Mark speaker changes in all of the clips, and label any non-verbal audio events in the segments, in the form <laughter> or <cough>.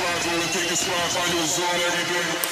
Speaker 1: slides, wanna take a slide, find your zone every day.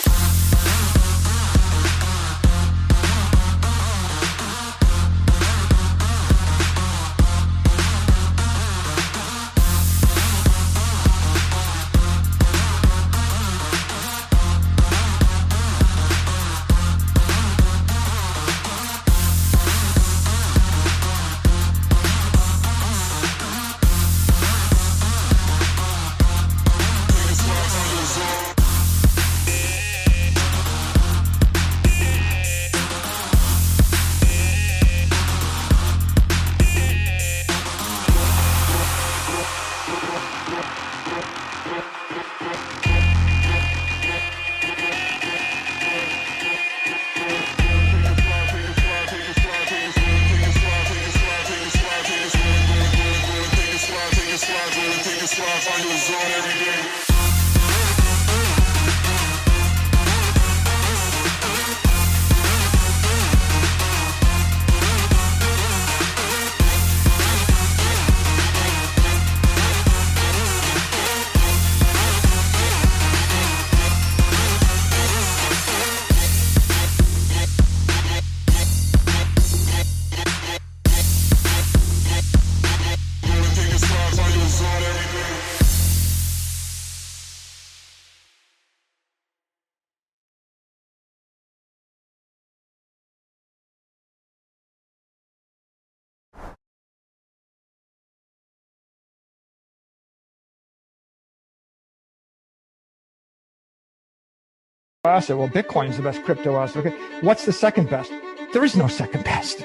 Speaker 2: Asset. Well, Bitcoin's the best crypto asset. Okay. What's the second best? There is no second best.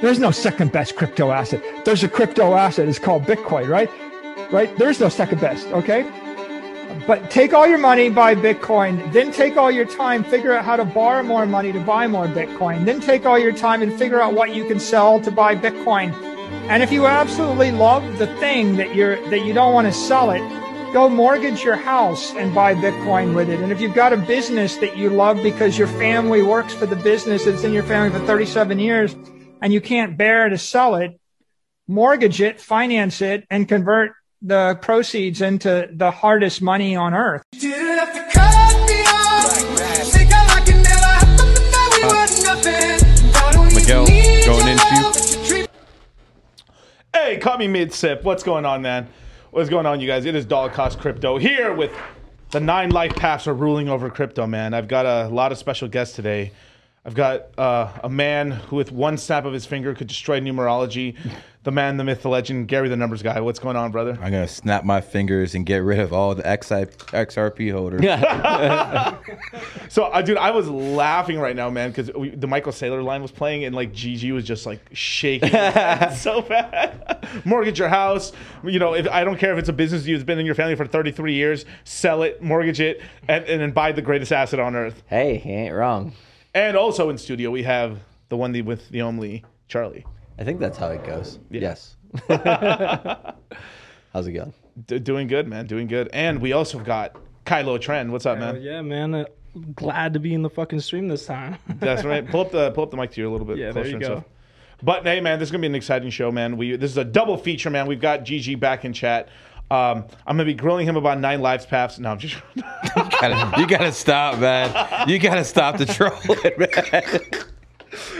Speaker 2: There's no second best crypto asset. There's a crypto asset. It's called Bitcoin, right? Right? There's no second best. Okay. But take all your money, buy Bitcoin. Then take all your time, figure out how to borrow more money to buy more Bitcoin. Then take all your time and figure out what you can sell to buy Bitcoin. And if you absolutely love the thing that you're that you don't want to sell it, go mortgage your house and buy Bitcoin with it. And if you've got a business that you love because your family works for the business that's in your family for 37 years and you can't bear to sell it, mortgage it, finance it, and convert the proceeds into the hardest money on earth.
Speaker 3: Miguel, going into
Speaker 4: Hey, caught me mid sip. What's going on, man? What's going on, you guys? It is Dollar Cost Crypto here with the nine life paths are ruling over crypto, man. I've got a lot of special guests today. I've got uh, a man who, with one snap of his finger, could destroy numerology. The man, the myth, the legend, Gary, the numbers guy. What's going on, brother?
Speaker 3: I'm gonna snap my fingers and get rid of all the XI, XRP holders. <laughs>
Speaker 4: So, uh, dude, I was laughing right now, man, because the Michael Saylor line was playing, and like GG was just like shaking <laughs> so bad. mortgage your house. You know, if I don't care if it's a business you've been in your family for 33 years, sell it, mortgage it, and, and then buy the greatest asset on earth.
Speaker 5: Hey, he ain't wrong.
Speaker 4: And also in studio, we have the one with the only Charlie.
Speaker 5: I think that's how it goes. Yes. <laughs> How's it going?
Speaker 4: D- doing good, man. Doing good. And we also got Kylo Trend. What's up,
Speaker 6: Uh,
Speaker 4: man?
Speaker 6: yeah, man. Uh, glad to be in the fucking stream this time. <laughs>
Speaker 4: That's right. Pull up the pull up the mic to you a little bit.
Speaker 6: Yeah, there
Speaker 4: closer
Speaker 6: you go.
Speaker 4: stuff. But hey, man, this is gonna be an exciting show, man. We this is a double feature, man. We've got GG back in chat. Um, I'm gonna be grilling him about nine lives paths. No, I'm just <laughs>
Speaker 3: Gotta- you gotta stop, man. You gotta stop the trolling, man.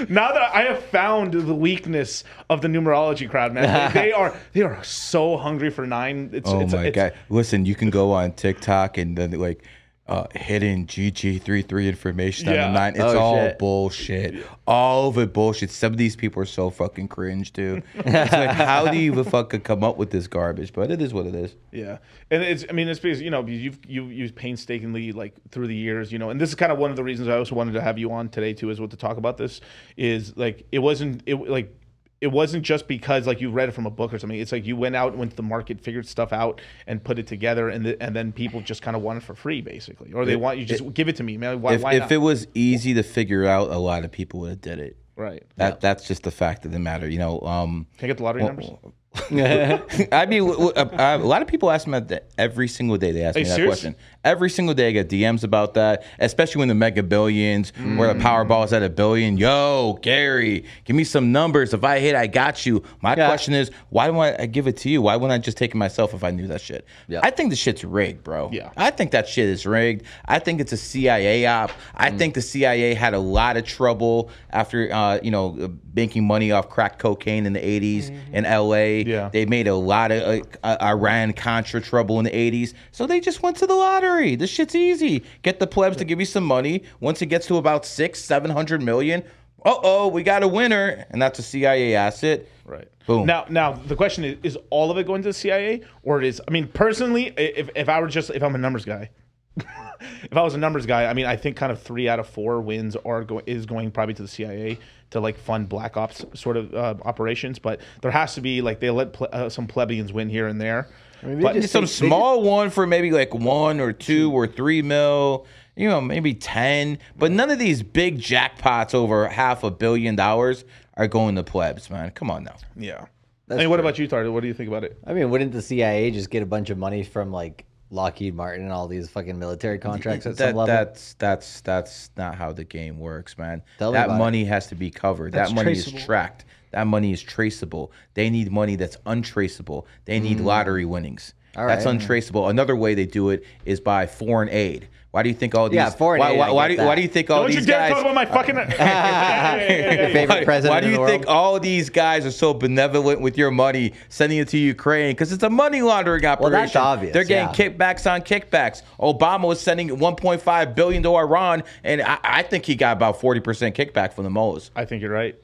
Speaker 4: Now that I have found the weakness of the numerology crowd, man. They, they are they are so hungry for nine. It's,
Speaker 3: Oh
Speaker 4: it's,
Speaker 3: my
Speaker 4: it's,
Speaker 3: god! Listen, you can go on TikTok and then like uh, hidden GG33 information on
Speaker 4: Yeah.
Speaker 3: the nine. It's
Speaker 5: Oh,
Speaker 3: all
Speaker 5: shit.
Speaker 3: bullshit. All of it bullshit. Some of these people are so fucking cringe, dude. It's like, <laughs> how do you even fucking come up with this garbage? But it is what it is.
Speaker 4: Yeah, and it's I mean it's because you know you've you used painstakingly like through the years, you know, and this is kind of one of the reasons I also wanted to have you on today too, is what to talk about this is like it wasn't it like it wasn't just because like you read it from a book or something. It's like you went out went to the market, figured stuff out, and put it together, and the, and then people just kind of want it for free, basically, or they want you just give it to me, man. Why,
Speaker 3: if
Speaker 4: why
Speaker 3: if it was easy to figure out, a lot of people would have did it.
Speaker 4: right?
Speaker 3: That that's just the fact of the matter. You know, um,
Speaker 4: Can I get the lottery
Speaker 3: well,
Speaker 4: numbers? <laughs>
Speaker 3: I mean, a lot of people ask me that every single day. They ask me that
Speaker 4: serious?
Speaker 3: question. Every single day, I get DMs about that, especially when the mega billions
Speaker 4: Mm.
Speaker 3: the Powerball is at a billion. Yo, Gary, give me some numbers. If I hit, I got you. My
Speaker 5: Yeah.
Speaker 3: question is, why don't I give it to you? Why wouldn't I just take it myself if I knew that shit?
Speaker 5: Yeah.
Speaker 3: I think the shit's rigged, bro.
Speaker 4: Yeah.
Speaker 3: I think that shit is rigged. I think it's a CIA op.
Speaker 4: Mm.
Speaker 3: I think the CIA had a lot of trouble after, uh, you know, uh, making money off crack cocaine in the 80s in LA.
Speaker 4: Mm-hmm. Yeah.
Speaker 3: They made a lot of uh, uh, Iran Contra trouble in the 80s. So they just went to the lottery. This shit's easy. Get the plebs to give you some money. Once it gets to about six, 700 million, uh oh, we got a winner. And that's a CIA asset.
Speaker 4: Right.
Speaker 3: Boom.
Speaker 4: Now, now the question is: Is all of it going to the CIA, or it is? I mean, personally, if if I were just if I'm a numbers guy, <laughs> if I was a numbers guy, I mean, I think kind of three out of four wins are going is going probably to the CIA to like fund black ops sort of uh, operations. But there has to be like they let ple- uh, some plebeians win here and there. But
Speaker 5: just-
Speaker 3: some
Speaker 5: they- they
Speaker 3: small one for maybe like one or two or three mil, you know, maybe 10. But none of these big jackpots over half a billion dollars are going to plebs, man. Come on now.
Speaker 4: yeah.
Speaker 5: That's
Speaker 4: I mean, what
Speaker 5: true.
Speaker 4: about you, Tardy? What do you think about it?
Speaker 5: I mean, wouldn't the CIA just get a bunch of money from like Lockheed Martin and all these fucking military contracts at
Speaker 3: That,
Speaker 5: some level?
Speaker 3: that's that's that's not how the game works, man.
Speaker 5: Tell
Speaker 3: that
Speaker 5: about it.
Speaker 3: money has to be covered.
Speaker 6: That's
Speaker 3: that money
Speaker 6: traceable.
Speaker 3: is tracked. That money is traceable. They need money that's untraceable. They need lottery winnings.
Speaker 5: Mm. All
Speaker 3: that's
Speaker 5: right.
Speaker 3: untraceable. Another way they do it is by foreign aid. Why do you think all these?
Speaker 5: Yeah, foreign
Speaker 3: why,
Speaker 5: aid,
Speaker 3: Why, why do, why do you think all
Speaker 4: Don't you
Speaker 3: these
Speaker 4: dare
Speaker 3: guys?
Speaker 4: talk about my fucking. <laughs>
Speaker 5: Your <laughs> favorite president
Speaker 3: why do
Speaker 5: in
Speaker 3: you
Speaker 5: the
Speaker 3: think
Speaker 5: world?
Speaker 3: all these guys are so benevolent with your money, sending it to Ukraine? Because it's a money laundering operation.
Speaker 5: Well, that's obvious,
Speaker 3: They're getting
Speaker 5: yeah.
Speaker 3: kickbacks on kickbacks. Obama was sending 1.5 billion to Iran, and I, I think he got about 40 percent kickback from the mullahs.
Speaker 4: I think you're right.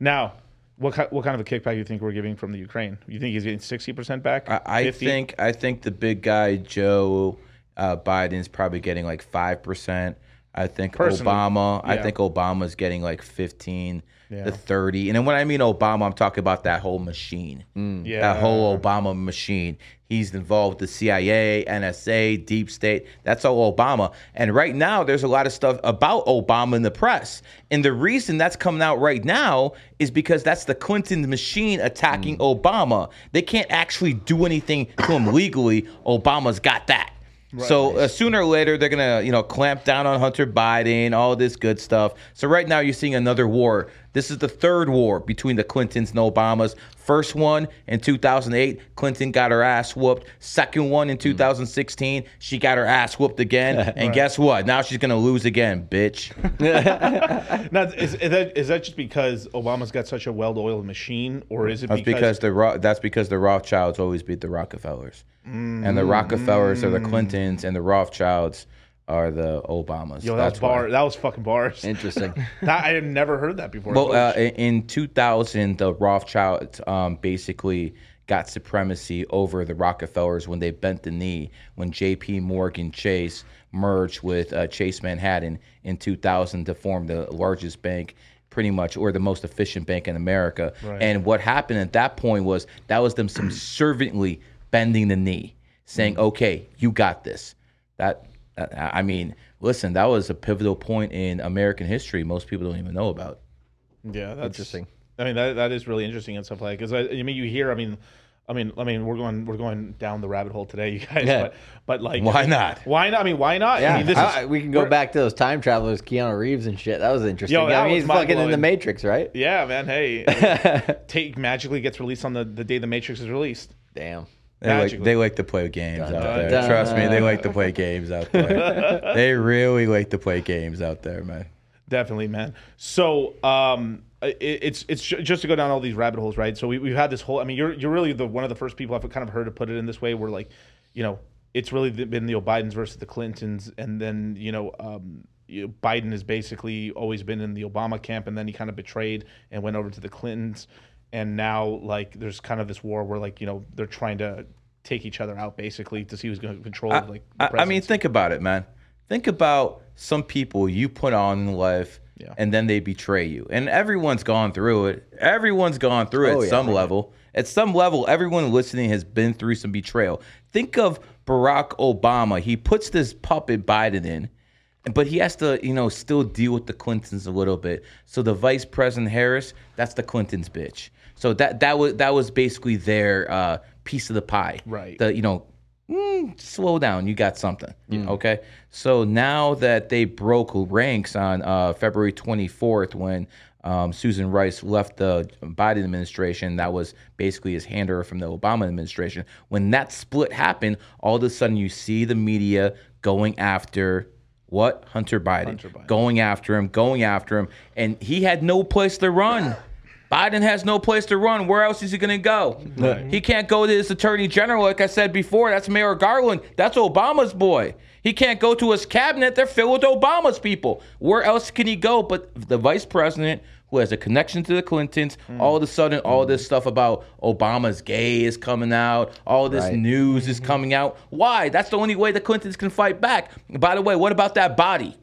Speaker 4: Now, what ki- what kind of a kickback do you think we're giving from the Ukraine? You think he's getting sixty percent back?
Speaker 3: I, I
Speaker 4: 50?
Speaker 3: think I think the big guy Joe uh, Biden's probably getting like five percent. I think
Speaker 4: Personally,
Speaker 3: Obama. I
Speaker 4: yeah.
Speaker 3: think Obama's getting like fifteen
Speaker 4: Yeah.
Speaker 3: to thirty. And then when I mean Obama, I'm talking about that whole machine.
Speaker 4: yeah,
Speaker 3: That whole Obama machine. He's involved with the CIA, NSA, deep state. That's all Obama. And right now, there's a lot of stuff about Obama in the press. And the reason that's coming out right now is because that's the Clinton machine attacking Obama. They can't actually do anything to him legally. Obama's got that. So uh, sooner or later they're gonna, you know, clamp down on Hunter Biden, all this good stuff. So right now you're seeing another war. This is the third war between the Clintons and Obamas. First one in 2008, Clinton got her ass whooped. Second one in hmm. 2016, she got her ass whooped again. <laughs> And guess what? Now she's gonna lose again, bitch. <laughs>
Speaker 4: Now, is, is that is that just because Obama's got such a well-oiled machine, or is it
Speaker 3: That's because the that's because the Rothschilds always beat the Rockefellers, and the mm. Rockefellers are the Clintons, and the Rothschilds are the Obamas.
Speaker 4: yo, that was
Speaker 3: that's why.
Speaker 4: bar, that was fucking bars.
Speaker 5: Interesting. <laughs>
Speaker 4: That, I had never heard that before.
Speaker 3: Well, uh, in in 2000, the Rothschilds um, basically got supremacy over the Rockefellers when they bent the knee when J.P. Morgan Chase merged with uh, Chase Manhattan in 2000 to form the largest bank pretty much or the most efficient bank in America. And what happened at that point was that was them <clears throat> subserviently bending the knee, saying, "Okay, you got this." That- I mean, listen, that was a pivotal point in American history most people don't even know about.
Speaker 4: yeah, that's
Speaker 5: Interesting.
Speaker 4: I mean, that that is really interesting and stuff like because I, I mean, you hear, I mean. I mean, I mean, we're going, we're going down the rabbit hole today, you guys.
Speaker 5: Yeah.
Speaker 4: But, but like,
Speaker 3: Why not?
Speaker 4: Why not? I mean, why not?
Speaker 5: Yeah,
Speaker 4: I mean, this
Speaker 5: I-
Speaker 4: is,
Speaker 5: we can go back to those time travelers, Keanu Reeves and shit. That was interesting.
Speaker 4: Yo, that
Speaker 5: I mean, he's fucking in the. Matrix, right?
Speaker 4: Yeah, man. Hey, <laughs> take magically gets released on the, the day the Matrix is released.
Speaker 5: Damn.
Speaker 3: They like, they like to play games out
Speaker 5: dun,
Speaker 3: there.
Speaker 5: dun.
Speaker 3: Trust me, they like to play games out there. <laughs> they really like to play games out there, man.
Speaker 4: Definitely, man. So, um, it, it's it's just to go down all these rabbit holes, right? So we we've had this whole. I mean, you're you're really the one of the first people I've kind of heard to put it in this way, where like, you know, it's really been the Biden's versus the Clintons, and then you know, um, you know, Biden has basically always been in the Obama camp, and then he kind of betrayed and went over to the Clintons, and now like there's kind of this war where like you know they're trying to take each other out basically to see who's going to control like. the
Speaker 3: I, I mean, think about it, man. Think about some people you put on in life,
Speaker 4: Yeah.
Speaker 3: and then they betray you. And everyone's gone through it. Everyone's gone through it
Speaker 5: Oh,
Speaker 3: at
Speaker 5: yeah.
Speaker 3: some level. At some level, everyone listening has been through some betrayal. Think of Barack Obama. He puts this puppet Biden in. but he has to, you know, still deal with the Clintons a little bit. So the Vice President Harris, that's the Clintons' bitch. So that that was that was basically their uh, piece of the pie.
Speaker 4: Right.
Speaker 3: The you know, mm, slow down, you got something. Okay. So now that they broke ranks on uh, February 24th, when um, Susan Rice left the Biden administration, that was basically his hander from the Obama administration. When that split happened, all of a sudden you see the media going after what Hunter Biden,
Speaker 4: Biden.
Speaker 3: going after him, going after him, and he had no place to run. <laughs> Biden has no place to run. Where else is he going to go? He can't go to his attorney general, like I said before. That's Merrick Garland. That's Obama's boy. He can't go to his cabinet. They're filled with Obama's people. Where else can he go? But the vice president, who has a connection to the Clintons, hmm. all of a sudden, all this stuff about Obama's gay is coming out. All this
Speaker 5: Right.
Speaker 3: news is coming out. Why? That's the only way the Clintons can fight back. By the way, what about that body?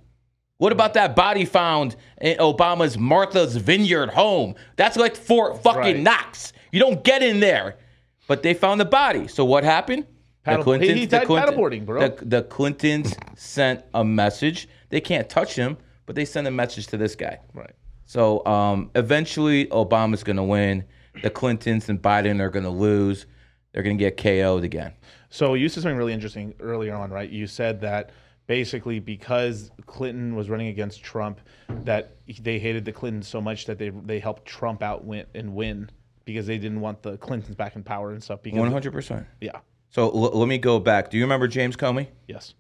Speaker 3: What about that body found in Obama's Martha's Vineyard home? That's like Fort fucking
Speaker 4: Right.
Speaker 3: Knox. You don't get in there. But they found the body. So what happened?
Speaker 4: Paddle- he- he died paddleboarding, bro.
Speaker 3: The, the Clintons sent a message. They can't touch him, but they sent a message to this guy.
Speaker 4: Right.
Speaker 3: So um, eventually, Obama's going to win. The Clintons and Biden are going to lose. They're going to get KO'd again.
Speaker 4: So you said something really interesting earlier on, right? You said that basically because Clinton was running against Trump, that they hated the Clintons so much that they they helped Trump out win and win because they didn't want the Clintons back in power and stuff. Because
Speaker 3: One hundred percent.
Speaker 4: yeah,
Speaker 3: So l- let me go back. Do you remember James Comey?
Speaker 4: yes,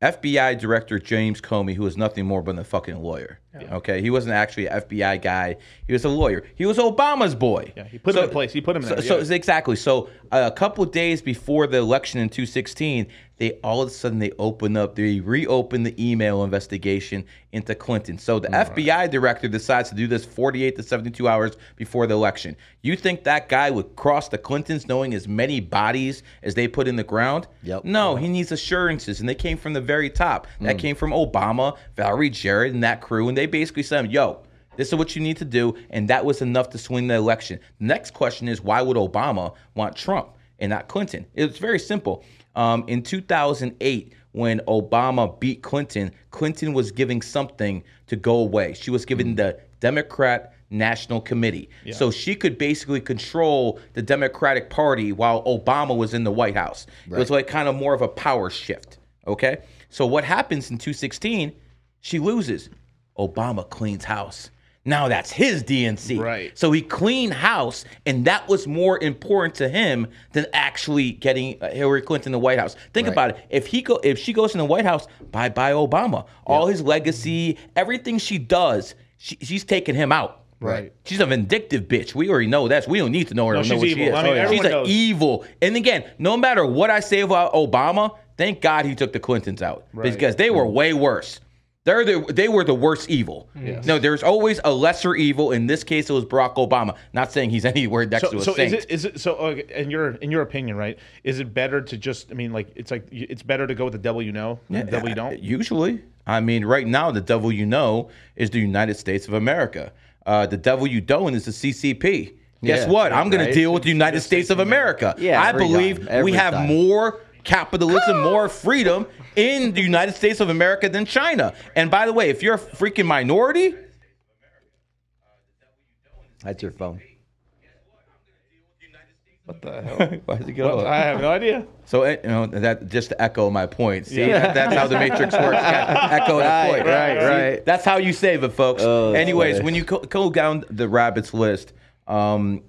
Speaker 3: FBI Director James Comey, who was nothing more than a fucking lawyer. Okay, he wasn't actually an FBI guy. He was a lawyer. He was Obama's boy.
Speaker 4: yeah. He put him in place. He put him
Speaker 3: So,
Speaker 4: there.
Speaker 3: so
Speaker 4: yeah.
Speaker 3: exactly. So uh, a couple days before the election in 2016, they all of a sudden they open up, they reopen the email investigation into Clinton. So the FBI director decides to do this 48 to 72 hours before the election. You think that guy would cross the Clintons knowing as many bodies as they put in the ground?
Speaker 5: Yep.
Speaker 3: No, he needs assurances, and they came from the very top. That hmm. came from Obama, Valerie Jarrett, and that crew, and they basically said, "Yo." This is what you need to do, and that was enough to swing the election. The next question is why would Obama want Trump and not Clinton? It's very simple. Um, in 2008, when Obama beat Clinton, Clinton was giving something to go away. She was giving the Democrat National Committee. So she could basically control the Democratic Party while Obama was in the White House. It was like kind of more of a power shift. Okay. So what happens in 2016? She loses. Obama cleans house. Now that's his DNC.
Speaker 4: Right.
Speaker 3: So he cleaned house, and that was more important to him than actually getting uh, Hillary Clinton in the White House. Think
Speaker 5: Right.
Speaker 3: about it. If he go, if she goes in the White House, bye bye Obama. All his legacy, everything she does, she, she's taking him out.
Speaker 4: Right.
Speaker 3: She's a vindictive bitch. We already know that. We don't need to know her.
Speaker 4: No,
Speaker 3: to know
Speaker 4: she's
Speaker 3: what she
Speaker 4: evil.
Speaker 3: is.
Speaker 4: I mean,
Speaker 3: she's
Speaker 4: everyone
Speaker 3: an
Speaker 4: knows.
Speaker 3: evil. And again, no matter what I say about Obama, thank God he took the Clintons out
Speaker 4: Right.
Speaker 3: because they were way worse. They're the, they were the worst evil. No, there's always a lesser evil. In this case, it was Barack Obama. Not saying he's <laughs> anywhere next to
Speaker 4: So,
Speaker 3: a
Speaker 4: so is it is it so? Okay, in your in your opinion, right? Is it better to just? I mean, like it's like it's better to go with the devil you know than the devil you don't.
Speaker 3: Usually, I mean, right now the devil you know is the United States of America. Uh, the devil you don't is the CCP. Guess
Speaker 5: Yeah,
Speaker 3: what? I'm going
Speaker 5: right.
Speaker 3: to deal with the United States of America.
Speaker 5: Yeah,
Speaker 3: I believe
Speaker 5: time,
Speaker 3: we have
Speaker 5: time.
Speaker 3: more capitalism, more freedom in the United States of America than China. And by the way, if you're a freaking minority,
Speaker 5: That's your phone.
Speaker 4: What the <laughs> hell?
Speaker 3: why does it go?
Speaker 4: Well, I have no idea.
Speaker 3: So eh, you know that just to echo my point. See, that- that's how the Matrix works. Got- <laughs> Echo
Speaker 5: Right,
Speaker 3: the point.
Speaker 5: right,
Speaker 3: See,
Speaker 5: right.
Speaker 3: That's how you save it, folks.
Speaker 5: Oh,
Speaker 3: Anyways,
Speaker 5: funny.
Speaker 3: when you go, go down the rabbits list, um,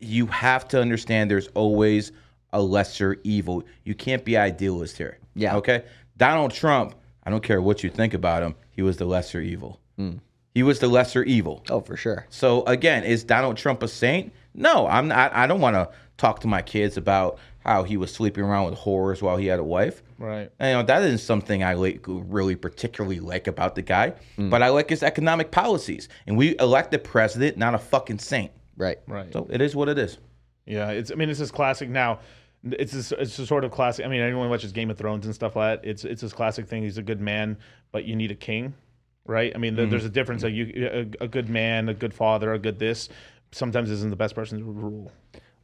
Speaker 3: you have to understand there's always a lesser evil. You can't be idealist here.
Speaker 5: Yeah.
Speaker 3: Okay. Donald Trump. I don't care what you think about him. He was the lesser evil.
Speaker 5: Hmm.
Speaker 3: He was the lesser evil.
Speaker 5: Oh, for sure.
Speaker 3: So again, is Donald Trump a saint? No, I'm not. I don't want to talk to my kids about how he was sleeping around with whores while he had a wife.
Speaker 4: Right.
Speaker 3: And, you know that isn't something I like, really particularly like about the guy. But I like his economic policies, and we elect a president, not a fucking saint.
Speaker 5: Right.
Speaker 4: Right.
Speaker 3: So it is what it is.
Speaker 4: Yeah, it's. I mean, it's this classic now. It's this, it's a sort of classic. I mean, anyone who watches Game of Thrones and stuff like that. It's it's this classic thing. He's a good man, but you need a king, right? I mean,
Speaker 3: Mm-hmm.
Speaker 4: there's a difference. Like you, a, a good man, a good father, a good this, sometimes isn't the best person to rule.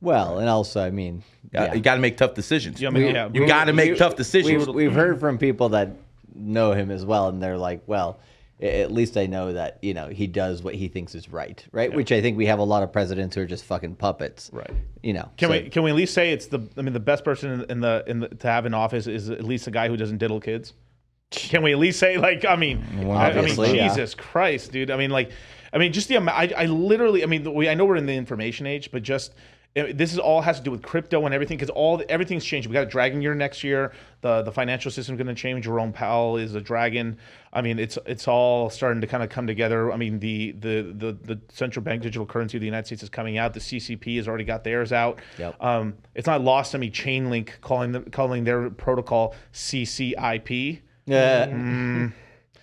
Speaker 5: Well, and also, I mean,
Speaker 3: Yeah.
Speaker 5: yeah.
Speaker 3: You got to make tough decisions.
Speaker 4: Yeah, I mean, yeah.
Speaker 3: You got to make
Speaker 5: We-
Speaker 3: tough decisions.
Speaker 5: We've, we've heard from people that know him as well, and they're like, well, a- at least I know that you know he does what he thinks is right, right? Which I think we have a lot of presidents who are just fucking puppets,
Speaker 4: Right.
Speaker 5: You know,
Speaker 4: Can
Speaker 5: so-
Speaker 4: we can we at least say it's the I mean the best person in, the in the to have in office is at least a guy who doesn't diddle kids. Can we at least say like I mean I, I mean
Speaker 5: yeah.
Speaker 4: Jesus Christ, dude. I mean like I mean just the I, I literally I mean we I know we're in the information age, but just this is all has to do with crypto and everything because all everything's changed. We got a dragon year next year. The the financial system's going to change. Jerome Powell is a dragon. I mean, it's it's all starting to kind of come together. I mean, the the the the central bank digital currency of the United States is coming out. The CCP has already got theirs out.
Speaker 5: Yep.
Speaker 4: Um, it's not lost on me. Chainlink calling the, calling their protocol CCIP.
Speaker 5: Yeah.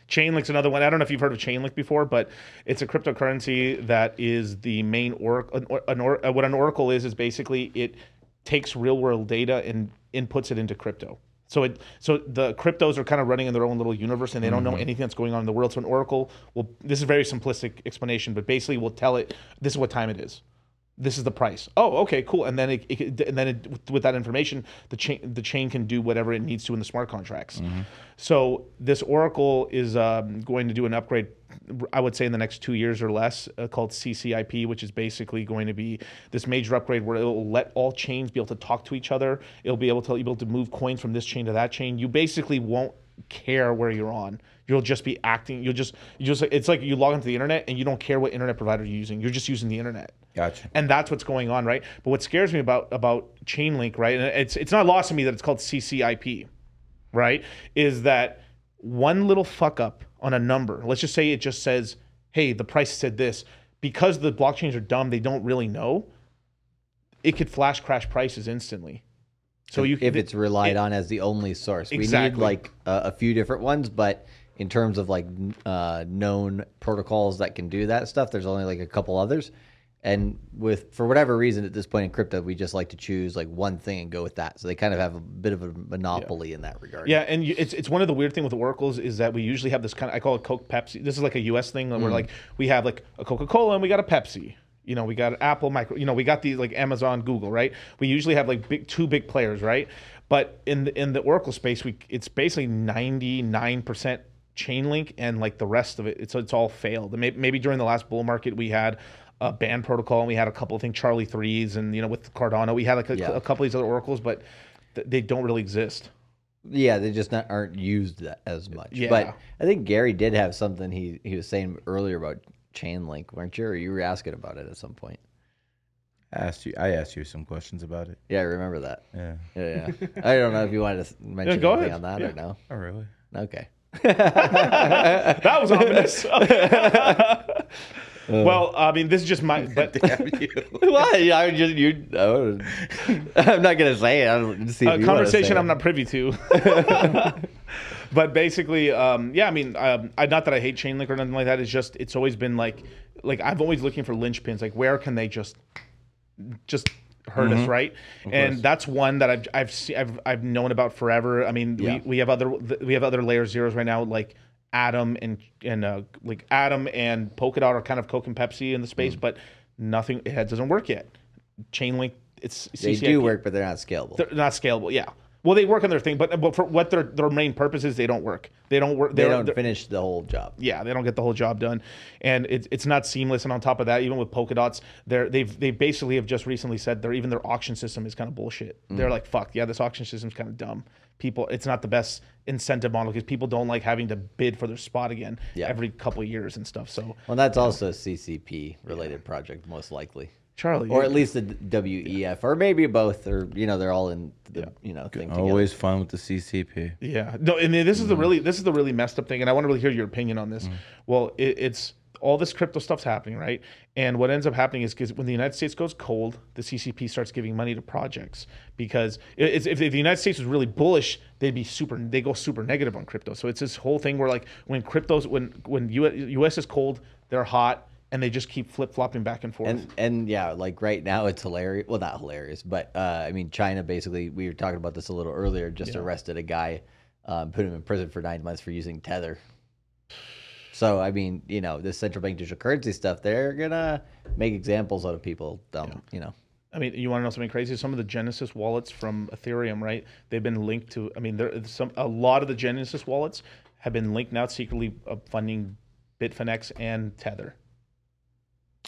Speaker 4: Chainlink's another one. I don't know if you've heard of Chainlink before, but it's a cryptocurrency that is the main oracle. An, or- an, or- what an oracle is is basically it takes real world data and inputs it into crypto. So it so the cryptos are kind of running in their own little universe and they don't know mm-hmm. anything that's going on in the world. So an oracle will this is a very simplistic explanation, but basically will tell it this is what time it is this is the price. Oh, okay, cool. And then it, it and then it, with- with that information, the chain the chain can do whatever it needs to in the smart contracts. So this Oracle is um, going to do an upgrade. I would say in the next two years or less, uh, called CCIP, which is basically going to be this major upgrade where it will let all chains be able to talk to each other. It'll be able to be able to move coins from this chain to that chain. You basically won't care where you're on. You'll just be acting. You'll just you just it's like you log into the internet and you don't care what internet provider you're using. You're just using the internet.
Speaker 3: Gotcha.
Speaker 4: And that's what's going on, right? But what scares me about about Chainlink, right? And it's it's not lost on me that it's called CCIP, right? Is that one little fuck up on a number? Let's just say it just says, "Hey, the price said this." Because the blockchains are dumb, they don't really know. It could flash crash prices instantly. So you
Speaker 5: if it's relied
Speaker 4: it-
Speaker 5: on as the only source, we need like a few different ones, but in terms of like uh, known protocols that can do that stuff, there's only like a couple others. And with for whatever reason at this point in crypto, we just like to choose like one thing and go with that. So they kind of have a bit of a monopoly in that regard.
Speaker 4: Yeah, and you, it's it's one of the weird thing with oracles is that we usually have this kind of I call it Coke Pepsi. This is like a U.S. thing where like we have like a Coca Cola and we got a Pepsi. You know, we got Apple, micro. You know, we got these like Amazon, Google, right? We usually have like big two big players, right? But in the in the Oracle space, we it's basically ninety nine percent Chainlink and like the rest of it, it's it's all failed. And Maybe during the last bull market, we had a band protocol and we had a couple of things, Charli3s, and you know with Cardano, we had like a,
Speaker 5: Yeah.
Speaker 4: a couple of these other oracles, but th- they don't really exist.
Speaker 5: Yeah, they just not, aren't used that as much.
Speaker 4: Yeah.
Speaker 5: But I think Gary did have something he, he was saying earlier about Chainlink, weren't you? Or you were asking about it at some point.
Speaker 3: I asked you. I asked you some questions about it.
Speaker 5: Yeah, I remember that.
Speaker 3: Yeah.
Speaker 5: Yeah, yeah. I don't know if you wanted to <laughs> mention
Speaker 4: go
Speaker 5: anything
Speaker 4: ahead.
Speaker 5: on that
Speaker 4: Yeah.
Speaker 5: or no.
Speaker 3: Oh, really?
Speaker 5: Okay. <laughs>
Speaker 4: That was ominous. <laughs> <laughs> well, I mean, this is just my. But
Speaker 3: Damn you.
Speaker 5: what? I just you. I'm not gonna say it. I don't see if
Speaker 4: a
Speaker 5: you wanna
Speaker 4: conversation
Speaker 5: say
Speaker 4: I'm
Speaker 5: it.
Speaker 4: not privy to. but basically, um, yeah, I mean, um, I, not that I hate Chainlink or nothing like that. It's just it's always been like, like I've always looking for linchpins. Like, where can they just, just hurt
Speaker 5: Mm-hmm.
Speaker 4: us, right? And that's one that I've I've seen, I've I've known about forever. I mean,
Speaker 5: Yeah.
Speaker 4: we, we have other we have other layer zeros right now, like Atom and and uh, like Atom and Polkadot are kind of Coke and Pepsi in the space,
Speaker 5: Mm.
Speaker 4: but nothing it doesn't work yet. Chainlink, it's
Speaker 5: They
Speaker 4: CCIP.
Speaker 5: do work, but they're not scalable.
Speaker 4: They're not scalable. Yeah. Well, they work on their thing, but but for what their their main purpose is, they don't work. They don't work.
Speaker 5: they don't finish the whole job.
Speaker 4: Yeah, they don't get the whole job done, and it's it's not seamless. And on top of that, even with Polkadots, they're they've they basically have just recently said they're even their auction system is kind of bullshit.
Speaker 5: Mm.
Speaker 4: They're like, fuck yeah, this auction system's kind of dumb. People, it's not the best incentive model because people don't like having to bid for their spot again
Speaker 5: Yeah.
Speaker 4: every couple of years and stuff. So
Speaker 5: Well, that's also a CCP related project, most likely,
Speaker 4: Charlie,
Speaker 5: or at least the WEF, or maybe both, or you know, they're all in the you know thing together.
Speaker 3: Always fun with the CCP.
Speaker 4: Yeah. No, and this is the mm. really this is the really messed up thing, and I want to really hear your opinion on this. Mm. Well, it, it's all this crypto stuff's happening, right? And what ends up happening is because when the United States goes cold, the CCP starts giving money to projects because it's, if, if the United States was really bullish, they'd be super. They go super negative on crypto. So it's this whole thing where like when cryptos when when U, US is cold, they're hot, and they just keep flip flopping back and forth.
Speaker 5: And and yeah, like right now it's hilarious. Well, not hilarious, but uh, I mean, China basically. We were talking about this a little earlier. Just arrested a guy, um, put him in prison for nine months for using Tether. So I mean, you know, this central bank digital currency stuff, they're gonna make examples out of people. Dumb, you know.
Speaker 4: I mean, you want to know something crazy? Some of the Genesis wallets from Ethereum, right? They've been linked to. I mean, there some a lot of the Genesis wallets have been linked now secretly uh, funding Bitfinex and Tether.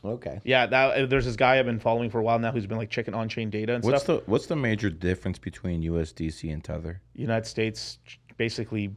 Speaker 5: Okay.
Speaker 4: Yeah, that, there's this guy I've been following for a while now who's been like checking on-chain data and
Speaker 3: What's
Speaker 4: stuff.
Speaker 3: the what's the major difference between USDC and Tether?
Speaker 4: United States, basically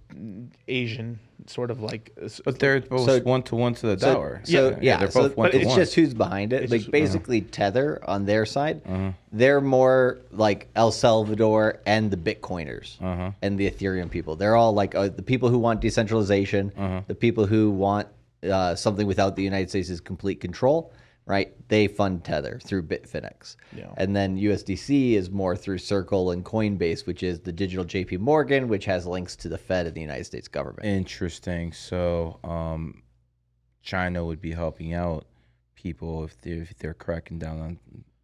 Speaker 4: Asian, sort of like. uh,
Speaker 3: But they're both
Speaker 5: So-
Speaker 3: one to one to the
Speaker 5: So,
Speaker 3: dollar.
Speaker 5: so yeah,
Speaker 3: they're
Speaker 5: so-
Speaker 3: both one
Speaker 5: but
Speaker 3: to
Speaker 5: it's
Speaker 3: one.
Speaker 5: just who's behind it.
Speaker 4: It's
Speaker 5: like
Speaker 4: just-
Speaker 5: basically Tether on their side,
Speaker 3: Uh-huh.
Speaker 5: they're more like El Salvador and the Bitcoiners
Speaker 3: Uh-huh.
Speaker 5: and the Ethereum people. They're all like uh, the people who want decentralization,
Speaker 3: Uh-huh.
Speaker 5: the people who want uh, something without the United States' complete control. Right, they fund Tether through Bitfinex,
Speaker 4: Yeah.
Speaker 5: and then USDC is more through Circle and Coinbase, which is the digital JP Morgan, which has links to the Fed and the United States government.
Speaker 3: Interesting. So, um, China would be helping out people if they're, if they're cracking down on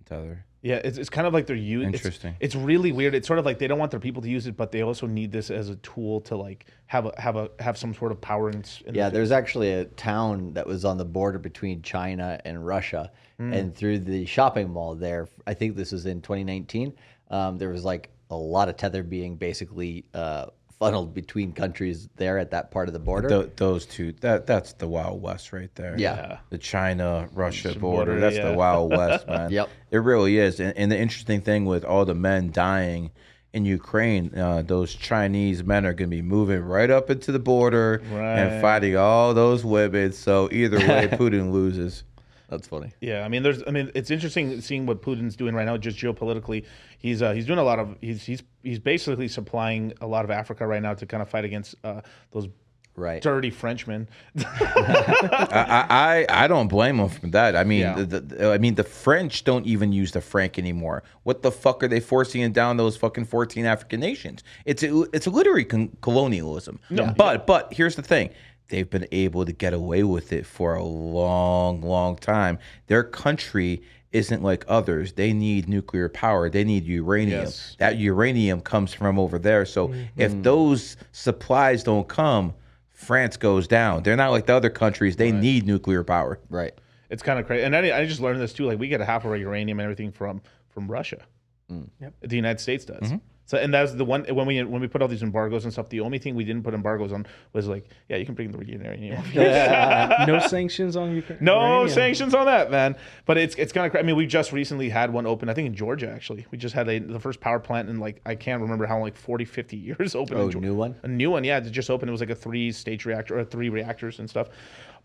Speaker 3: Tether.
Speaker 4: Yeah, it's, it's kind of like they're using.
Speaker 3: Interesting.
Speaker 4: It's, really weird. It's sort of like they don't want their people to use it, but they also need this as a tool to like have a have a have some sort of power. In, in
Speaker 5: Yeah,
Speaker 4: the,
Speaker 5: there's actually a town that was on the border between China and Russia,
Speaker 4: Hmm.
Speaker 5: and through the shopping mall there, I think this was in 2019. Um, there was like a lot of tether being basically uh, funneled between countries there at that part of the border.
Speaker 3: Th- those two, that that's the Wild West right there.
Speaker 5: Yeah.
Speaker 3: The China Russia border,
Speaker 4: border,
Speaker 3: that's
Speaker 4: yeah.
Speaker 3: the Wild <laughs> West, man.
Speaker 5: Yep.
Speaker 3: It really is. And, and the interesting thing with all the men dying in Ukraine, uh, those Chinese men are going to be moving right up into the border
Speaker 4: Right.
Speaker 3: and fighting all those women. So either way, <laughs> Putin loses.
Speaker 5: That's funny.
Speaker 4: Yeah, I mean, there's, I mean, it's interesting seeing what Putin's doing right now, just geopolitically. He's uh, he's doing a lot of he's he's he's basically supplying a lot of Africa right now to kind of fight against uh, those
Speaker 5: Right.
Speaker 4: dirty Frenchmen. <laughs>
Speaker 3: I, I I don't blame them for that. I mean,
Speaker 4: Yeah.
Speaker 3: the, the, I mean, the French don't even use the franc anymore. What the fuck are they forcing down those fucking fourteen African nations? It's a, it's a literary con- colonialism. but but here's the thing: they've been able to get away with it for a long, long time. Their country isn't like others. They need nuclear power. They need uranium.
Speaker 4: Yes.
Speaker 3: That uranium comes from over there. So mm-hmm. if those supplies don't come, France goes down. They're not like the other countries. They need nuclear power.
Speaker 5: Right.
Speaker 4: It's kind of crazy. And I, I just learned this too. Like we get a half of our uranium and everything from from Russia. Mm.
Speaker 6: Yep.
Speaker 4: The United States does. Mm-hmm. So and that's the one when we when we put all these embargoes and stuff. The only thing we didn't put embargoes on was like, yeah, you can bring the uranium.
Speaker 6: no sanctions on Ukraine.
Speaker 4: No
Speaker 6: uranium.
Speaker 4: sanctions on that, man. But it's it's kind of. I mean, we just recently had one open. I think in Georgia, actually. We just had a, the first power plant in like I can't remember how like 40, 50 years <laughs> open.
Speaker 5: Oh,
Speaker 4: in
Speaker 5: new one?
Speaker 4: A new one, yeah. It just opened. It was like a three stage reactor or three reactors and stuff.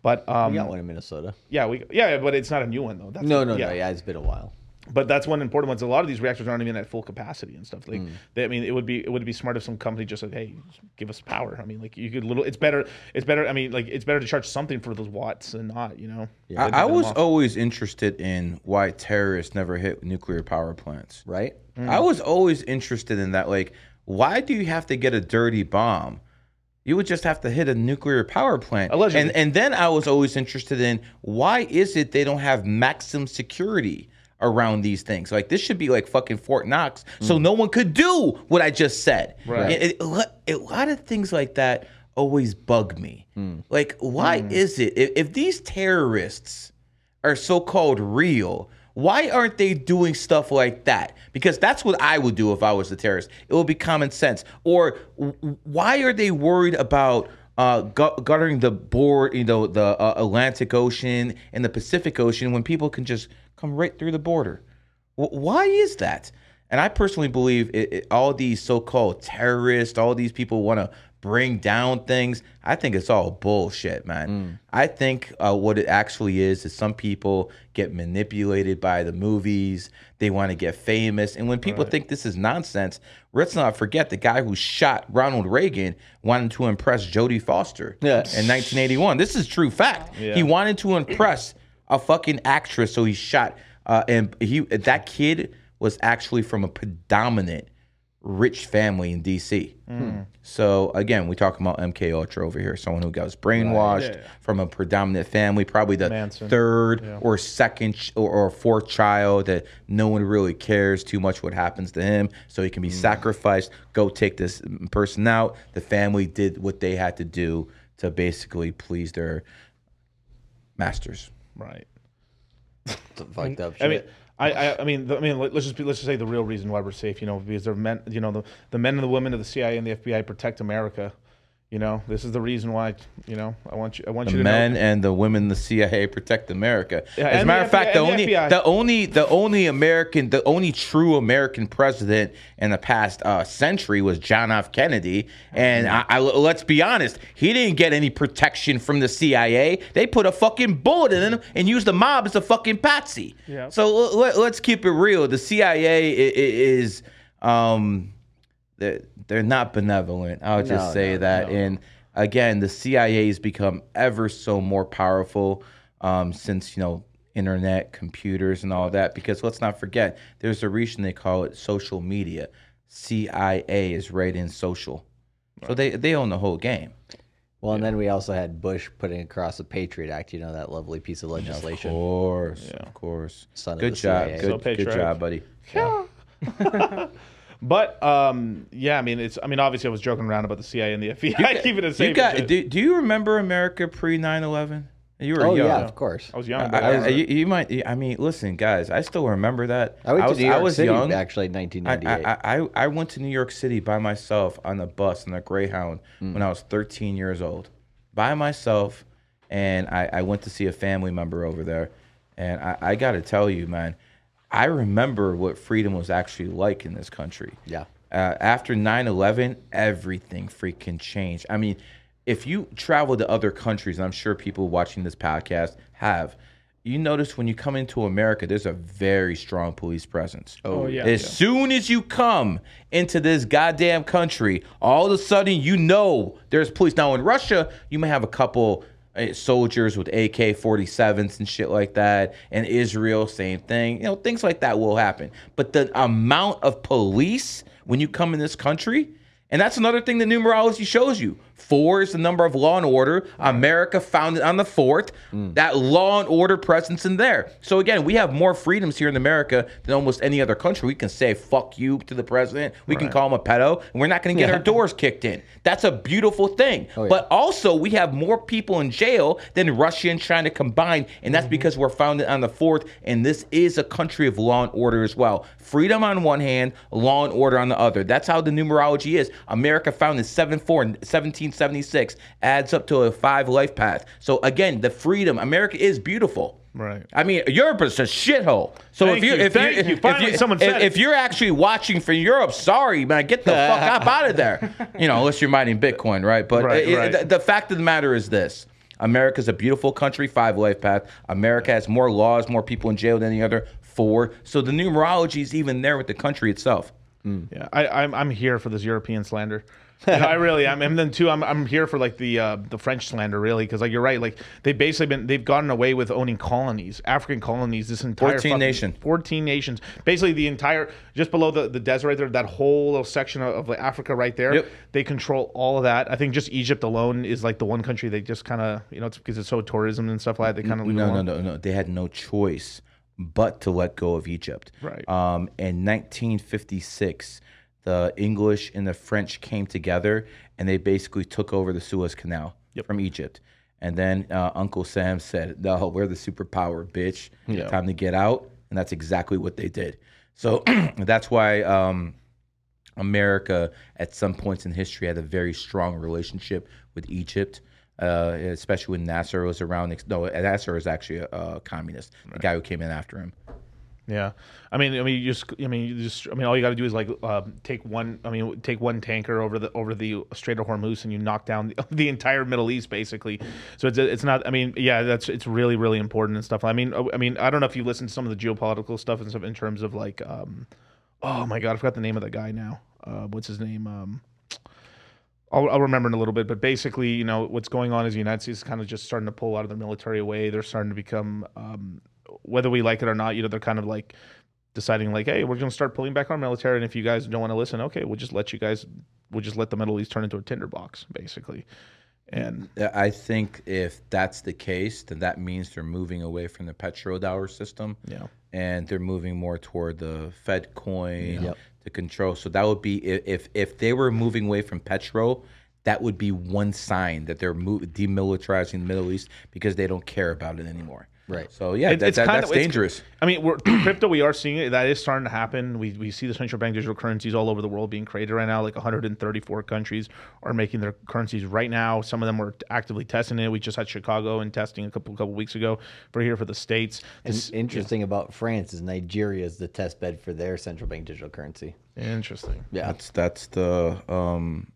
Speaker 4: But um,
Speaker 5: We got one in Minnesota.
Speaker 4: yeah, we yeah, but it's not a new one though. That's,
Speaker 5: No, no, no. Yeah, it's been a while.
Speaker 4: But that's one important one. A lot of these reactors aren't even at full capacity and stuff. Like,
Speaker 5: Hmm.
Speaker 4: they, I mean, it would be it would be smart if some company just said, "Hey, just give us power." I mean, like you could little. It's better. It's better. I mean, like it's better to charge something for those watts than not. You know. To
Speaker 3: I, I was
Speaker 4: off.
Speaker 3: always interested in why terrorists never hit nuclear power plants.
Speaker 5: Right.
Speaker 3: I was always interested in that. Like, why do you have to get a dirty bomb? You would just have to hit a nuclear power plant.
Speaker 4: Allegedly.
Speaker 3: And and then I was always interested in why is it they don't have maximum security around these things? Like this should be like fucking Fort Knox, so no one could do what I just said.
Speaker 4: Right.
Speaker 3: It- it- a lot- of things like that always bug me. Like, why is it if, if these terrorists are so-called real why aren't they doing stuff like that because that's what i would do if i was a terrorist it would be common sense or why are they worried about uh, gu- guttering the board, you know, the uh, Atlantic Ocean and the Pacific Ocean when people can just come right through the border. Why is that? And I personally believe it, it, all these so-called terrorists, all these people want to bring down things. I think it's all bullshit, man. I think uh, what it actually is is some people get manipulated by the movies. They want to get famous, and when people think this is nonsense, let's not forget the guy who shot Ronald Reagan wanted to impress Jodie Foster
Speaker 5: Yeah.
Speaker 3: in 1981. This is true fact. He wanted to impress a fucking actress, so he shot. Uh, and he that kid was actually from a predominant rich family in D.C. So again, we talk about MK Ultra over here, someone who got brainwashed from a predominant family, probably the
Speaker 4: Manson.
Speaker 3: third or second ch- or, or fourth child that no one really cares too much what happens to him, so he can be sacrificed. Go take this person out. The family did what they had to do to basically please their masters.
Speaker 4: Right. <laughs>
Speaker 5: Some fucked up shit.
Speaker 4: I mean, I, I, I mean, the, I mean, let- let's just be, let's just say the real reason why we're safe, you know, because they're men, you know, the, the men and the women of the CIA and the FBI protect America. You know, this is the reason why, you know, I want you, I want
Speaker 3: the
Speaker 4: you to
Speaker 3: men
Speaker 4: know.
Speaker 3: and the women, the CIA protect America.
Speaker 4: Yeah,
Speaker 3: As a matter of fact, the
Speaker 4: the
Speaker 3: only,
Speaker 4: FBI.
Speaker 3: the only, the only American, the only true American president in the past uh, century was John F. Kennedy. And
Speaker 4: Mm-hmm.
Speaker 3: I, I, let's be honest, he didn't get any protection from the CIA. They put a fucking bullet in him and used the mob as a fucking patsy.
Speaker 6: Yeah.
Speaker 3: So let, us keep it real. The CIA is. Um, they're, they're not benevolent. I'll just
Speaker 5: No,
Speaker 3: say
Speaker 5: no,
Speaker 3: that. And again, the CIA has become ever so more powerful um, since you know internet, computers, and all that. Because let's not forget, there's a reason they call it social media. CIA is right in social, so they they own the whole game.
Speaker 5: Well, and then we also had Bush putting across the Patriot Act. You know that lovely piece of
Speaker 3: Of
Speaker 5: legislation.
Speaker 3: course, of course.
Speaker 5: Son of
Speaker 3: good
Speaker 5: the
Speaker 3: job,
Speaker 5: CIA.
Speaker 3: good,
Speaker 4: So
Speaker 3: good job, buddy. <laughs> <laughs>
Speaker 4: But um, yeah, I mean, it's. I mean, obviously, I was joking around about the CIA and the FBI <laughs> keeping it
Speaker 3: You
Speaker 4: safe.
Speaker 3: got?
Speaker 4: and shit.
Speaker 3: Do, do you remember America pre 9/11? You were
Speaker 5: Oh
Speaker 3: young.
Speaker 5: yeah, of course.
Speaker 4: I was young.
Speaker 3: I,
Speaker 4: but
Speaker 3: I- you, you might. I mean, listen, guys. I still remember that.
Speaker 5: I went
Speaker 3: was,
Speaker 5: to New York
Speaker 3: I was
Speaker 5: City
Speaker 3: young.
Speaker 5: actually in
Speaker 3: I,
Speaker 5: 1998.
Speaker 3: I, I, I went to New York City by myself on a bus on a Greyhound
Speaker 5: Hmm.
Speaker 3: when I was 13 years old, by myself, and I, I went to see a family member over there, and I, I got to tell you, man, I remember what freedom was actually like in this country.
Speaker 5: Yeah.
Speaker 3: Uh, after 9/11, everything freaking changed. I mean, if you travel to other countries, and I'm sure people watching this podcast have, you notice when you come into America, there's a very strong police presence.
Speaker 6: Oh, yeah.
Speaker 3: As soon as you come into this goddamn country, all of a sudden you know there's police. Now in Russia, you may have a couple Eh, soldiers with AK-47s and shit like that. And Israel, same thing. You know, things like that will happen. But the amount of police when you come in this country, and that's another thing the numerology shows you. Four is the number of law and order. America founded on the fourth. Mm. That law and order presence in there. So again, we have more freedoms here in America than almost any other country. We can say "fuck you" to the president. We can call him a pedo, and we're not going to get our doors kicked in. That's a beautiful thing.
Speaker 5: Oh, yeah.
Speaker 3: But also, we have more people in jail than Russia and China combined, and that's mm-hmm. because we're founded on the fourth. And this is a country of law and order as well. Freedom on one hand, law and order on the other. That's how the numerology is. America founded 7 4 in 1776 adds up to a five life path. So again, the freedom. America is beautiful.
Speaker 4: Right.
Speaker 3: I mean, Europe is a shithole. So
Speaker 4: Thank
Speaker 3: if you,
Speaker 4: you,
Speaker 3: if you,
Speaker 4: you.
Speaker 3: if
Speaker 4: Finally
Speaker 3: you,
Speaker 4: someone
Speaker 3: if,
Speaker 4: said it.
Speaker 3: if you're actually watching from Europe, sorry, man, get the fuck up <laughs> out of there. You know, unless you're mining Bitcoin, right? But
Speaker 4: Right,
Speaker 3: it-
Speaker 4: right.
Speaker 3: The, the fact of the matter is this: America's a beautiful country, five life path. America has more laws, more people in jail than any other four. So the numerology is even there with the country itself. Mm.
Speaker 4: Yeah, I, I'm I'm here for this European slander. You know, I really am. And then too, I'm I'm here for like the uh, the French slander, really, because like you're right. Like they've basically been they've gotten away with owning colonies, African colonies. This entire
Speaker 3: 14
Speaker 4: fucking-
Speaker 3: nation.
Speaker 4: 14 nations. Basically, the entire just below the the desert right there, that whole little section of, of like, Africa right there.
Speaker 3: Yep.
Speaker 4: They control all of that. I think just Egypt alone is like the one country they just kind of you know it's because it's so tourism and stuff like that. They kind of
Speaker 3: No, no, no, no. They had no choice but to let go of Egypt.
Speaker 4: Right.
Speaker 3: Um, in 1956, the English and the French came together and they basically took over the Suez Canal from Egypt. And then uh, Uncle Sam said, "No, we're the superpower, bitch. Time to get out." And that's exactly what they did. So <clears throat> that's why um, America, at some points in history, had a very strong relationship with Egypt, uh, especially when Nasser was around. No, Nasser was actually a, a communist, the guy who came in after him.
Speaker 4: Yeah, I mean, I mean, you just, I mean, you just, I mean, all you got to do is like um, take one, I mean, take one tanker over the over the Strait of Hormuz, and you knock down the, <laughs> the entire Middle East, basically. So it's it's not, I mean, yeah, that's it's really really important and stuff. I mean, I mean, I don't know if you listen to some of the geopolitical stuff and stuff in terms of like, um, oh my god, I forgot the name of the guy now. Uh, what's his name? Um, I'll, I'll remember in a little bit, but basically, you know, what's going on is the United States is kind of just starting to pull out of their military away. They're starting to become, um, whether we like it or not, you know, they're kind of like deciding like, hey, we're going to start pulling back our military, and if you guys don't want to listen, okay, we'll just let you guys, we'll just let the Middle East turn into a tinderbox, basically. And
Speaker 3: I think if that's the case, then that means they're moving away from the petrodollar system.
Speaker 4: Yeah.
Speaker 3: And they're moving more toward the Fed coin to control. So that would be if if they were moving away from petro, that would be one sign that they're demilitarizing the Middle East because they don't care about it anymore.
Speaker 5: Right.
Speaker 3: So yeah,
Speaker 4: It-
Speaker 3: that,
Speaker 4: it's
Speaker 3: that,
Speaker 4: kind
Speaker 3: that's
Speaker 4: of- it's-
Speaker 3: dangerous.
Speaker 4: I mean, we're, <clears throat> crypto, we are seeing it. That is starting to happen. We, we see the central bank digital currencies all over the world being created right now. Like 134 countries are making their currencies right now. Some of them are actively testing it. We just had Chicago and testing a couple couple weeks ago for here for the states.
Speaker 5: And
Speaker 4: This-
Speaker 5: interesting about France is Nigeria is the test bed for their central bank digital currency.
Speaker 4: interesting.
Speaker 5: Yeah.
Speaker 3: That's that's the um,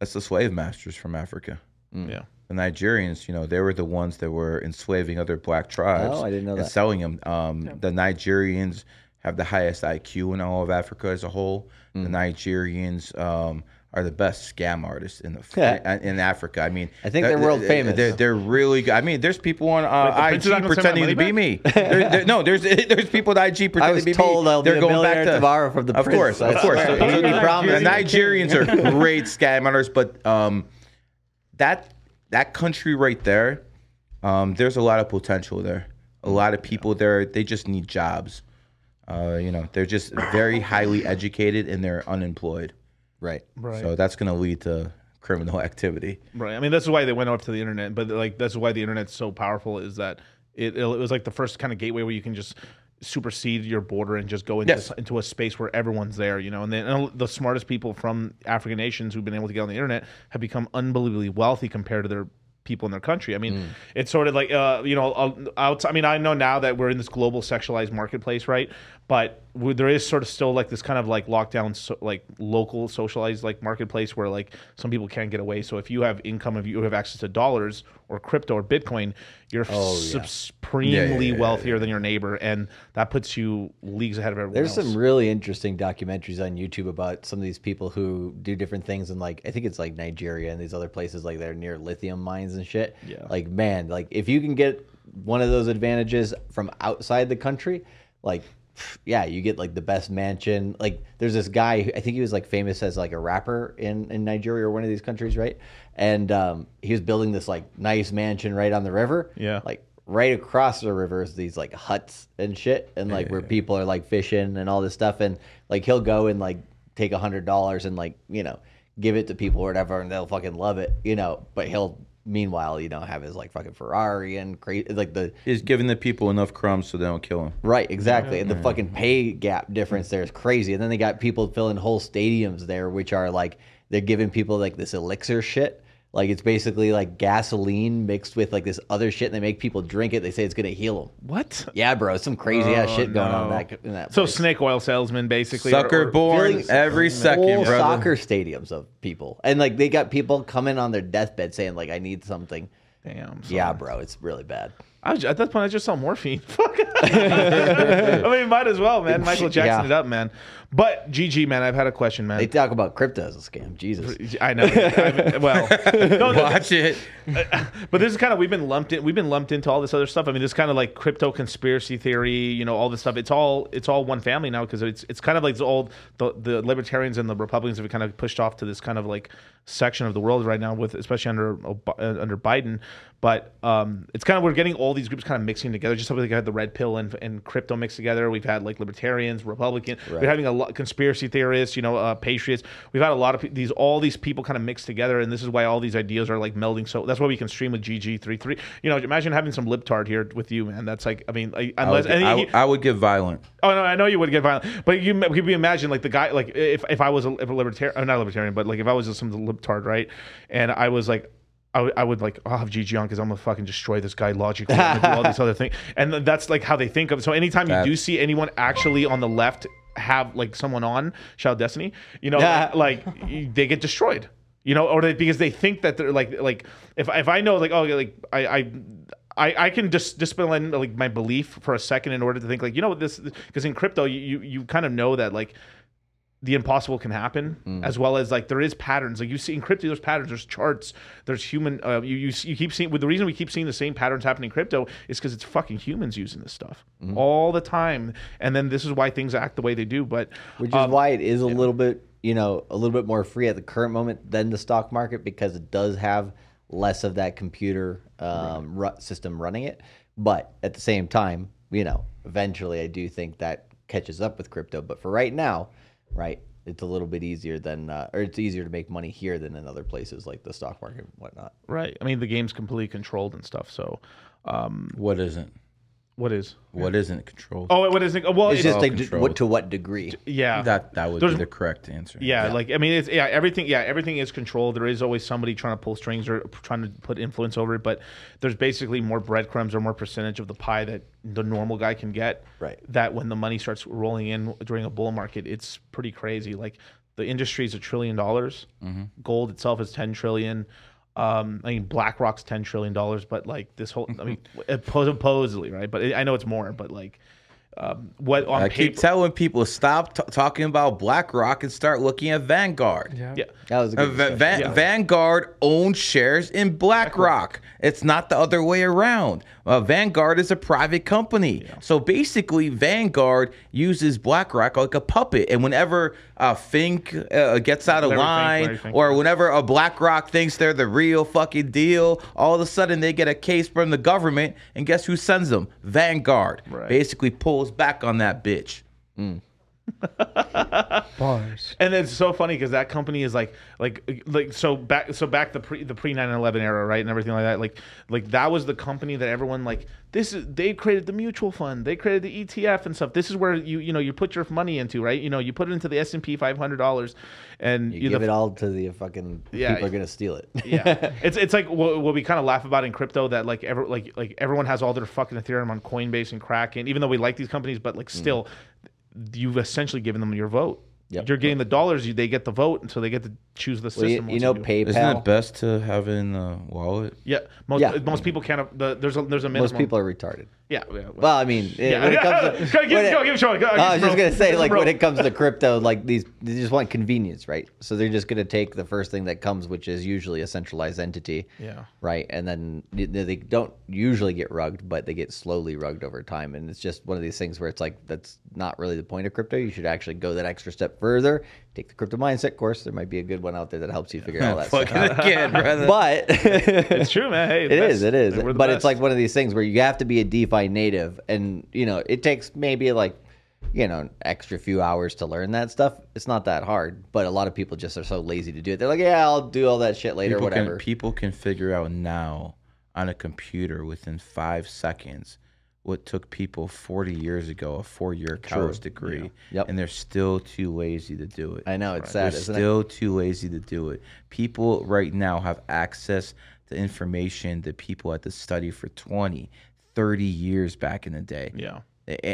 Speaker 3: that's the slave masters from Africa.
Speaker 4: Yeah.
Speaker 3: The Nigerians, you know, they were the ones that were enslaving other black tribes.
Speaker 5: Oh, I didn't know
Speaker 3: and
Speaker 5: that.
Speaker 3: selling them. Um, The Nigerians have the highest IQ in all of Africa as a whole.
Speaker 5: Mm.
Speaker 3: The Nigerians um, are the best scam artists in the
Speaker 5: Yeah.
Speaker 3: in Africa. I mean,
Speaker 5: I think they're world famous.
Speaker 3: They're, they're really good. I mean, there's people on
Speaker 4: the
Speaker 3: uh,
Speaker 4: prince is not
Speaker 3: IG
Speaker 4: gonna send my
Speaker 3: pretending to be
Speaker 4: money
Speaker 3: me. <laughs> There- there- no, there's <laughs> there's people at IG pretending
Speaker 5: was
Speaker 3: to be
Speaker 5: told
Speaker 3: me.
Speaker 5: I'll be
Speaker 3: they're
Speaker 5: a
Speaker 3: going back
Speaker 5: millionaire
Speaker 3: to
Speaker 5: tomorrow from the
Speaker 3: Of
Speaker 5: prince,
Speaker 3: course,
Speaker 5: I
Speaker 3: of course.
Speaker 5: swear.
Speaker 3: So- so
Speaker 5: He- he
Speaker 3: the-
Speaker 5: promised.
Speaker 3: the Nigerians are <laughs> great scam artists, but um, that that country right there, um, there's a lot of potential there. A lot of people there, they just need jobs. Uh, you know, they're just very highly educated and they're unemployed.
Speaker 5: Right.
Speaker 4: Right.
Speaker 3: So that's going to lead to criminal <laughs> activity.
Speaker 4: Right. I mean, that's why they went off to the internet. But like, that's why the internet's so powerful is that it, it was like the first kind of gateway where you can just supersede your border and just go into
Speaker 3: Yes.
Speaker 4: into a space where everyone's there. You know, and then the smartest people from African nations who've been able to get on the internet have become unbelievably wealthy compared to their people in their country. I mean,
Speaker 3: Mm.
Speaker 4: it's sort of like uh, you know, uh, outside, I mean, I know now that we're in this global sexualized marketplace, right? But there is sort of still like this kind of like lockdown, so, like local socialized like marketplace where like some people can't get away. So if you have income, if you have access to dollars or crypto or Bitcoin, you're
Speaker 5: Oh, yeah.
Speaker 4: supremely
Speaker 3: Yeah, yeah,
Speaker 4: wealthier than your neighbor, and that puts you leagues ahead of everyone
Speaker 5: There's
Speaker 4: else.
Speaker 5: some really interesting documentaries on YouTube about some of these people who do different things in like I think it's like Nigeria and these other places like they're near lithium mines and shit.
Speaker 4: Yeah.
Speaker 5: Like man, like if you can get one of those advantages from outside the country, like yeah, you get like the best mansion. Like there's this guy, who- I think he was like famous as like a rapper in in Nigeria or one of these countries, right? And um, he was building this like nice mansion right on the river.
Speaker 4: Yeah.
Speaker 5: Like right across the river is these like huts and shit and like where people are like fishing and all this stuff and like he'll go and like take a hundred dollars and like you know give it to people or whatever and they'll fucking love it you know but he'll meanwhile you know have his like fucking ferrari and crazy like the
Speaker 3: He's giving the people enough crumbs so they don't kill him.
Speaker 5: right exactly and the fucking pay gap mm-hmm. difference there is crazy and then they got people filling whole stadiums there which are like they're giving people like this elixir shit like it's basically like gasoline mixed with like this other shit and they make people drink it they say it's gonna heal them
Speaker 4: what?
Speaker 5: yeah, bro, some crazy ass
Speaker 4: Oh,
Speaker 5: shit going on
Speaker 4: no.
Speaker 5: in that, in that
Speaker 4: So
Speaker 5: place.
Speaker 4: snake oil salesman, basically.
Speaker 3: Sucker born
Speaker 5: Feeling-
Speaker 3: every second,
Speaker 5: whole
Speaker 3: brother.
Speaker 5: soccer stadiums of people, and like they got people coming on their deathbed saying like, "I need something."
Speaker 4: Damn.
Speaker 5: Yeah, bro, it's really bad.
Speaker 4: I was, at that point, I just saw morphine. Fuck. <laughs> I mean, might as well, man. Michael Jackson
Speaker 5: Yeah.
Speaker 4: it up, man. But GG, man, I've had a question, man.
Speaker 5: They talk about crypto as a scam. Jesus.
Speaker 4: I know. I mean, well, <laughs> no, no,
Speaker 3: Watch it. <laughs>
Speaker 4: but this is kind of we've been lumped in. We've been lumped into all this other stuff. I mean, this kind of like crypto conspiracy theory. You know, all this stuff. It's all it's all one family now because it's it's kind of like the old the the libertarians and the Republicans have kind of pushed off to this kind of like section of the world right now with especially under uh, under Biden. But um, it's kind of we're getting all these groups kind of mixing together. Just like I had the red pill and, and crypto mixed together. We've had like libertarians, Republican. We're having a lot conspiracy theorists. You know, uh, patriots. We've had a lot of pe- these all these people kind of mixed together, and this is why all these ideas are like melding. So that's why we can stream with GG33. You know, imagine having some libtard here with you, man. That's like, I mean, like,
Speaker 3: I
Speaker 4: unless
Speaker 3: would, I,
Speaker 4: he-
Speaker 3: would- I would get violent.
Speaker 4: Oh no, I know you would get violent, but you could you imagine like the guy like if, if I was a, if a libertarian, uh, not a libertarian, but like if I was just some libtard, right? And I was like. I would- like I'll have GG on because I'm gonna fucking destroy this guy logically and do all these <laughs> other things, and th- that's like how they think of it. So anytime you do see anyone actually on the left have like someone on Shout Destiny, you know,
Speaker 5: Yeah.
Speaker 4: like, <laughs> like, they get destroyed, you know, or they, because they think that they're like like if if I know like oh like I I. I, I can just discipline like my belief for a second in order to think like you know what this because in crypto you, you you kind of know that like the impossible can happen
Speaker 5: Mm.
Speaker 4: as well as like there is patterns like you see in crypto there's patterns there's charts there's human uh, you, you you keep seeing with the reason we keep seeing the same patterns happening in crypto is because it's fucking humans using this stuff
Speaker 5: Mm-hmm.
Speaker 4: all the time and then this is why things act the way they do but
Speaker 5: Which is
Speaker 4: um,
Speaker 5: why it is a little bit, you know, a little bit more free at the current moment than the stock market because it does have less of that computer um, ru- system running it. But at the same time, you know, eventually I do think that catches up with crypto. But for right now, right, it's a little bit easier than, uh, or it's easier to make money here than in other places like the stock market and whatnot.
Speaker 4: right i mean the game's completely controlled and stuff so um
Speaker 3: What isn't?
Speaker 4: What is?
Speaker 3: What isn't controlled?
Speaker 4: Oh, what is it? Well,
Speaker 5: It's
Speaker 4: it's,
Speaker 5: just
Speaker 3: all
Speaker 5: like d- what to what degree?
Speaker 4: yeah.
Speaker 3: that that would
Speaker 4: There's-
Speaker 3: be the correct answer.
Speaker 4: Yeah, like I mean, it's yeah, everything. Yeah, everything is controlled. There is always somebody trying to pull strings or trying to put influence over it, but there's basically more breadcrumbs or more percentage of the pie that the normal guy can get.
Speaker 5: Right.
Speaker 4: That when the money starts rolling in during a bull market, it's pretty crazy. Like the industry is a trillion dollars. Mm-hmm. Gold itself is ten trillion. Um, I mean, BlackRock's ten trillion dollars, but like this whole, I mean, <laughs> supposedly, right? But I know it's more. But like, um, what on
Speaker 3: I
Speaker 4: paper?
Speaker 3: keep telling people stop t- talking about BlackRock and start looking at Vanguard.
Speaker 6: Yeah.
Speaker 4: yeah.
Speaker 5: That was a
Speaker 3: Uh,
Speaker 5: good
Speaker 3: Va-
Speaker 5: discussion.
Speaker 3: Va-
Speaker 4: Yeah.
Speaker 3: Vanguard owns shares in BlackRock. It's not the other way around. Uh, Vanguard is a private company. So basically, Vanguard uses BlackRock like a puppet. And whenever uh, Fink uh, gets out of
Speaker 4: Larry
Speaker 3: line,
Speaker 4: Larry Fink.
Speaker 3: or whenever a BlackRock thinks they're the real fucking deal, all of a sudden they get a case from the government. And guess who sends them? Vanguard.
Speaker 4: Right.
Speaker 3: Basically pulls back on that bitch. Mm.
Speaker 6: Bars.
Speaker 4: and it's so funny because that company is like like like so back so back the pre the pre 9-11 era right and everything like that like like that was the company that everyone like this is they created the mutual fund they created the etf and stuff this is where you you know you put your money into right you know you put it into the s&p $500 and
Speaker 5: You
Speaker 4: you
Speaker 5: give
Speaker 4: the,
Speaker 5: it all to the fucking
Speaker 4: Yeah.
Speaker 5: people are gonna steal it.
Speaker 4: yeah, <laughs> it's it's like what, what we kind of laugh about in crypto that like ever like like everyone has all their fucking Ethereum on Coinbase and Kraken, even though we like these companies, but like mm. still, you've essentially given them your vote.
Speaker 5: Yep.
Speaker 4: You're getting the dollars, you, they get the vote, and so they get to choose the
Speaker 5: Well, you,
Speaker 4: system.
Speaker 5: you
Speaker 4: once
Speaker 5: know,
Speaker 4: do.
Speaker 5: PayPal.
Speaker 3: Isn't it best to have it in the wallet?
Speaker 4: Yeah, most
Speaker 5: Yeah.
Speaker 4: most people can't. The, there's a there's a minimum.
Speaker 5: Most people are retarded.
Speaker 4: Yeah. yeah
Speaker 5: Well, I mean,
Speaker 4: yeah.
Speaker 5: when it comes to, <laughs>
Speaker 4: Go, give,
Speaker 5: when it-
Speaker 4: go, give it a shot. Go, oh, give
Speaker 5: I was just
Speaker 4: bro.
Speaker 5: gonna say, like,
Speaker 4: bro.
Speaker 5: when it comes to crypto, like these, they just want convenience, right? So they're just gonna take the first thing that comes, which is usually a centralized entity,
Speaker 4: Yeah.
Speaker 5: right? And then they- they don't usually get rugged, but they get slowly rugged over time. And it's just one of these things where it's like that's not really the point of crypto. You should actually go that extra step further. Take the crypto mindset course. There might be a good one out there that helps you figure all that <laughs> stuff out.
Speaker 3: again, brother.
Speaker 5: But <laughs>
Speaker 4: it's true, man. Hey, <laughs>
Speaker 5: It is, it is. But it's like one of these things where you have to be a DeFi native, and you know it takes maybe like you know an extra few hours to learn that stuff. It's not that hard, but a lot of people just are so lazy to do it. They're like, yeah, I'll do all that shit later,
Speaker 3: people
Speaker 5: whatever.
Speaker 3: Can, people can figure out now on a computer within five seconds what took people 40 years ago, a four year college degree.
Speaker 5: Yep.
Speaker 3: And they're still too lazy to do it.
Speaker 5: I know it's sad.
Speaker 3: They're
Speaker 5: sad, isn't it?
Speaker 3: still too lazy to do it. People right now have access to information that people had to study for 20, 30 years back in the day.
Speaker 4: yeah.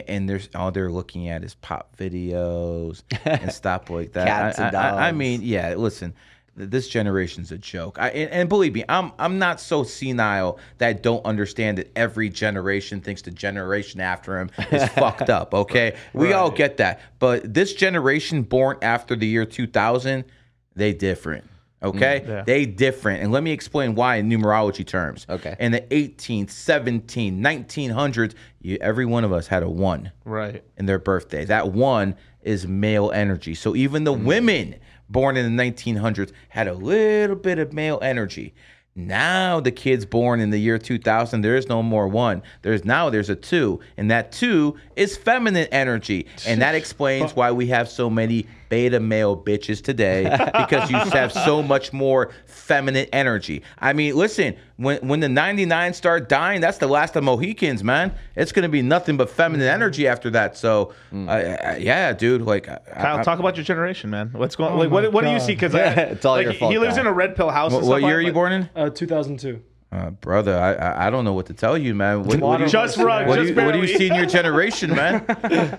Speaker 3: And there's all they're looking at is pop videos <laughs> and stuff like that.
Speaker 5: Cats
Speaker 3: I,
Speaker 5: and
Speaker 3: I- I- I mean, yeah. Listen, th- this generation's a joke. I, and, and believe me, I'm I'm not so senile that I don't understand that every generation thinks the generation after him is <laughs> fucked up. Okay, we all get that. But this generation born after the year 2000, they different. Okay, mm,
Speaker 4: Yeah.
Speaker 3: they different, and let me explain why in numerology terms.
Speaker 5: Okay.
Speaker 3: in the 18th, 17th, 1900s, you, every one of us had a one
Speaker 4: Right.
Speaker 3: in their birthday. That one is male energy. So even the mm. women born in the 1900s had a little bit of male energy. Now the kids born in the year 2000, there is no more one. There's now there's a two, and that two is feminine energy, and that explains why we have so many beta male bitches today <laughs> because you have so much more feminine energy. I mean, listen, when when the 99 start dying, that's the last of Mohicans, man. It's gonna be nothing but feminine energy after that. So, uh, uh, yeah, dude, like, I-
Speaker 4: Kyle,
Speaker 3: I-
Speaker 4: talk about your generation, man. What's going?
Speaker 6: Oh
Speaker 4: like, what,
Speaker 6: my
Speaker 4: what do you see? Because <laughs>
Speaker 5: It's all
Speaker 4: like,
Speaker 5: your fault,
Speaker 4: He lives
Speaker 5: Kyle.
Speaker 4: in a red pill house.
Speaker 3: what, what
Speaker 4: stuff
Speaker 3: year are you born in?
Speaker 6: Uh, 2002.
Speaker 3: Uh, brother, I, I I don't know what to tell you, man. What, what do you,
Speaker 4: Just rug,
Speaker 3: what do
Speaker 4: just
Speaker 3: you, what do you see in your generation, man?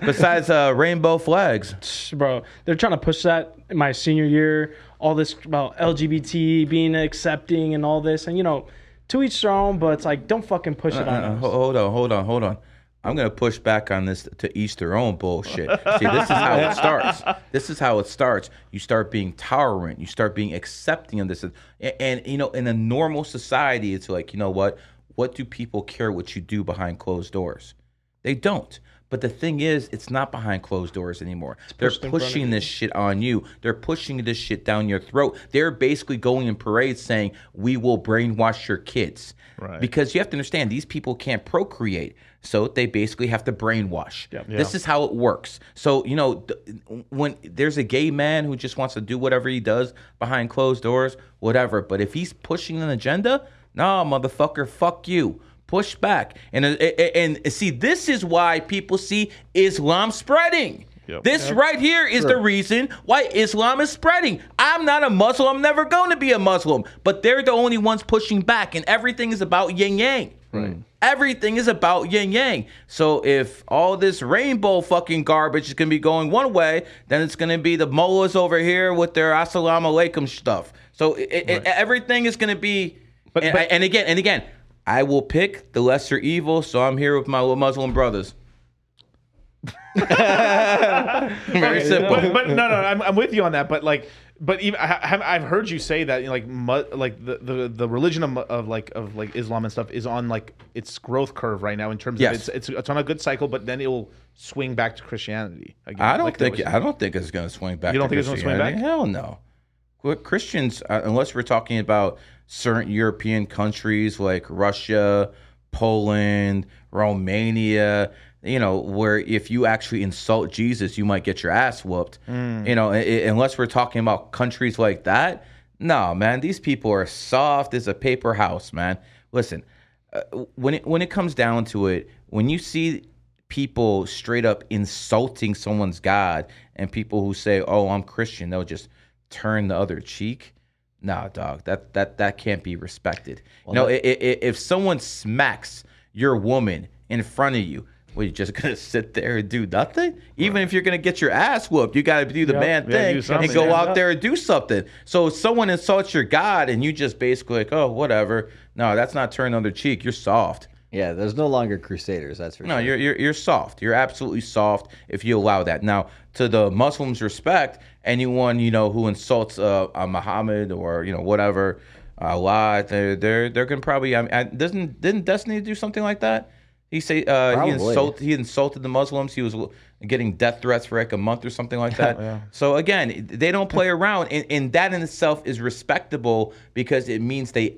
Speaker 3: <laughs> Besides uh, rainbow flags.
Speaker 6: Bro, they're trying to push that in my senior year. All this about LGBT being accepting and all this, and you know, to each their own. But it's like, don't fucking push it on
Speaker 3: Uh,
Speaker 6: us.
Speaker 3: hold on, hold on, hold on. I'm gonna push back on this to each their own bullshit. <laughs> See, this is how it starts. This is how it starts. You start being tolerant. You start being accepting of this, and, and you know, in a normal society, it's like, you know what? What do people care what you do behind closed doors? They don't. But the thing is, it's not behind closed doors anymore. They're
Speaker 6: pushed in front of
Speaker 3: pushing this shit on you. They're pushing this shit down your throat. They're basically going in parades saying, "We will brainwash your kids."
Speaker 4: Right.
Speaker 3: Because you have to understand, these people can't procreate, so they basically have to brainwash. This
Speaker 4: Yeah.
Speaker 3: is how it works. So you know, th- when there's a gay man who just wants to do whatever he does behind closed doors, whatever. But if he's pushing an agenda, no, motherfucker, fuck you. push back. And uh, and, and see, this is why people see Islam spreading.
Speaker 4: Yep.
Speaker 3: This right here is the reason why Islam is spreading. I'm not a Muslim. I'm never going to be a Muslim. But they're the only ones pushing back, and everything is about yin yang. Right. Hmm. Everything is about yin yang. So if all this rainbow fucking garbage is gonna be going one way, then it's gonna be the mullahs over here with their assalamu alaikum stuff. So it, it, everything is gonna be.
Speaker 4: But-
Speaker 3: and,
Speaker 4: but-
Speaker 3: and again, and again, I will pick the lesser evil. So I'm here with my Muslim brothers. <laughs> Very simple.
Speaker 4: but, but no, no, I'm, I'm with you on that. But like, but even I, have- I've heard you say that like, mu- like the, the the religion of, of like of like Islam and stuff is on like its growth curve right now in terms
Speaker 3: Yes.
Speaker 4: of it's, it's it's on a good cycle, but then it will swing back to Christianity. Again,
Speaker 3: I don't
Speaker 4: like
Speaker 3: think I don't think it's going to swing back.
Speaker 4: You don't
Speaker 3: to
Speaker 4: think it's gonna swing back?
Speaker 3: Hell no. Christians, uh, unless we're talking about certain European countries like Russia, Poland, Romania, you know, where if you actually insult Jesus, you might get your ass whooped.
Speaker 4: Hmm.
Speaker 3: You know, i- i- unless we're talking about countries like that. No, man, these people are soft as a paper house, man. Listen, uh, when it when it comes down to it, when you see people straight up insulting someone's God and people who say, "Oh, I'm Christian," they'll just turn the other cheek. Nah, dog, that that that can't be respected. you know, i- if someone smacks your woman in front of you, well, you just <laughs> gonna sit there and do nothing? Even if you're gonna get your ass whooped, you gotta do the
Speaker 6: Yep.
Speaker 3: man thing and go out
Speaker 6: up.
Speaker 3: there and do something. So if someone insults your God and you just basically like, oh, whatever. No, that's not turn the other cheek. You're soft.
Speaker 5: Yeah, there's no longer crusaders. That's for
Speaker 3: No,
Speaker 5: sure.
Speaker 3: you're, you're you're soft. You're absolutely soft if you allow that. Now, to the Muslims' respect, anyone you know who insults uh, uh Muhammad or you know whatever Allah, they're they're they're gonna probably. I mean, I- doesn't didn't Destiny do something like that? He say uh, he
Speaker 5: Probably.
Speaker 3: insulted he insulted the Muslims. He was getting death threats for like a month or something like that. <laughs> So again, they don't play around, and, and that in itself is respectable because it means they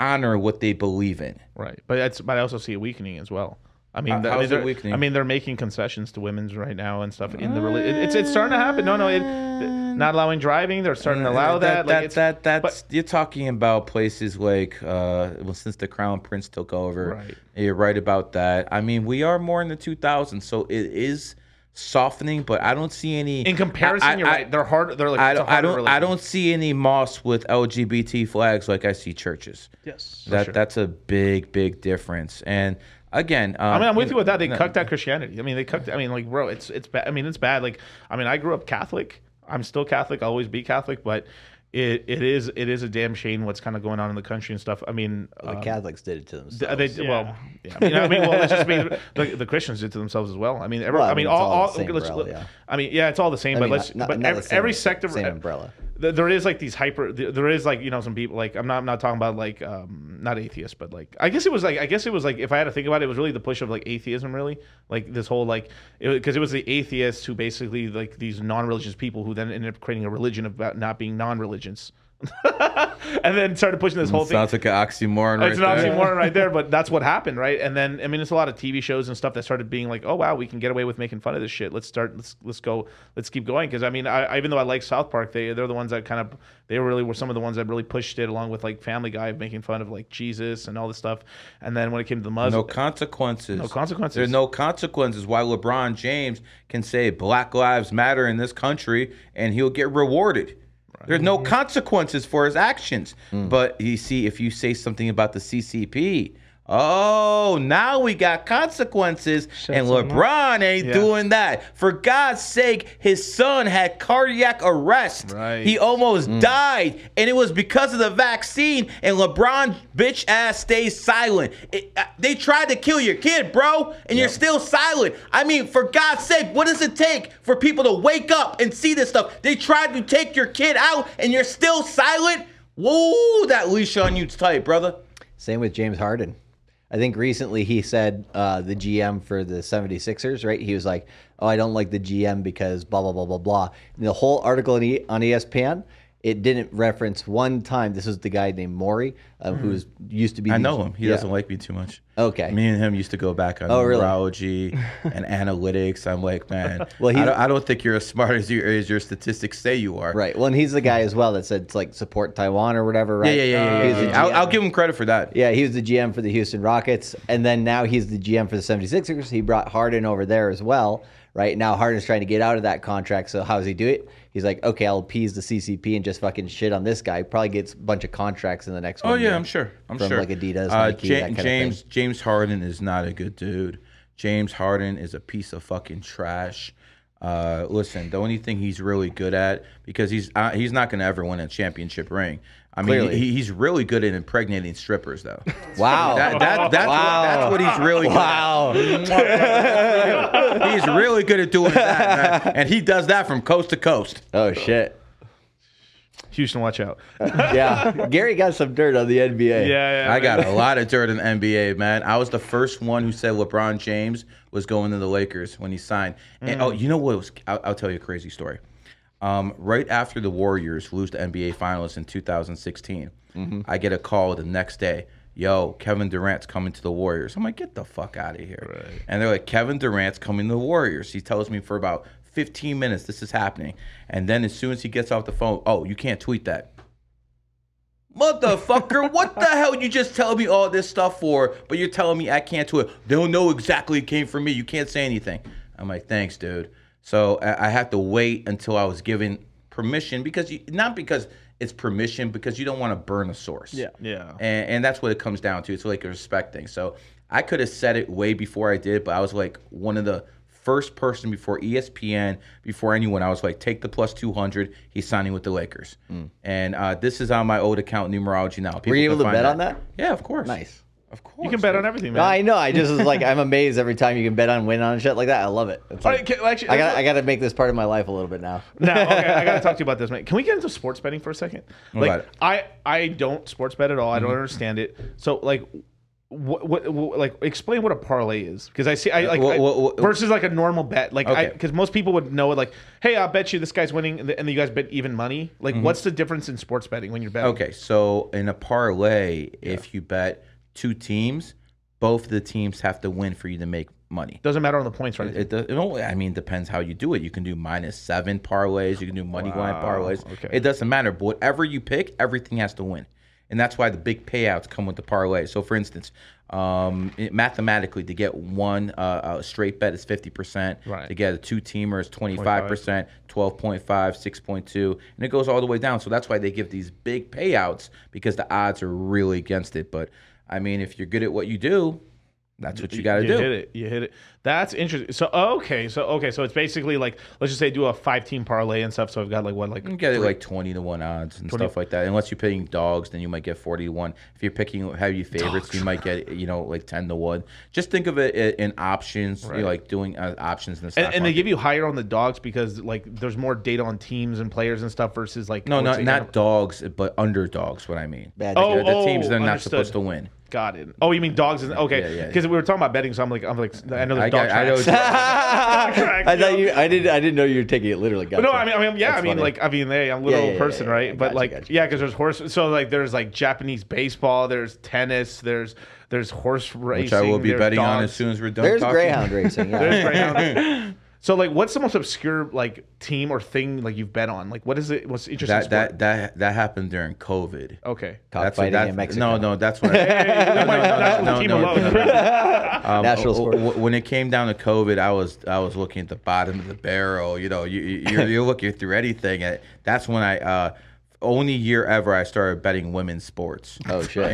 Speaker 3: honor what they believe in.
Speaker 4: Right, but that's but I also see a weakening as well. I mean,
Speaker 3: How-
Speaker 4: I mean, they're,
Speaker 3: weakening?
Speaker 4: I mean, they're making concessions to women's right now and stuff in the reli- it, it's it's starting to happen. No, no, it, not allowing driving. They're starting to allow that.
Speaker 3: That,
Speaker 4: like it's,
Speaker 3: that that's
Speaker 4: but-
Speaker 3: you're talking about places like uh well since the crown prince took over
Speaker 4: Right.
Speaker 3: you're right about that i mean we are more in the 2000s so it is softening but i don't see any
Speaker 4: in comparison,
Speaker 3: I- I-
Speaker 4: you're right. They're hard. They're like
Speaker 3: I don't, I don't I don't see any mosques with LGBT flags like I see churches.
Speaker 6: Yes.
Speaker 3: That
Speaker 4: sure.
Speaker 3: that's a big big difference. And again, um,
Speaker 4: I mean, I'm with you with that. They
Speaker 3: no,
Speaker 4: cucked out Christianity. I mean, they cucked. I mean, like, bro, it's it's bad. I mean, it's bad. Like, I mean, I grew up Catholic. I'm still Catholic. I'll always be Catholic, but it, it is it is a damn shame what's kind of going on in the country and stuff. I mean,
Speaker 5: the
Speaker 4: um,
Speaker 5: Catholics did it to themselves.
Speaker 4: they well, yeah. I mean, I mean, well, let's just be the, the Christians did to themselves as well. I mean, every,
Speaker 5: Well, I
Speaker 4: I mean,
Speaker 5: mean,
Speaker 4: all,
Speaker 5: all
Speaker 4: all
Speaker 5: same
Speaker 4: let's-
Speaker 5: umbrella, yeah.
Speaker 4: I mean, yeah, it's all the same,
Speaker 5: I
Speaker 4: but
Speaker 5: mean,
Speaker 4: let's
Speaker 5: not-
Speaker 4: but
Speaker 5: not the
Speaker 4: every,
Speaker 5: same-
Speaker 4: every sector
Speaker 5: same umbrella.
Speaker 4: Th- there is like these hyper th- there is like you know some people like i'm not i'm not talking about like um not atheists but like i guess it was like i guess it was like if i had to think about it it was really the push of like atheism really. Like this whole like because it, was the atheists who basically like these non-religious people who then ended up creating a religion about not being non-religious <laughs> and then started pushing this whole thing
Speaker 3: sounds like an oxymoron right
Speaker 4: it's an
Speaker 3: there.
Speaker 4: oxymoron right there, <laughs> but that's what happened, right? And then I mean, it's a lot of TV shows and stuff that started being like, oh wow, we can get away with making fun of this shit. Let's start. Let's let's go. Let's keep going. Because I mean, I, I- even though I like South Park, they they're the ones that kind of they really were some of the ones that really pushed it, along with like Family Guy making fun of like Jesus and all this stuff. And then when it came to the Muslim,
Speaker 3: No consequences.
Speaker 4: No consequences.
Speaker 3: There's no consequences. Why LeBron James can say Black Lives Matter in this country and he'll get rewarded. There's no consequences for his actions.
Speaker 4: Hmm.
Speaker 3: But you see, if you say something about the CCP, oh, now we got consequences, and
Speaker 6: some up.
Speaker 3: LeBron ain't
Speaker 4: Yeah.
Speaker 3: doing that. For God's sake, his son had cardiac arrest.
Speaker 4: Right.
Speaker 3: He almost died, and it was because of the vaccine. And LeBron bitch ass stays silent. It- uh, they tried to kill your kid, bro, and you're still silent. I mean, for God's sake, what does it take for people to wake up and see this stuff? They tried to take your kid out, and you're still silent. Whoa, that leash on you's tight, brother.
Speaker 5: Same with James Harden. I think recently he said uh, the GM for the 76ers, right? He was like, oh, I don't like the GM because blah, blah, blah, blah, blah. And the whole article on, on ESPN, it didn't reference one time. This was the guy named Morey, uh, who was used to be.
Speaker 3: I know him. He
Speaker 5: yeah.
Speaker 3: doesn't like me too much.
Speaker 5: Okay.
Speaker 3: Me and him used to go back on
Speaker 5: Oh, really?
Speaker 3: numerology <laughs> and analytics. I'm like, man, <laughs>
Speaker 5: Well,
Speaker 3: I, don't, I don't think you're as smart as, you, as your statistics say you are.
Speaker 5: Right. Well, and he's the guy as well that said it's like support Taiwan or whatever. Right.
Speaker 3: yeah, yeah, yeah. Yeah, yeah. I'll, I'll give him credit for that.
Speaker 5: Yeah, he was the GM for the Houston Rockets, and then now he's the GM for the 76ers. He brought Harden over there as well. Right now, Harden's trying to get out of that contract. So how does he do it? He's like, okay, I'll appease the CCP and just fucking shit on this guy. Probably gets a bunch of contracts in the next
Speaker 3: Oh
Speaker 5: one.
Speaker 3: yeah, I'm sure. I'm
Speaker 5: from
Speaker 3: sure.
Speaker 5: like Adidas,
Speaker 3: Uh,
Speaker 5: Nike,
Speaker 3: Ja-
Speaker 5: that kind of
Speaker 3: James
Speaker 5: thing.
Speaker 3: James Harden is not a good dude. James Harden is a piece of fucking trash. Uh, listen, the only thing he's really good at because he's uh, he's not going to ever win a championship ring. I mean, he, he's really good at impregnating strippers, though. <laughs>
Speaker 5: Wow.
Speaker 3: That, that, that's,
Speaker 5: Wow.
Speaker 3: what, that's what he's really good
Speaker 5: wow.
Speaker 3: at. <laughs> He's really good at doing that, man. And he does that from coast to coast.
Speaker 5: oh shit.
Speaker 4: Houston, watch out. <laughs>
Speaker 5: Yeah. Gary got some dirt on the NBA.
Speaker 4: Yeah, yeah.
Speaker 3: I
Speaker 4: man.
Speaker 3: got a lot of dirt in the NBA, man. I was the first one who said LeBron James was going to the Lakers when he signed. And mm. oh, you know what was? I'll, I'll tell you a crazy story. Um, right after the Warriors lose the NBA Finals in 2016, I get a call the next day. Yo, Kevin Durant's coming to the Warriors. I'm like, get the fuck out of here. And they're like, Kevin Durant's coming to the Warriors. He tells me for about 15 minutes this is happening. And then as soon as he gets off the phone, oh, you can't tweet that. Motherfucker, <laughs> what the hell you just tell me all this stuff for? But you're telling me I can't do it. They'll know exactly it came from me. You can't say anything. I'm like, thanks, dude. So I, I had to wait until I was given permission because you, not because it's permission, because you don't want to burn a source.
Speaker 6: Yeah.
Speaker 4: Yeah.
Speaker 3: And, and that's what it comes down to. It's like a respect thing. So I could have said it way before I did, but I was like one of the first person before ESPN, before anyone. I was like, take the plus 200. He's signing with the Lakers. And uh, this is on my old account, numerology now. People
Speaker 5: Were you able to
Speaker 3: find
Speaker 5: bet on that?
Speaker 3: Yeah, of course.
Speaker 5: Nice.
Speaker 3: Of course.
Speaker 4: You can bet on everything, man.
Speaker 5: No, I know. I just was like, <laughs> I'm amazed every time you can bet on win on shit like that. I love it. It's
Speaker 4: All
Speaker 5: like-
Speaker 4: right, can- actually,
Speaker 5: I got I got to make this part of my life a little bit now.
Speaker 4: now, okay, I gotta <laughs> talk to you about this, man. Can we get into sports betting for a second?
Speaker 3: What
Speaker 4: Like,
Speaker 3: about?
Speaker 4: I I don't sports bet at all. I
Speaker 3: Mm-hmm.
Speaker 4: don't understand it. So, like, what, what, what like explain what a parlay is? Because I see, I like
Speaker 3: What-
Speaker 4: I-
Speaker 3: what- what-
Speaker 4: versus like a normal bet. Like, I
Speaker 3: Okay.
Speaker 4: because most people would know it. Like, hey, I'll bet you this guy's winning, and, then you guys bet even money. Like, what's the difference in sports betting when you're betting?
Speaker 3: Mm-hmm. Okay, so in a parlay, if you bet two teams, both of the teams have to win for you to make money.
Speaker 4: doesn't matter on the points, right?
Speaker 3: It, does, it only, I mean, depends how you do it. You can do minus seven parlays. You can do money line
Speaker 4: Wow,
Speaker 3: parlays.
Speaker 4: okay.
Speaker 3: It doesn't matter. But whatever you pick, everything has to win, and that's why the big payouts come with the parlay. So, for instance, um, it- mathematically, to get one uh, a straight bet is fifty percent.
Speaker 4: Right.
Speaker 3: To get a two teamer is twenty five percent, 12.5, 6.2, and it goes all the way down. So that's why they give these big payouts because the odds are really against it. But I mean, if you're good at what you do, that's what you got to do.
Speaker 4: you hit it. You hit it. That's interesting. So okay, so okay, so it's basically like let's just say do a five team parlay and stuff. So I've got like what like
Speaker 3: You can get it like twenty to one odds and
Speaker 4: 20
Speaker 3: stuff like that. Unless you're picking dogs, then you might get forty to one. If you're picking heavy favorites, you might get you know like ten to one. Just think of it in options, you know,
Speaker 4: Right.
Speaker 3: like doing uh, options in the stock
Speaker 4: and, and they give you higher on the dogs because like there's more data on teams and players and stuff versus like
Speaker 3: no,
Speaker 4: what's
Speaker 3: not not dogs, but underdogs. What I mean,
Speaker 5: Bad.
Speaker 4: Oh,
Speaker 3: the, the teams
Speaker 4: oh,
Speaker 3: that are not supposed to win.
Speaker 4: Got it. Oh, you mean dogs? Is, okay,
Speaker 3: Yeah, yeah.
Speaker 4: because we were talking about betting, so I'm like, I'm like, I know there's
Speaker 3: I
Speaker 4: dog
Speaker 3: got, I know.
Speaker 4: tracks. <laughs> Tracks,
Speaker 5: I thought
Speaker 4: know?
Speaker 5: you. I didn't. I didn't know you were taking it literally.
Speaker 4: But no, I mean, I mean, yeah,
Speaker 5: That's
Speaker 4: I mean,
Speaker 5: funny.
Speaker 4: like, I mean, hey, I'm a little
Speaker 5: Yeah, yeah,
Speaker 4: person,
Speaker 5: yeah,
Speaker 4: right?
Speaker 5: yeah.
Speaker 4: But
Speaker 5: Gotcha,
Speaker 4: like,
Speaker 5: gotcha.
Speaker 4: yeah, because there's horse. So like, there's like Japanese baseball, there's tennis, there's there's horse racing,
Speaker 3: Which I will be
Speaker 4: there's
Speaker 3: betting on as soon as we're done.
Speaker 5: There's
Speaker 3: talking.
Speaker 5: greyhound racing. Yeah.
Speaker 4: There's greyhound. <laughs> So like, what's the most obscure like team or thing like you've bet on? Like, what is it? What's interesting?
Speaker 3: That that that that happened during COVID.
Speaker 4: okay.
Speaker 5: Cockfighting
Speaker 3: that's,
Speaker 5: in Mexico.
Speaker 3: No, no, that's what. <laughs> I, no, no, no, no, no. Um,
Speaker 5: National sport.
Speaker 3: when it came down to COVID, I was I was looking at the bottom of the barrel. You know, you, you- you're, you're looking through anything. And that's when I uh, only year ever I started betting women's sports. <laughs>
Speaker 5: Oh shit.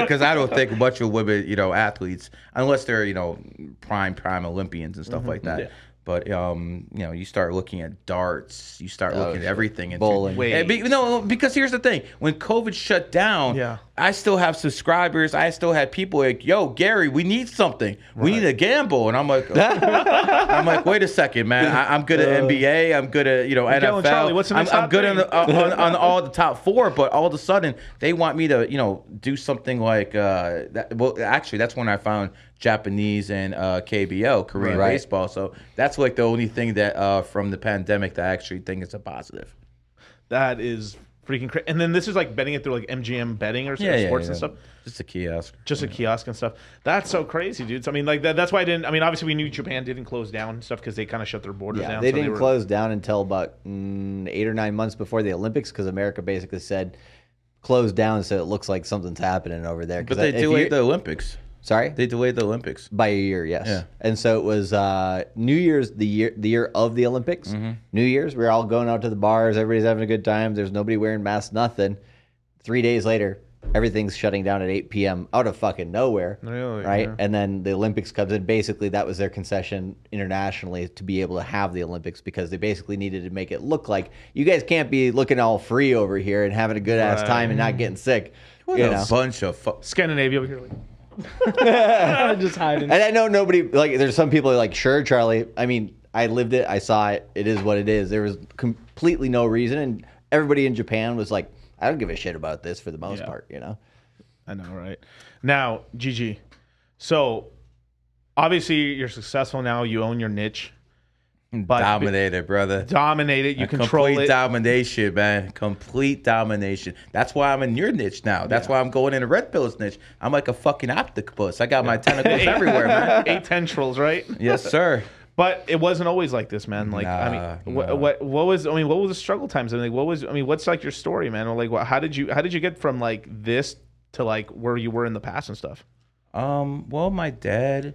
Speaker 3: Because I don't think much of women, you know, athletes, unless they're you know prime prime Olympians and stuff
Speaker 5: Mm-hmm.
Speaker 3: like that. But um, you know, you start looking at darts, you start looking at
Speaker 5: Oh,
Speaker 3: everything. And
Speaker 5: Bowling.
Speaker 4: Wait.
Speaker 3: And be- no, because here's the thing: when COVID shut down,
Speaker 4: Yeah.
Speaker 3: I still have subscribers. I still had people like, "Yo, Gary, we need something. We need a gamble." And I'm like, <laughs> I'm like, wait a second, man. I, I'm good at NBA. I'm good at you know
Speaker 4: Miguel
Speaker 3: NFL.
Speaker 4: Charlie, what's the
Speaker 3: I'm, I'm good on, the, on, on all the top four. But all of a sudden, they want me to you know do something like uh, that. Well, actually, that's when I found Japanese and uh, KBO, Korean
Speaker 5: Right.
Speaker 3: baseball. So that's like the only thing that uh, from the pandemic that I actually think is a positive.
Speaker 4: That is freaking crazy. And then this is like betting it through like MGM betting or
Speaker 3: Yeah, yeah,
Speaker 4: sports
Speaker 3: yeah.
Speaker 4: and stuff.
Speaker 3: Just a kiosk.
Speaker 4: Just a kiosk and stuff. That's so crazy, dudes. I mean, like that, that's why I didn't. I mean, obviously we knew Japan didn't close down and stuff because they kind of shut their borders
Speaker 5: Yeah,
Speaker 4: down.
Speaker 5: they
Speaker 4: so
Speaker 5: didn't
Speaker 4: were-
Speaker 5: close down until about mm, eight or nine months before the Olympics because America basically said close down so it looks like something's happening over there. 'Cause
Speaker 3: But they
Speaker 5: if
Speaker 3: delayed
Speaker 5: you-
Speaker 3: the Olympics.
Speaker 5: Sorry,
Speaker 3: They delayed the Olympics.
Speaker 5: by a year, yes.
Speaker 3: Yeah.
Speaker 5: And so it was uh, New Year's, the year the year of the Olympics.
Speaker 3: Mm-hmm.
Speaker 5: New Year's, we are all going out to the bars. Everybody's having a good time. There's nobody wearing masks. Nothing. Three days later, everything's shutting down at 8 p.m. out of fucking nowhere.
Speaker 4: Really?
Speaker 5: right?
Speaker 4: Yeah.
Speaker 5: And then the Olympics comes in. Basically, that was their concession internationally to be able to have the Olympics because they basically needed to make it look like you guys can't be looking all free over here and having a good ass
Speaker 4: Right.
Speaker 5: time and not getting sick.
Speaker 3: What
Speaker 5: you
Speaker 3: a
Speaker 5: know?
Speaker 3: bunch of fu-
Speaker 4: Scandinavia over here. Like, <laughs>
Speaker 6: just hiding.
Speaker 5: And I know nobody like. There's some people are like, sure, Charlie. I mean, I lived it. I saw it. It is what it is. There was completely no reason, and everybody in Japan was like, I don't give a shit about this for the most
Speaker 4: Yeah.
Speaker 5: part. You know.
Speaker 4: I know, right? Now, GG. So, obviously, you're successful now. You own your niche. But
Speaker 3: dominated, brother.
Speaker 4: dominate it. You
Speaker 3: A
Speaker 4: control
Speaker 3: complete
Speaker 4: it.
Speaker 3: domination, man. Complete domination. That's why I'm in your niche now. That's why I'm going into Red Pill's niche. I'm like a fucking octopus. I got my tentacles <laughs> everywhere, man. <laughs>
Speaker 4: Eight tendrils, right?
Speaker 3: Yes, sir.
Speaker 4: But it wasn't always like this, man. Like, I
Speaker 3: Nah,
Speaker 4: mean, what, what what was? I mean, what was the struggle times? I mean, like, what was? I mean, what's like your story, man? Or like, what, how did you how did you get from like this to like where you were in the past and stuff?
Speaker 3: Um, well, my dad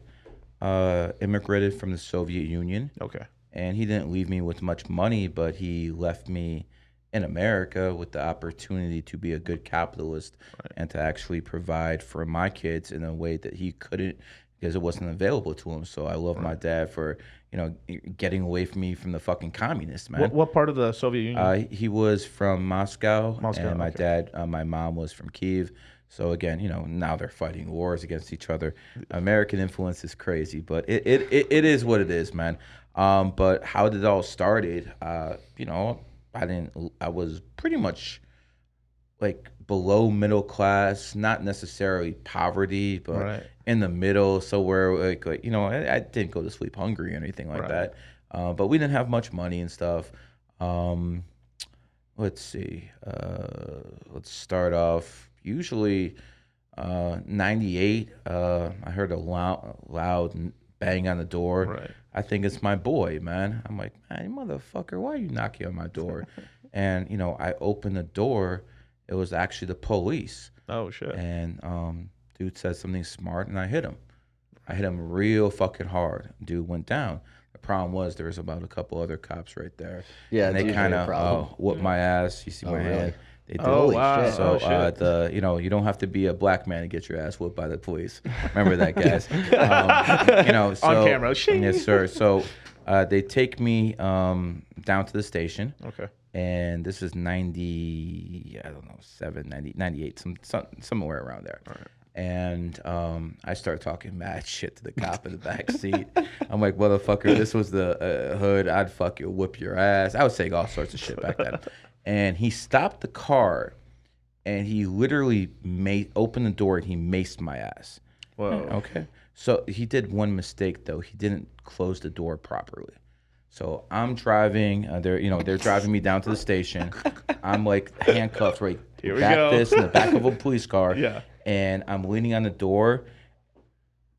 Speaker 3: uh, immigrated from the Soviet Union,
Speaker 4: Okay.
Speaker 3: And he didn't leave me with much money, but he left me in America with the opportunity to be a good capitalist and to actually provide for my kids in a way that he couldn't because it wasn't available to him. So I love my dad for you know getting away from me from the fucking communists, man.
Speaker 4: What, what part of the Soviet Union?
Speaker 3: Uh, he was from Moscow,
Speaker 4: Moscow,
Speaker 3: and my
Speaker 4: okay.
Speaker 3: dad, uh, my mom was from Kiev. So again, you know, now they're fighting wars against each other. American influence is crazy, but it it, it, it is what it is, man. Um, but how did it all started? Uh, you know, I didn't. I was pretty much like below middle class, not necessarily poverty, but
Speaker 4: Right.
Speaker 3: in the middle. So where like, like you know, I, I didn't go to sleep hungry or anything like
Speaker 4: Right.
Speaker 3: that. Uh, but we didn't have much money and stuff. Um, let's see. Uh, let's start off. Usually, uh, '98. Uh, I heard a loud, loud bang on the door.
Speaker 4: Right.
Speaker 3: I think it's my boy, man. I'm like, man, motherfucker, why are you knocking on my door? <laughs> and you know, I opened the door. It was actually the police,
Speaker 4: oh shit.
Speaker 3: and um, dude said something smart, and I hit him. I hit him real fucking hard. Dude went down. The problem was there was about a couple other cops right there.
Speaker 5: Yeah,
Speaker 3: and they kind of
Speaker 5: problem.
Speaker 3: uh, whooped my ass. You see
Speaker 5: Oh,
Speaker 3: my
Speaker 5: really?
Speaker 3: hand. They did.
Speaker 4: Oh,
Speaker 5: Holy
Speaker 4: wow.
Speaker 5: shit.
Speaker 3: So
Speaker 4: Oh,
Speaker 3: uh, the you know you don't have to be a black man to get your ass whooped by the police. Remember that, <laughs> guys. um, you know, so,
Speaker 4: camera. Shing.
Speaker 3: Yes, sir. So uh, they take me um, down to the station,
Speaker 4: Okay.
Speaker 3: and this is ninety, I don't know, seven, 90, 98, some, some somewhere around there. And um, I start talking mad shit to the cop in the back seat. I'm like, motherfucker, this was the uh, hood. I'd fuck you, whoop your ass. I was saying all sorts of shit back then. And he stopped the car, and he literally made opened the door and he maced my ass.
Speaker 4: Whoa.
Speaker 3: Okay. So he did one mistake though. He didn't close the door properly. So I'm driving. Uh, they're you know they're driving me down to the station. <laughs> I'm like handcuffed right
Speaker 4: Here we
Speaker 3: back
Speaker 4: go.
Speaker 3: this in the back of a <laughs> police car.
Speaker 4: Yeah.
Speaker 3: And I'm leaning on the door.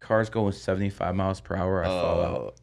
Speaker 3: Car's going 75 miles per hour. I fall out.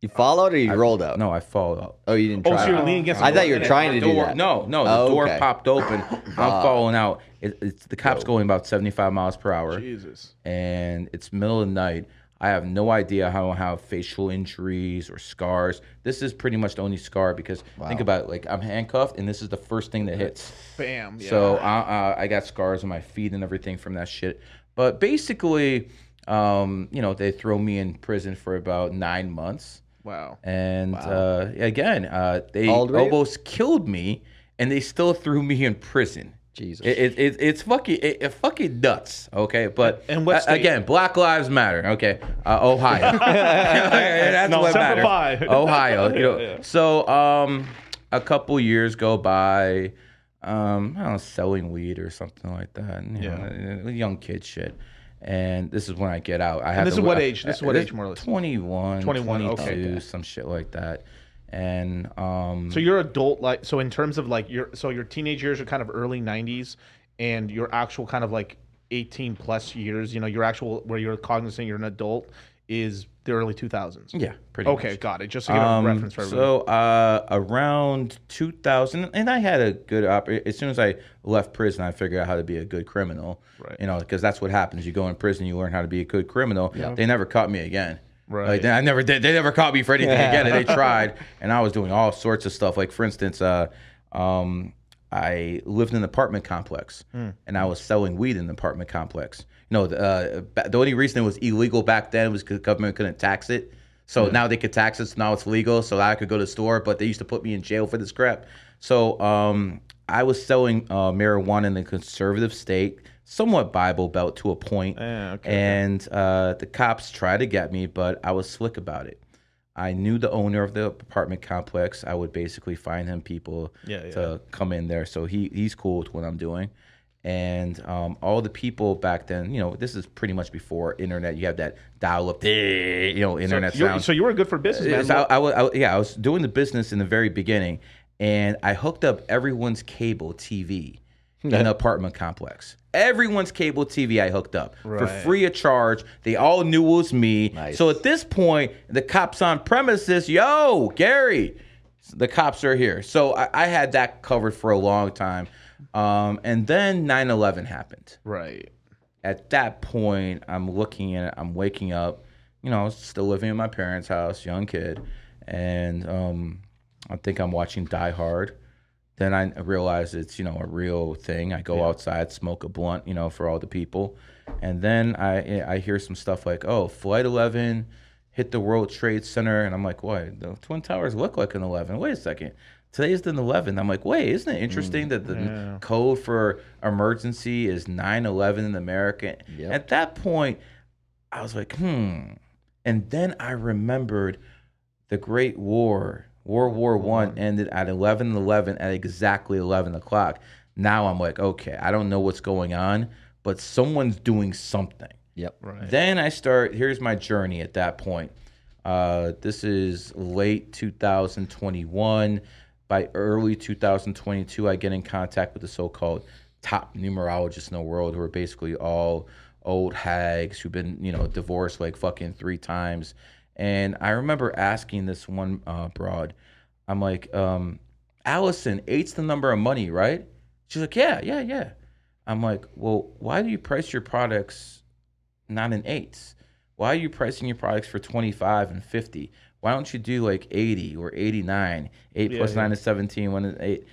Speaker 5: You fall out or you rolled out?
Speaker 3: No, I fall out.
Speaker 5: Oh, you didn't
Speaker 4: Oh, so you're leaning against.
Speaker 5: I thought you were trying to do
Speaker 3: Door,
Speaker 5: that.
Speaker 3: no, no, the
Speaker 5: Oh,
Speaker 3: door
Speaker 5: okay.
Speaker 3: popped open. <laughs> I'm falling out. It, it's the cop's going about 75 miles per hour.
Speaker 4: Jesus.
Speaker 3: and it's middle of the night. I have no idea how I have facial injuries or scars. This is pretty much the only scar because think about it, like I'm handcuffed and this is the first thing that hits.
Speaker 4: Bam. Yeah.
Speaker 3: So uh, uh, I got scars on my feet and everything from that shit. But basically, um, you know, they throw me in prison for about nine months.
Speaker 4: Wow.
Speaker 3: And uh, again, uh, they
Speaker 5: How old were you?
Speaker 3: almost killed me, and they still threw me in prison.
Speaker 5: Jesus.
Speaker 3: It, it, it, it's fucking it, it fucking nuts. Okay, but
Speaker 4: And what
Speaker 3: uh, again, Black Lives Matter. Okay, uh, Ohio. <laughs> <laughs> That's
Speaker 4: No,
Speaker 3: what matters.
Speaker 4: Fi. <laughs>
Speaker 3: Ohio. You know.
Speaker 4: Yeah, yeah.
Speaker 3: So um, a couple years go by. Um, I don't know, selling weed or something like that. You know, young kid shit. And this is when I get out. I have
Speaker 4: this
Speaker 3: to-
Speaker 4: is what
Speaker 3: I-
Speaker 4: age? This is what
Speaker 3: uh,
Speaker 4: age, more or less?
Speaker 3: 21,
Speaker 4: 21, okay,
Speaker 3: 22,
Speaker 4: okay.
Speaker 3: some shit like that. and um,
Speaker 4: so you're adult like so in terms of like your so your teenage years are kind of early '90s, and your actual kind of like 18 plus years, you know, your actual where you're cognizant you're an adult is the early 2000s.
Speaker 3: yeah, pretty
Speaker 4: Okay,
Speaker 3: much.
Speaker 4: got it. Just to get a
Speaker 3: Um,
Speaker 4: reference for everybody.
Speaker 3: so uh, around 2000, and I had a good op. As soon as I left prison, I figured out how to be a good criminal.
Speaker 4: Right.
Speaker 3: You know, because that's what happens. You go in prison, you learn how to be a good criminal. Yeah. They never caught me again.
Speaker 4: Right.
Speaker 3: Like, they- I never did. They never caught me for anything again. And they <laughs> tried, and I was doing all sorts of stuff. Like for instance, uh, um, I lived in an apartment complex,
Speaker 4: Hmm.
Speaker 3: and I was selling weed in the apartment complex. Know, the, uh, the only reason it was illegal back then was because the government couldn't tax it. So now they could tax it. So now it's legal. So I could go to the store, but they used to put me in jail for this crap. So um, I was selling uh, marijuana in the conservative state, somewhat Bible Belt to a point.
Speaker 4: Eh, okay,
Speaker 3: and uh, the cops tried to get me, but I was slick about it. I knew the owner of the apartment complex. I would basically find him people
Speaker 4: Yeah, yeah.
Speaker 3: to come in there. So he he's cool with what I'm doing. And um, all the people back then, you know, this is pretty much before internet. You have that dial up, you know, internet
Speaker 4: You're-
Speaker 3: sound.
Speaker 4: so you were good for business, man.
Speaker 3: So I, I, I yeah, I was doing the business in the very beginning, and I hooked up everyone's cable TV in the <laughs> apartment complex. Everyone's cable TV I hooked up for free of charge. They all knew it was me.
Speaker 5: Nice.
Speaker 3: So at this point, the cops on premises, yo, Gary, the cops are here. So I, I had that covered for a long time. Um, and then 9 11 happened
Speaker 4: right.
Speaker 3: at that point, I'm looking at it, I'm waking up, you know, still living in my parents' house, young kid, and um, I think I'm watching Die Hard. Then I realize it's you know a real thing. I go outside, smoke a blunt, you know, for all the people, and then I I hear some stuff like, oh, Flight 11 hit the World Trade Center, and I'm like, what? The Twin Towers look like an 11. Wait a second. Today's the 11th. I'm like, wait, isn't it interesting that the code for emergency is 9/11 in America?
Speaker 5: Yep.
Speaker 3: At that point, I was like, hmm. And then I remembered the Great War, World War One, ended at 11/11 at exactly 11 o'clock. Now I'm like, okay, I don't know what's going on, but someone's doing something.
Speaker 5: Yep.
Speaker 4: Right.
Speaker 3: Then I start. Here's my journey at that point. Uh, this is late 2021. By early 2022, I get in contact with the so-called top numerologists in the world, who are basically all old hags who've been, you know, divorced like fucking three times. And I remember asking this one uh, broad, I'm like, um, Allison, eight's the number of money, right? She's like, yeah, yeah, yeah. I'm like, well, why do you price your products not in eights? Why are you pricing your products for 25 and 50? Why don't you do like 80 or 89? 8 plus 9 is 17, 1 is 8.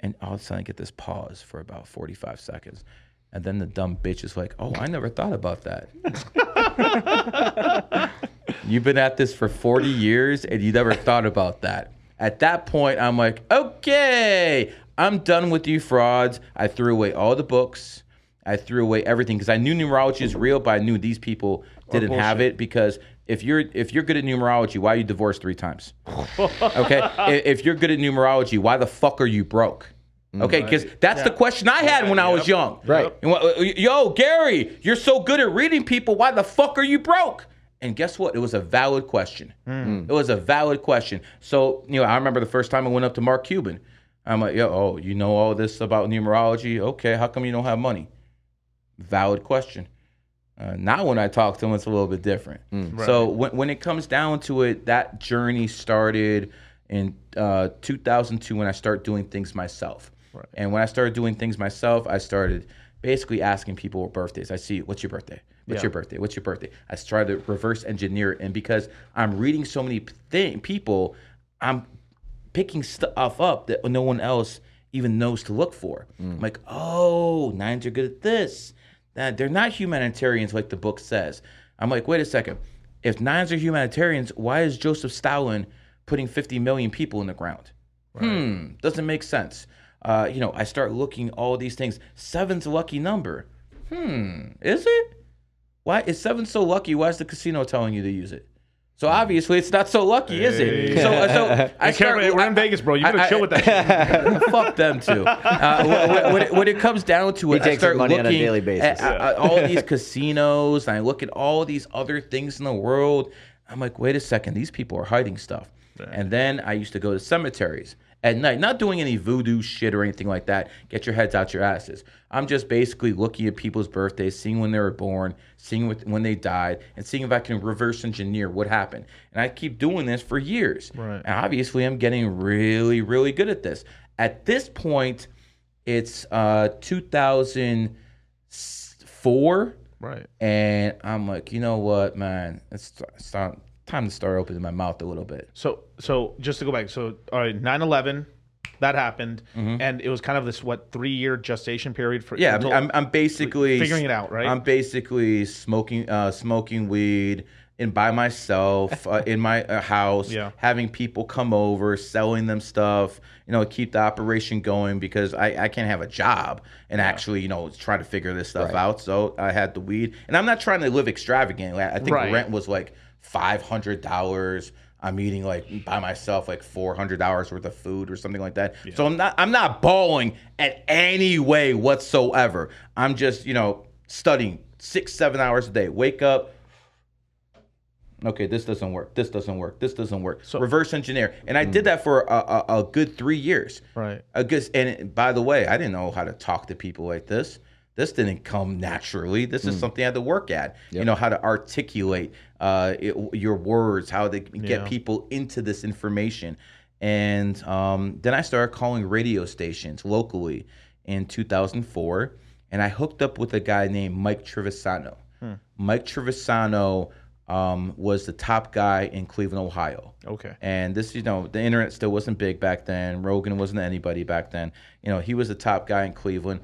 Speaker 3: And all of a sudden I get this pause for about 45 seconds. And then the dumb bitch is like, oh, I never thought about that. <laughs> You've been at this for 40 years and you never thought about that. At that point, I'm like, okay, I'm done with you frauds. I threw away all the books. I threw away everything because I knew numerology is real, but I knew these people didn't have it because if you're if you're good at numerology, why are you divorced three times? <laughs> Okay, if you're good at numerology, why the fuck are you broke? Mm, okay, because that's the question I had when I was young.
Speaker 5: Right.
Speaker 3: And what- uh, Yo, Gary, you're so good at reading people. Why the fuck are you broke? And guess what? It was a valid question. Hmm. Hmm. It was a valid question. So, you know, I remember the first time I went up to Mark Cuban. I'm like, yo, oh, you know all this about numerology? Okay, how come you don't have money? Valid question. Uh, now, when I talk to him, it's a little bit different. So, when, when it comes down to it, that journey started in uh, 2002 when I started doing things myself. Right. And when I started doing things myself, I started basically asking people birthdays. I see, what's your birthday? What's
Speaker 4: Yeah.
Speaker 3: your birthday? What's your birthday? I started to reverse engineer it. And because I'm reading so many thing, people, I'm picking stuff up that no one else even knows to look for. I'm like, oh, nines are good at this. That they're not humanitarians like the book says. I'm like, wait a second. If nines are humanitarians, why is Joseph Stalin putting 50 million people in the ground? Hmm, doesn't make sense. Uh, you know, I start looking all these things. Seven's a lucky number. Hmm, is it? Why is seven so lucky? Why is the casino telling you to use it? So obviously it's not so lucky, is it? So, so <laughs> I
Speaker 4: Be careful,
Speaker 3: start,
Speaker 4: we're in Vegas, bro. You
Speaker 3: I-
Speaker 4: gotta
Speaker 3: I-
Speaker 4: chill with that. <laughs>
Speaker 3: Fuck them too. Uh, when, when, it, when it comes down to it, I
Speaker 5: takes
Speaker 3: start
Speaker 5: his money on a daily basis.
Speaker 3: At, at- at all these casinos, and I look at all these other things in the world. I'm like, wait a second, these people are hiding stuff. And then I used to go to cemeteries at night, not doing any voodoo shit or anything like that. Get your heads out your asses. I'm just basically looking at people's birthdays, seeing when they were born, seeing what, when they died, and seeing if I can reverse engineer what happened. And I keep doing this for years.
Speaker 4: Right.
Speaker 3: And obviously, I'm getting really, really good at this. At this point, it's uh, 2004.
Speaker 4: Right.
Speaker 3: And I'm like, you know what, man? It's, it's time time to start opening my mouth a little bit.
Speaker 4: So so just to go back, so all right, 9-11, that happened, and it was kind of this what three year gestation period for
Speaker 3: Mm-hmm. Yeah,
Speaker 4: until-
Speaker 3: I'm, I'm basically
Speaker 4: figuring it out, right?
Speaker 3: I'm basically smoking uh, smoking weed and by myself uh, in my uh, house, <laughs>
Speaker 4: Yeah.
Speaker 3: having people come over, selling them stuff, you know, keep the operation going because I, I can't have a job and actually, you know, try to figure this stuff
Speaker 5: Right.
Speaker 3: out. So I had the weed, and I'm not trying to live extravagantly. I I think
Speaker 4: Right.
Speaker 3: rent was like five hundred dollars. I'm eating like by myself like four hundred dollars worth of food or something like that. So I'm not I'm not balling at any way whatsoever. I'm just you know studying six seven hours a day. Wake up. Okay, this doesn't work. This doesn't work. This doesn't work.
Speaker 4: So-
Speaker 3: Reverse engineer, and I did mm. that for a, a, a good three years.
Speaker 4: Right.
Speaker 3: A good, and by the way, I didn't know how to talk to people like this. This didn't come naturally. This is something I had to work at. You know how to articulate uh, it, your words, how to get
Speaker 4: Yeah.
Speaker 3: people into this information. And um, then I started calling radio stations locally in 2004, and I hooked up with a guy named Mike Trivisonno. Mike Trivisonno um, was the top guy in Cleveland, Ohio.
Speaker 4: okay.
Speaker 3: And this, you know, the internet still wasn't big back then. Rogan wasn't anybody back then. You know, he was the top guy in Cleveland,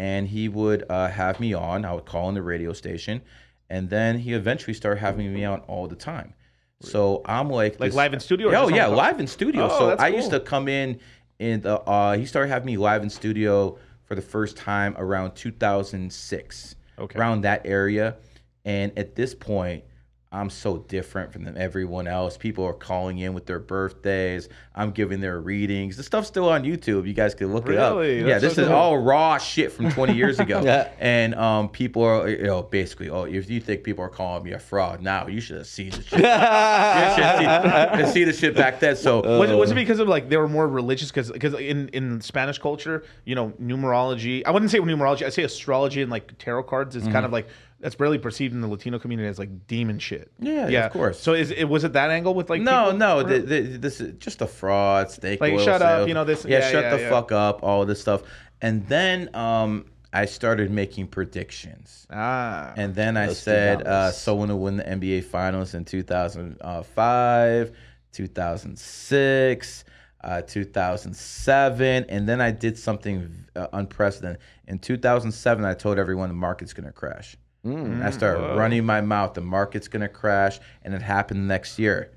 Speaker 3: and he would uh, have me on. I would call in the radio station, and then he eventually started having me on all the time. So I'm like,
Speaker 4: Like
Speaker 3: this-
Speaker 4: live in studio or
Speaker 3: Oh yeah, live in studio.
Speaker 4: Oh,
Speaker 3: so I used to come in, in the. Uh, he started having me live in studio for the first time around 2006.
Speaker 4: Okay.
Speaker 3: Around that area, and at this point, I'm so different from everyone else. People are calling in with their birthdays. I'm giving their readings. The stuff's still on YouTube. You guys can look it up.
Speaker 4: Really?
Speaker 3: Yeah,
Speaker 4: That's
Speaker 3: this
Speaker 4: so
Speaker 3: is
Speaker 4: cool.
Speaker 3: all raw shit from 20 years ago. <laughs>
Speaker 5: Yeah.
Speaker 3: And um, people are, you know, basically, oh, if you think people are calling me a fraud now, you should have seen the shit. <laughs> you should see, see the shit back then. So
Speaker 4: was, it, was it because of like they were more religious? Because because in, in Spanish culture, you know, numerology. I wouldn't say numerology. I say astrology and like tarot cards is
Speaker 3: Mm-hmm.
Speaker 4: kind of like that's barely perceived in the Latino community as like demon shit.
Speaker 3: Yeah, yeah, of course.
Speaker 4: So is it was it that angle with like
Speaker 3: No, no,
Speaker 4: Or-
Speaker 3: th th this is just a fraud. Steak
Speaker 4: Like,
Speaker 3: oil
Speaker 4: shut up, you know, this-
Speaker 3: Yeah,
Speaker 4: yeah,
Speaker 3: shut
Speaker 4: yeah,
Speaker 3: the
Speaker 4: yeah.
Speaker 3: fuck up. All this stuff, and then um, I started making predictions.
Speaker 4: ah,
Speaker 3: And then I said uh,
Speaker 5: Stradamus.
Speaker 3: someone will win the NBA Finals in 2005, 2006, uh, 2007, and then I did something uh, unprecedented. In 2007, I told everyone the market's going to crash. And I started running my mouth. The market's going to crash, and it happened next year.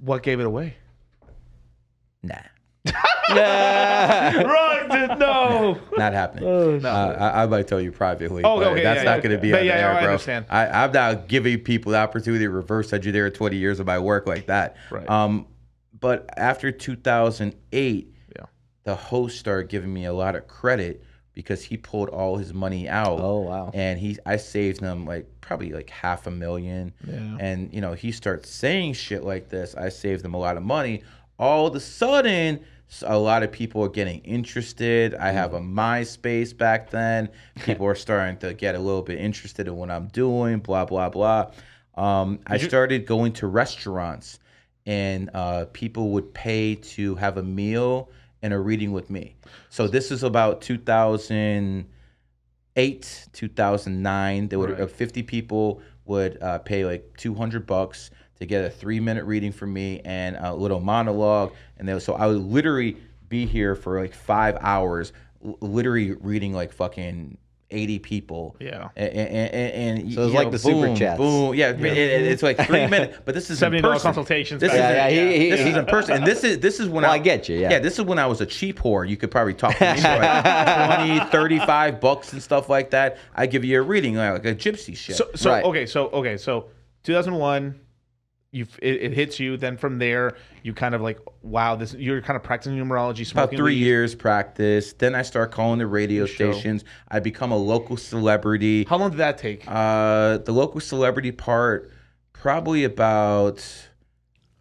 Speaker 4: what gave it away?
Speaker 3: Nah, <laughs>
Speaker 4: Wrong, dude, no.
Speaker 3: not happening.
Speaker 4: Oh, no.
Speaker 3: Uh, I, I might tell you privately.
Speaker 4: Oh, okay,
Speaker 3: that's
Speaker 4: yeah,
Speaker 3: not
Speaker 4: yeah.
Speaker 3: going to be on
Speaker 4: yeah, yeah,
Speaker 3: air,
Speaker 4: I
Speaker 3: bro.
Speaker 4: understand.
Speaker 3: I, I'm not giving people the opportunity to reverse engineer 20 years of my work like that.
Speaker 4: Right.
Speaker 3: Um, but after 2008,
Speaker 4: Yeah.
Speaker 3: the host started giving me a lot of credit because he pulled all his money out.
Speaker 5: Oh, wow.
Speaker 3: And he, I saved him like probably like half a million.
Speaker 4: Yeah.
Speaker 3: And you know, he starts saying shit like this. I saved him a lot of money. All of a sudden, a lot of people are getting interested. I have a MySpace back then. People are starting to get a little bit interested in what I'm doing. Blah blah blah. Um, I started going to restaurants, and uh, people would pay to have a meal and a reading with me. So this is about 2008, 2009. There would
Speaker 4: Right.
Speaker 3: uh, 50 people would uh, pay like 200 bucks to get a three minute reading from me and a little monologue. And they, so I would literally be here for like five hours, literally reading like fucking 80 people.
Speaker 4: Yeah.
Speaker 3: And, and, and, and
Speaker 5: So it's like
Speaker 3: know,
Speaker 5: the super
Speaker 3: boom,
Speaker 5: chats.
Speaker 3: Boom. Yeah. it- it- it's like three <laughs> minutes, but this is in
Speaker 4: Seventy dollars consultations.
Speaker 3: This
Speaker 4: back
Speaker 3: is
Speaker 5: Yeah, yeah, he- he-
Speaker 3: this is in person, and this is this is when
Speaker 5: Well,
Speaker 3: I,
Speaker 5: I get you, yeah.
Speaker 3: yeah. This is when I was a cheap whore. You could probably talk to me for like <laughs> 20, 35 bucks and stuff like that. I give you a reading like a gypsy shit.
Speaker 4: So, so
Speaker 5: Right.
Speaker 4: okay, so okay, so 2001, you it, it hits you. Then from there, you kind of like, wow, this you're kind of practicing numerology,
Speaker 3: about three years practice. Then I start calling the radio
Speaker 4: show.
Speaker 3: stations. I become a local celebrity.
Speaker 4: How long did that take?
Speaker 3: Uh, the local celebrity part, probably about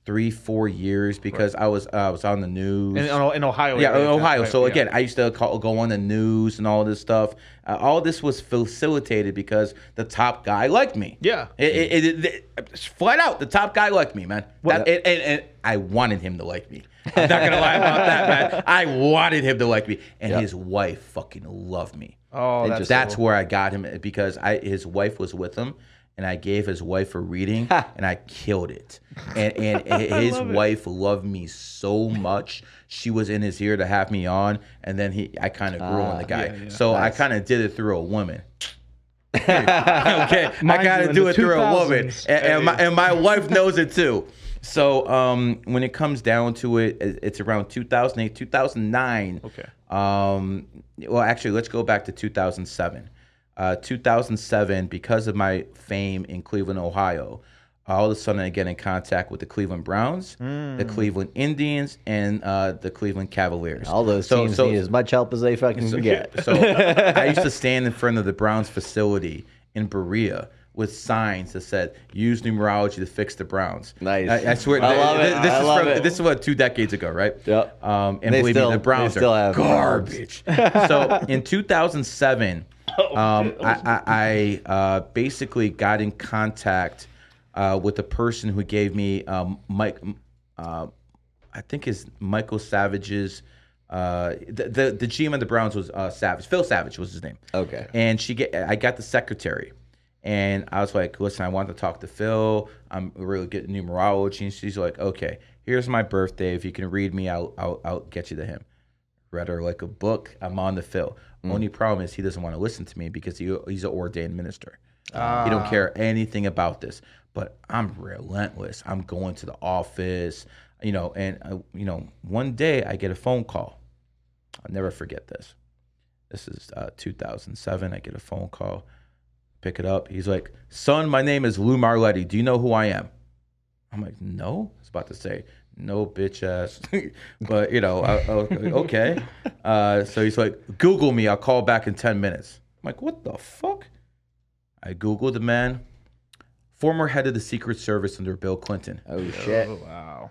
Speaker 3: three, four years because I was I was on the news.
Speaker 4: In, in Ohio.
Speaker 3: Yeah, in Ohio.
Speaker 4: right,
Speaker 3: so
Speaker 4: yeah.
Speaker 3: again, I used to call, go on the news and all this stuff. Uh, all this was facilitated because the top guy liked me.
Speaker 4: Yeah.
Speaker 3: It, it, it, it- flat out, the top guy liked me, man. That, and, and, and I wanted him to like me. I'm not gonna lie about that, man. <laughs> I wanted him to like me, and his wife fucking loved me.
Speaker 4: Oh, that's,
Speaker 3: That's
Speaker 4: cool.
Speaker 3: where I got him because I his wife was with him, and I gave his wife a reading, and I killed it. And and <laughs> his wife loved me so much. She was in his ear to have me on, and then he I kind of grew on the guy. So I kind of did it through a woman. <laughs> okay, I
Speaker 6: Mind you,
Speaker 3: gotta
Speaker 6: in
Speaker 3: do it through a woman,
Speaker 6: 2000s.
Speaker 3: and, and my and my wife knows it too. <laughs> So um, when it comes down to it, it- it's around 2008, 2009.
Speaker 4: Okay.
Speaker 3: Um, well, actually, let's go back to 2007. Uh, 2007, because of my fame in Cleveland, Ohio, all of a sudden I get in contact with the Cleveland Browns,
Speaker 5: Hmm.
Speaker 3: the Cleveland Indians, and uh, the Cleveland Cavaliers.
Speaker 5: All those
Speaker 3: So-
Speaker 5: teams
Speaker 3: so-
Speaker 5: need as much help as they fucking can get.
Speaker 3: so I used to <laughs> stand in front of the Browns facility in Berea with signs that said "Use numerology to fix the Browns."
Speaker 5: Nice.
Speaker 3: I, I swear.
Speaker 5: I love
Speaker 3: th-
Speaker 5: it.
Speaker 3: This
Speaker 5: I
Speaker 3: is
Speaker 5: love
Speaker 3: from,
Speaker 5: it.
Speaker 3: This is what two decades ago, right?
Speaker 5: Yep.
Speaker 3: Um, and
Speaker 5: They
Speaker 3: believe
Speaker 5: still-
Speaker 3: me, the Browns
Speaker 5: still
Speaker 3: are
Speaker 5: have
Speaker 3: garbage. so in 2007, <laughs> um, I, I, I uh, basically got in contact uh, with the person who gave me um, Mike. Uh, I think is Michael Savage's. Uh, the, the the GM of the Browns was uh, Savage. Phil Savage was his name.
Speaker 5: Okay.
Speaker 3: And she get I got the secretary, and I was like, listen, I want to talk to Phil. I'm really good at numerology, and she's like, okay, here's my birthday. If you can read me, I'll I'll, I'll get you to him. Read her like a book. I'm on the Phil. Only problem is he doesn't want to listen to me because he he's an ordained minister. He don't care anything about this. But I'm relentless. I'm going to the office, you know, and uh, you know, one day I get a phone call. I'll never forget this. This is uh, 2007. I get a phone call. Pick it up. He's like, "Son, my name is Lew Merletti. Do you know who I am?" I'm like, "No." I was about to say, "No, bitch ass," <laughs> but you know, I, I was like, okay. <laughs> Uh, so he's like, "Google me. I'll call back in 10 minutes." I'm like, "What the fuck?" I googled the man, former head of the Secret Service under Bill Clinton.
Speaker 5: Oh shit.
Speaker 4: Wow.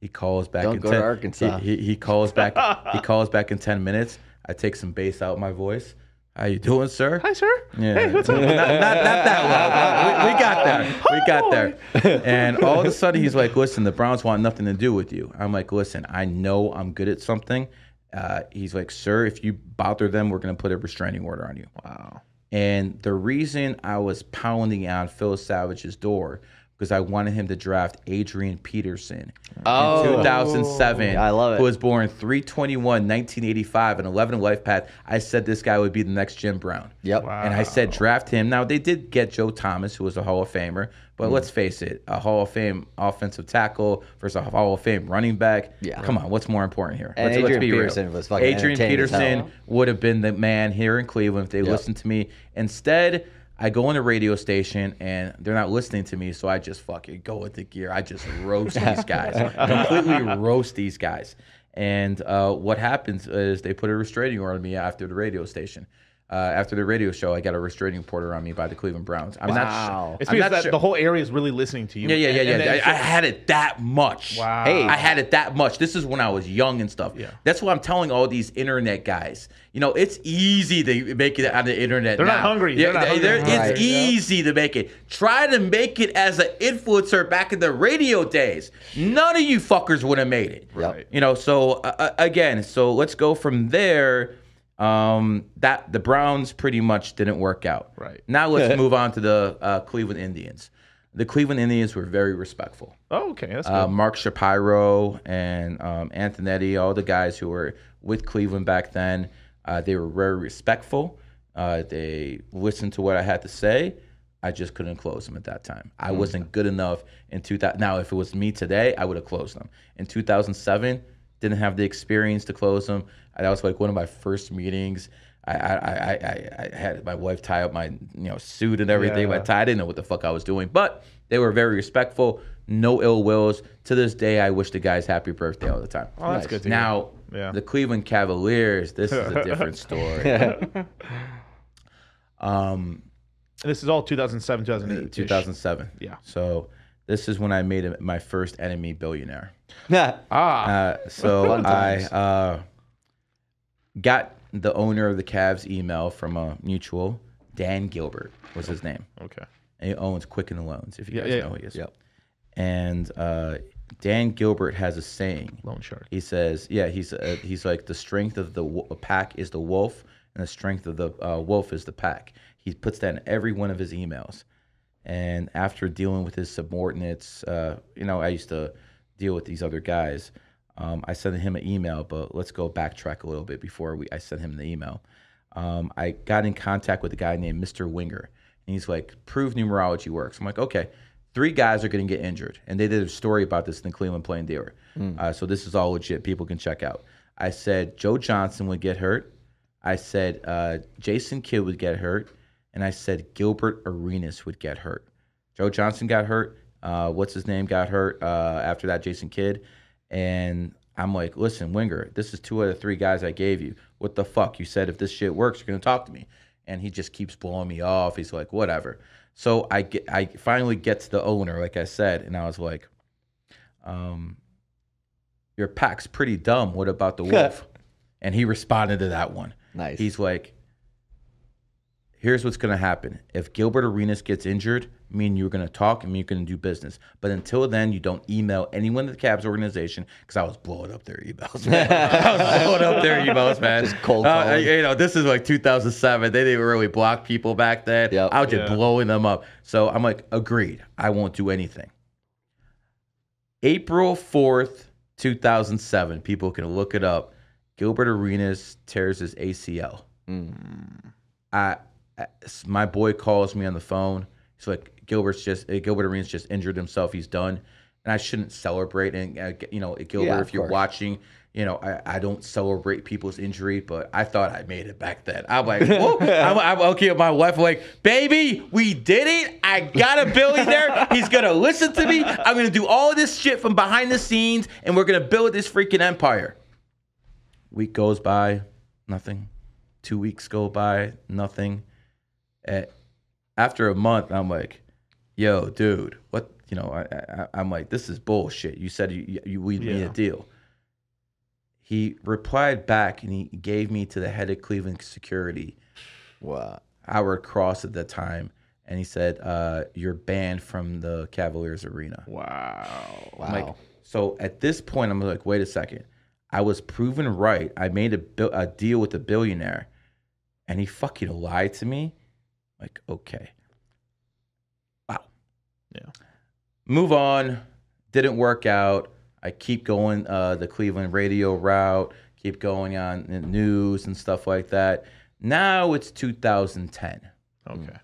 Speaker 3: He calls back
Speaker 5: Don't
Speaker 3: in
Speaker 5: go to Arkansas.
Speaker 3: He, he, he calls back he <laughs> calls back in 10 minutes. I take some bass out of my voice. How you doing, sir?
Speaker 4: Hi, sir.
Speaker 3: Yeah. Hey, what's up? Not, not, not that low. We, we got there. We got there. And all of a sudden, he's like, listen, the Browns want nothing to do with you. I'm like, listen, I know I'm good at something. Uh, he's like, sir, if you bother them, we're going to put a restraining order on you.
Speaker 4: Wow.
Speaker 3: And the reason I was pounding on Phil Savage's door because I wanted him to draft Adrian Peterson
Speaker 5: Oh.
Speaker 3: in 2007.
Speaker 5: I love it.
Speaker 3: Who was born 321, 1985, an 11 life path. I said this guy would be the next Jim Brown.
Speaker 5: Yep. Wow.
Speaker 3: And I said draft him. Now they did get Joe Thomas, who was a Hall of Famer, but hmm. let's face it, a Hall of Fame offensive tackle versus a Hall of Fame running back.
Speaker 5: Yeah.
Speaker 3: Come on, what's more important here?
Speaker 5: And
Speaker 3: let's,
Speaker 5: Adrian
Speaker 3: be
Speaker 5: Peterson
Speaker 3: real.
Speaker 5: was fucking
Speaker 3: Adrian
Speaker 5: entertaining as hell.
Speaker 3: Peterson would have been the man here in Cleveland if they listened to me. Instead, I go on a radio station and they're not listening to me, so I just fucking go with the gear. I just roast <laughs> these guys, completely roast these guys. And uh, what happens is they put a restraining order on me after the radio station. Uh, after the radio show, I got a restraining order on me by the Cleveland Browns. I'm not
Speaker 5: Wow.
Speaker 3: sure.
Speaker 4: It's
Speaker 3: I'm
Speaker 4: because
Speaker 3: not
Speaker 4: that,
Speaker 3: sure-
Speaker 4: the whole area is really listening to you.
Speaker 3: yeah, yeah, yeah,
Speaker 4: And-
Speaker 3: yeah.
Speaker 4: and then
Speaker 3: I, I had it that much.
Speaker 4: Wow.
Speaker 5: Hey.
Speaker 3: I had it that much. This is when I was young and stuff.
Speaker 4: Yeah.
Speaker 3: That's what I'm telling all these internet guys. You know, it's easy to make it on the internet.
Speaker 4: They're not hungry.
Speaker 3: Yeah,
Speaker 4: They're not hungry.
Speaker 3: they're-
Speaker 5: Right.
Speaker 3: It's easy to make it. Try to make it as an influencer back in the radio days. None of you fuckers would have made it.
Speaker 5: Right.
Speaker 3: You know, so uh, uh, again, so let's go from there. Um, that the Browns pretty much didn't work out.
Speaker 4: Right.
Speaker 3: Now let's <laughs> move on to the uh, Cleveland Indians. The Cleveland Indians were very respectful.
Speaker 4: Oh, okay. That's good.
Speaker 3: Uh, Mark Shapiro and um, Antonetti, all the guys who were with Cleveland back then, uh, they were very respectful. Uh, they listened to what I had to say. I just couldn't close them at that time. I wasn't good enough in 2000. Now, if it was me today, I would have closed them. In 2007, didn't have the experience to close them. That was like one of my first meetings. I, I, I, I, I had my wife tie up my you know suit and everything. My
Speaker 4: Yeah.
Speaker 3: tie. I didn't know what the fuck I was doing, but they were very respectful. No ill wills. To this day, I wish the guys happy birthday all the time.
Speaker 4: Oh, that's good to hear.
Speaker 3: Now,
Speaker 4: Yeah.
Speaker 3: the Cleveland Cavaliers. This is a different <laughs> story. <laughs> um,
Speaker 4: this is all 2007, 2008.
Speaker 3: 2007.
Speaker 4: Yeah.
Speaker 3: So This is when I made my first enemy billionaire.
Speaker 5: Yeah. <laughs>
Speaker 3: Uh, so I uh, got the owner of the Cavs email from a mutual. Dan Gilbert was his name.
Speaker 4: Okay.
Speaker 3: And he owns Quicken Loans, if you
Speaker 4: Yeah,
Speaker 3: guys
Speaker 4: yeah.
Speaker 3: know who he is.
Speaker 5: Yep.
Speaker 3: And uh, Dan Gilbert has a saying.
Speaker 4: Loan shark.
Speaker 3: He says, yeah, he's uh, he's like the strength of the pack is the wolf, and the strength of the uh, wolf is the pack. He puts that in every one of his emails. And after dealing with his subordinates, uh, you know, I used to deal with these other guys. Um, I sent him an email, but let's go backtrack a little bit before we I sent him the email. Um, I got in contact with a guy named Mr. Winger, and he's like, "Prove numerology works." I'm like, "Okay." Three guys are going to get injured, and they did a story about this in the Cleveland Plain Dealer. Uh, so this is all legit. People can check out. I said Joe Johnson would get hurt. I said uh, Jason Kidd would get hurt, and I said Gilbert Arenas would get hurt. Joe Johnson got hurt. Uh, what's his name got hurt uh, after that? Jason Kidd. And I'm like, listen, Winger, this is two out of three guys I gave you. What the fuck? You said if this shit works, you're gonna talk to me. And he just keeps blowing me off. He's like, whatever. So I get, I finally get to the owner, like I said, and I was like, um, your pack's pretty dumb. What about the <laughs> wolf? and he responded to that one.
Speaker 5: Nice.
Speaker 3: He's like, here's what's going to happen. If Gilbert Arenas gets injured, me and you are going to talk and me you're going to do business. But until then, you don't email anyone at the Cavs organization because I was blowing up their emails, man. <laughs> I was blowing up their emails, man.
Speaker 5: Just cold
Speaker 3: Uh,
Speaker 5: calling.
Speaker 3: you know, this is like 2007. They didn't really block people back then.
Speaker 5: Yep.
Speaker 3: I was just
Speaker 4: Yeah.
Speaker 3: blowing them up. So I'm like, agreed. I won't do anything. April 4th, 2007. People can look it up. Gilbert Arenas tears his ACL. I, I- my boy calls me on the phone. He's like, Gilbert's just uh, Gilbert Arenas just injured himself. He's done, and I shouldn't celebrate. And uh, you know, Gilbert,
Speaker 5: Yeah,
Speaker 3: if you're
Speaker 5: course.
Speaker 3: watching, you know, I, I don't celebrate people's injury, but I thought I made it back then. I'm like, <laughs> whoa. I'm, I'm okay with my wife. Like, baby, we did it. I got a billionaire. He's gonna listen to me. I'm gonna do all this shit from behind the scenes, and we're gonna build this freaking empire. Week goes by, nothing. Two weeks go by, nothing. After a month, I'm like, "Yo, dude, what?" You know, I, I, I'm like, "This is bullshit." You said you, you we need
Speaker 4: Yeah.
Speaker 3: a deal. He replied back, and he gave me to the head of Cleveland Security,
Speaker 5: Wow.
Speaker 3: Howard Cross at that time, and he said, uh, "You're banned from the Cavaliers arena."
Speaker 4: Wow.
Speaker 5: Wow.
Speaker 3: Like, so at this point, I'm like, wait a second. I was proven right. I made a, a deal with a billionaire, and he fucking lied to me. Like, okay. Wow.
Speaker 4: Yeah.
Speaker 3: Move on. Didn't work out. I keep going uh, the Cleveland radio route, keep going on the news and stuff like that. Now it's 2010.
Speaker 4: Okay.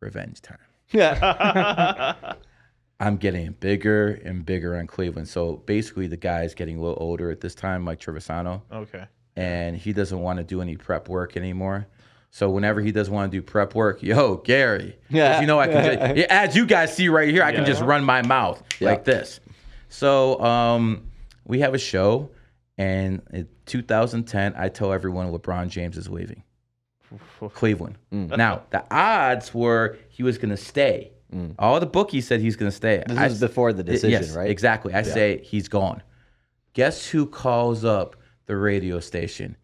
Speaker 3: Revenge time.
Speaker 5: Yeah. <laughs>
Speaker 3: I'm getting bigger and bigger on Cleveland. So basically, the guy's getting a little older at this time, Mike Trivisonno,
Speaker 4: Okay.
Speaker 3: and he doesn't want to do any prep work anymore. So whenever he doesn't want to do prep work, yo, Gary,
Speaker 5: Yeah.
Speaker 3: you know I can just, <laughs> as you guys see right here, I can
Speaker 4: Yeah.
Speaker 3: just run my mouth
Speaker 5: Yeah.
Speaker 3: like this. So um, we have a show, and in 2010, I tell everyone LeBron James is leaving <laughs> Cleveland. Now the odds were he was going to stay. All the bookies said he's going to stay.
Speaker 5: This
Speaker 3: I-
Speaker 5: is before the decision,
Speaker 3: yes,
Speaker 5: right?
Speaker 3: Exactly. I say he's gone. Guess who calls up the radio station?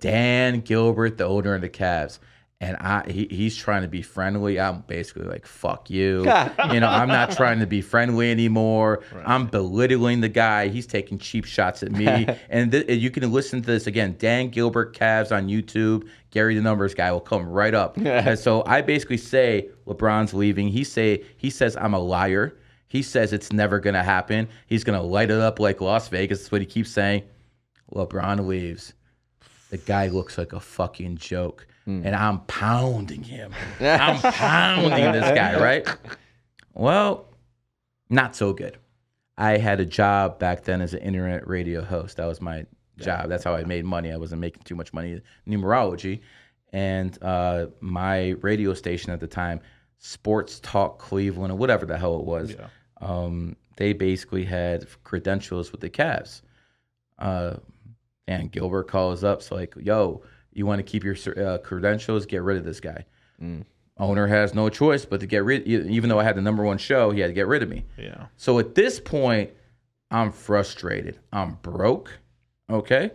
Speaker 3: Dan Gilbert, the owner of the Cavs. And I he, he's trying to be friendly. I'm basically like, fuck you. <laughs> you know, I'm not trying to be friendly anymore. I'm belittling the guy. He's taking cheap shots at me. <laughs> and th- you can listen to this again. Dan Gilbert Cavs on YouTube. Gary the numbers guy will come right up. and so I basically say LeBron's leaving. He say he says I'm a liar. He says it's never gonna happen. He's gonna light it up like Las Vegas. That's what he keeps saying. LeBron leaves. The guy looks like a fucking joke. And I'm pounding him. <laughs> I'm pounding this guy, right? Well, not so good. I had a job back then as an internet radio host. That was my job. That's how I made money. I wasn't making too much money numerology. And uh, my radio station at the time, Sports Talk Cleveland, or whatever the hell it was, um, they basically had credentials with the Cavs. Uh, and Gilbert calls up, so like, yo, you want to keep your uh, credentials? Get rid of this guy. owner has no choice but to get rid. Even though I had the number one show, he had to get rid of me.
Speaker 4: Yeah.
Speaker 3: So at this point, I'm frustrated. I'm broke. Okay.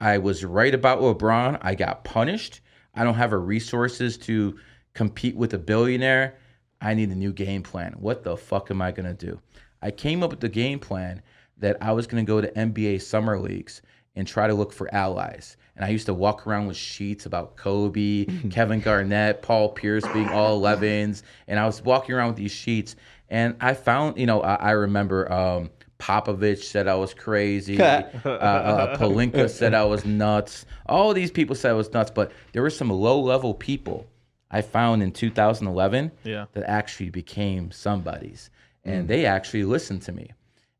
Speaker 3: I was right about LeBron. I got punished. I don't have the resources to compete with a billionaire. I need a new game plan. What the fuck am I going to do? I came up with the game plan that I was going to go to NBA summer leagues and try to look for allies. And I used to walk around with sheets about Kobe, <laughs> Kevin Garnett, Paul Pierce being all 11s. And I was walking around with these sheets. And I found, you know, I, I remember um, Popovich said I was crazy. <laughs> uh, uh, Pelinka said I was nuts. All these people said I was nuts. But there were some low level people I found in 2011
Speaker 4: Yeah.
Speaker 3: that actually became somebody's. And they actually listened to me.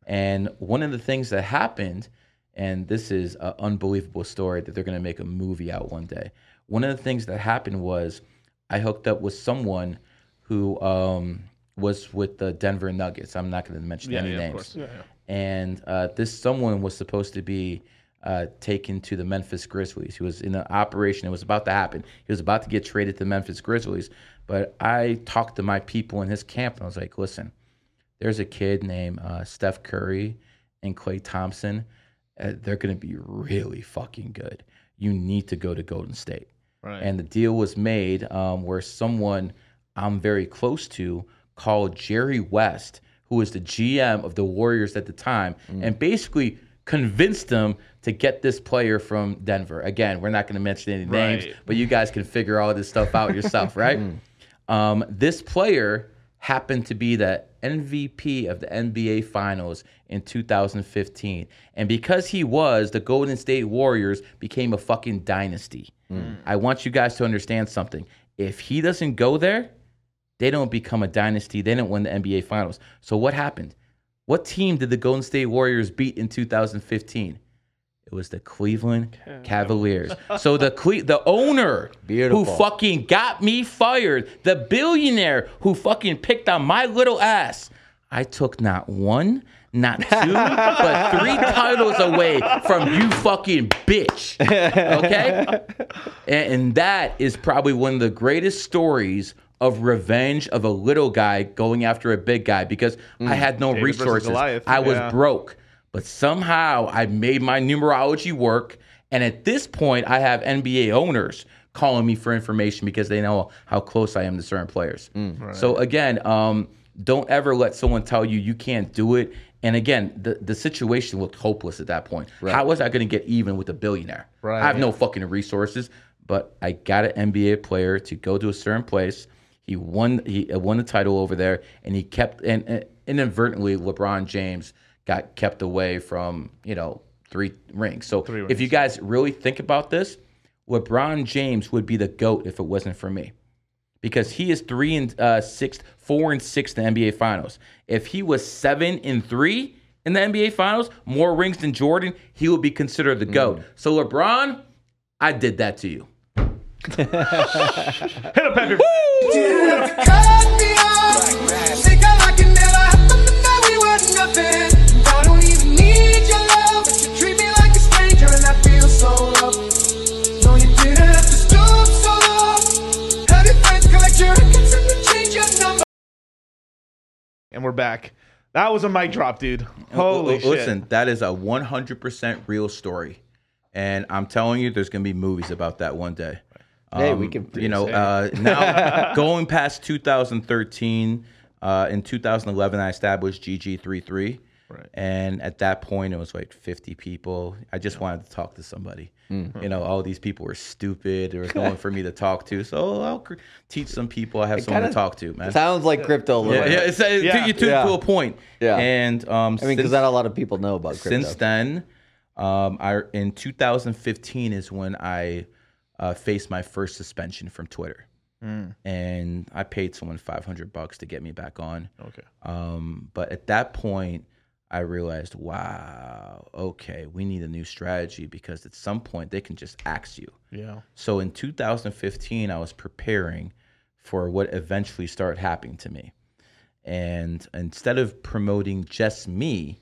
Speaker 3: And one of the things that happened, and this is an unbelievable story that they're going to make a movie out one day. One of the things that happened was I hooked up with someone who um, was with the Denver Nuggets. I'm not going to mention
Speaker 4: Yeah,
Speaker 3: any
Speaker 4: yeah, of
Speaker 3: names.
Speaker 4: course. Yeah.
Speaker 3: And uh, this someone was supposed to be uh, taken to the Memphis Grizzlies. He was in an operation. It was about to happen. He was about to get traded to the Memphis Grizzlies. But I talked to my people in his camp, and I was like, listen, there's a kid named uh, Steph Curry and Klay Thompson. Uh, they're going to be really fucking good. You need to go to Golden State.
Speaker 4: Right.
Speaker 3: And the deal was made um, where someone I'm very close to called Jerry West, who was the GM of the Warriors at the time, and basically convinced them to get this player from Denver. Again, we're not going to mention any names,
Speaker 4: Right.
Speaker 3: but you guys can figure all this stuff out yourself, <laughs> right? Um, this player happened to be the MVP of the NBA Finals in 2015. And because he was, the Golden State Warriors became a fucking dynasty. Mm. I want you guys to understand something. If he doesn't go there, they don't become a dynasty. They don't win the NBA Finals. So what happened? What team did the Golden State Warriors beat in 2015? It was the Cleveland Cavaliers. So the Cle- the owner
Speaker 5: Beautiful.
Speaker 3: who fucking got me fired, the billionaire who fucking picked on my little ass. I took not one, not two, <laughs> but three titles away from you fucking bitch. Okay? And, and that is probably one of the greatest stories of revenge of a little guy going after a big guy because I mm. had no
Speaker 4: David
Speaker 3: resources. I was
Speaker 4: yeah.
Speaker 3: broke, but somehow I made my numerology work. And at this point, I have NBA owners calling me for information because they know how close I am to certain players. So again, um, don't ever let someone tell you you can't do it. And again, the, the situation looked hopeless at that point. How was I going to get even with a billionaire?
Speaker 4: Right.
Speaker 3: I have no fucking resources, but I got an NBA player to go to a certain place. He won. He uh, won the title over there, and he kept and, and inadvertently LeBron James got kept away from you know three rings. So if you guys really think about this, LeBron James would be the goat if it wasn't for me, because he is three and uh, six, four and six in the NBA Finals. If he was seven and three in the NBA Finals, more rings than Jordan, he would be considered the goat. So LeBron, I did that to you. <laughs>
Speaker 4: Hit up, Patrick.
Speaker 7: And
Speaker 4: we're back. That was a mic drop, dude. Holy
Speaker 3: L-
Speaker 4: shit.
Speaker 3: Listen, that is a 100% real story. And I'm telling you, there's going to be movies about that one day.
Speaker 5: Hey, we can
Speaker 3: You know, uh, <laughs> now going past 2013, uh, in 2011, I established GG33.
Speaker 4: Right.
Speaker 3: And at that point, it was like 50 people. I just wanted to talk to somebody.
Speaker 5: Mm.
Speaker 3: You know, all these people were stupid. There was no <laughs> one for me to talk to. So I'll cr- teach some people. I have someone to
Speaker 5: kinda
Speaker 3: talk to, man.
Speaker 5: Sounds like crypto a little
Speaker 3: Yeah,
Speaker 5: bit.
Speaker 3: yeah, it's, it
Speaker 4: Yeah.
Speaker 3: took you to,
Speaker 5: Yeah.
Speaker 3: to a point.
Speaker 5: Yeah.
Speaker 3: And um,
Speaker 5: I mean,
Speaker 3: since-
Speaker 5: because not a lot of people know about crypto.
Speaker 3: since then, um, I in 2015 is when I uh, faced my first suspension from Twitter, and I paid someone 500 bucks to get me back on.
Speaker 4: Okay.
Speaker 3: Um, but at that point, I realized, wow, okay, we need a new strategy because at some point they can just axe you.
Speaker 4: Yeah.
Speaker 3: So in 2015, I was preparing for what eventually started happening to me. And instead of promoting just me,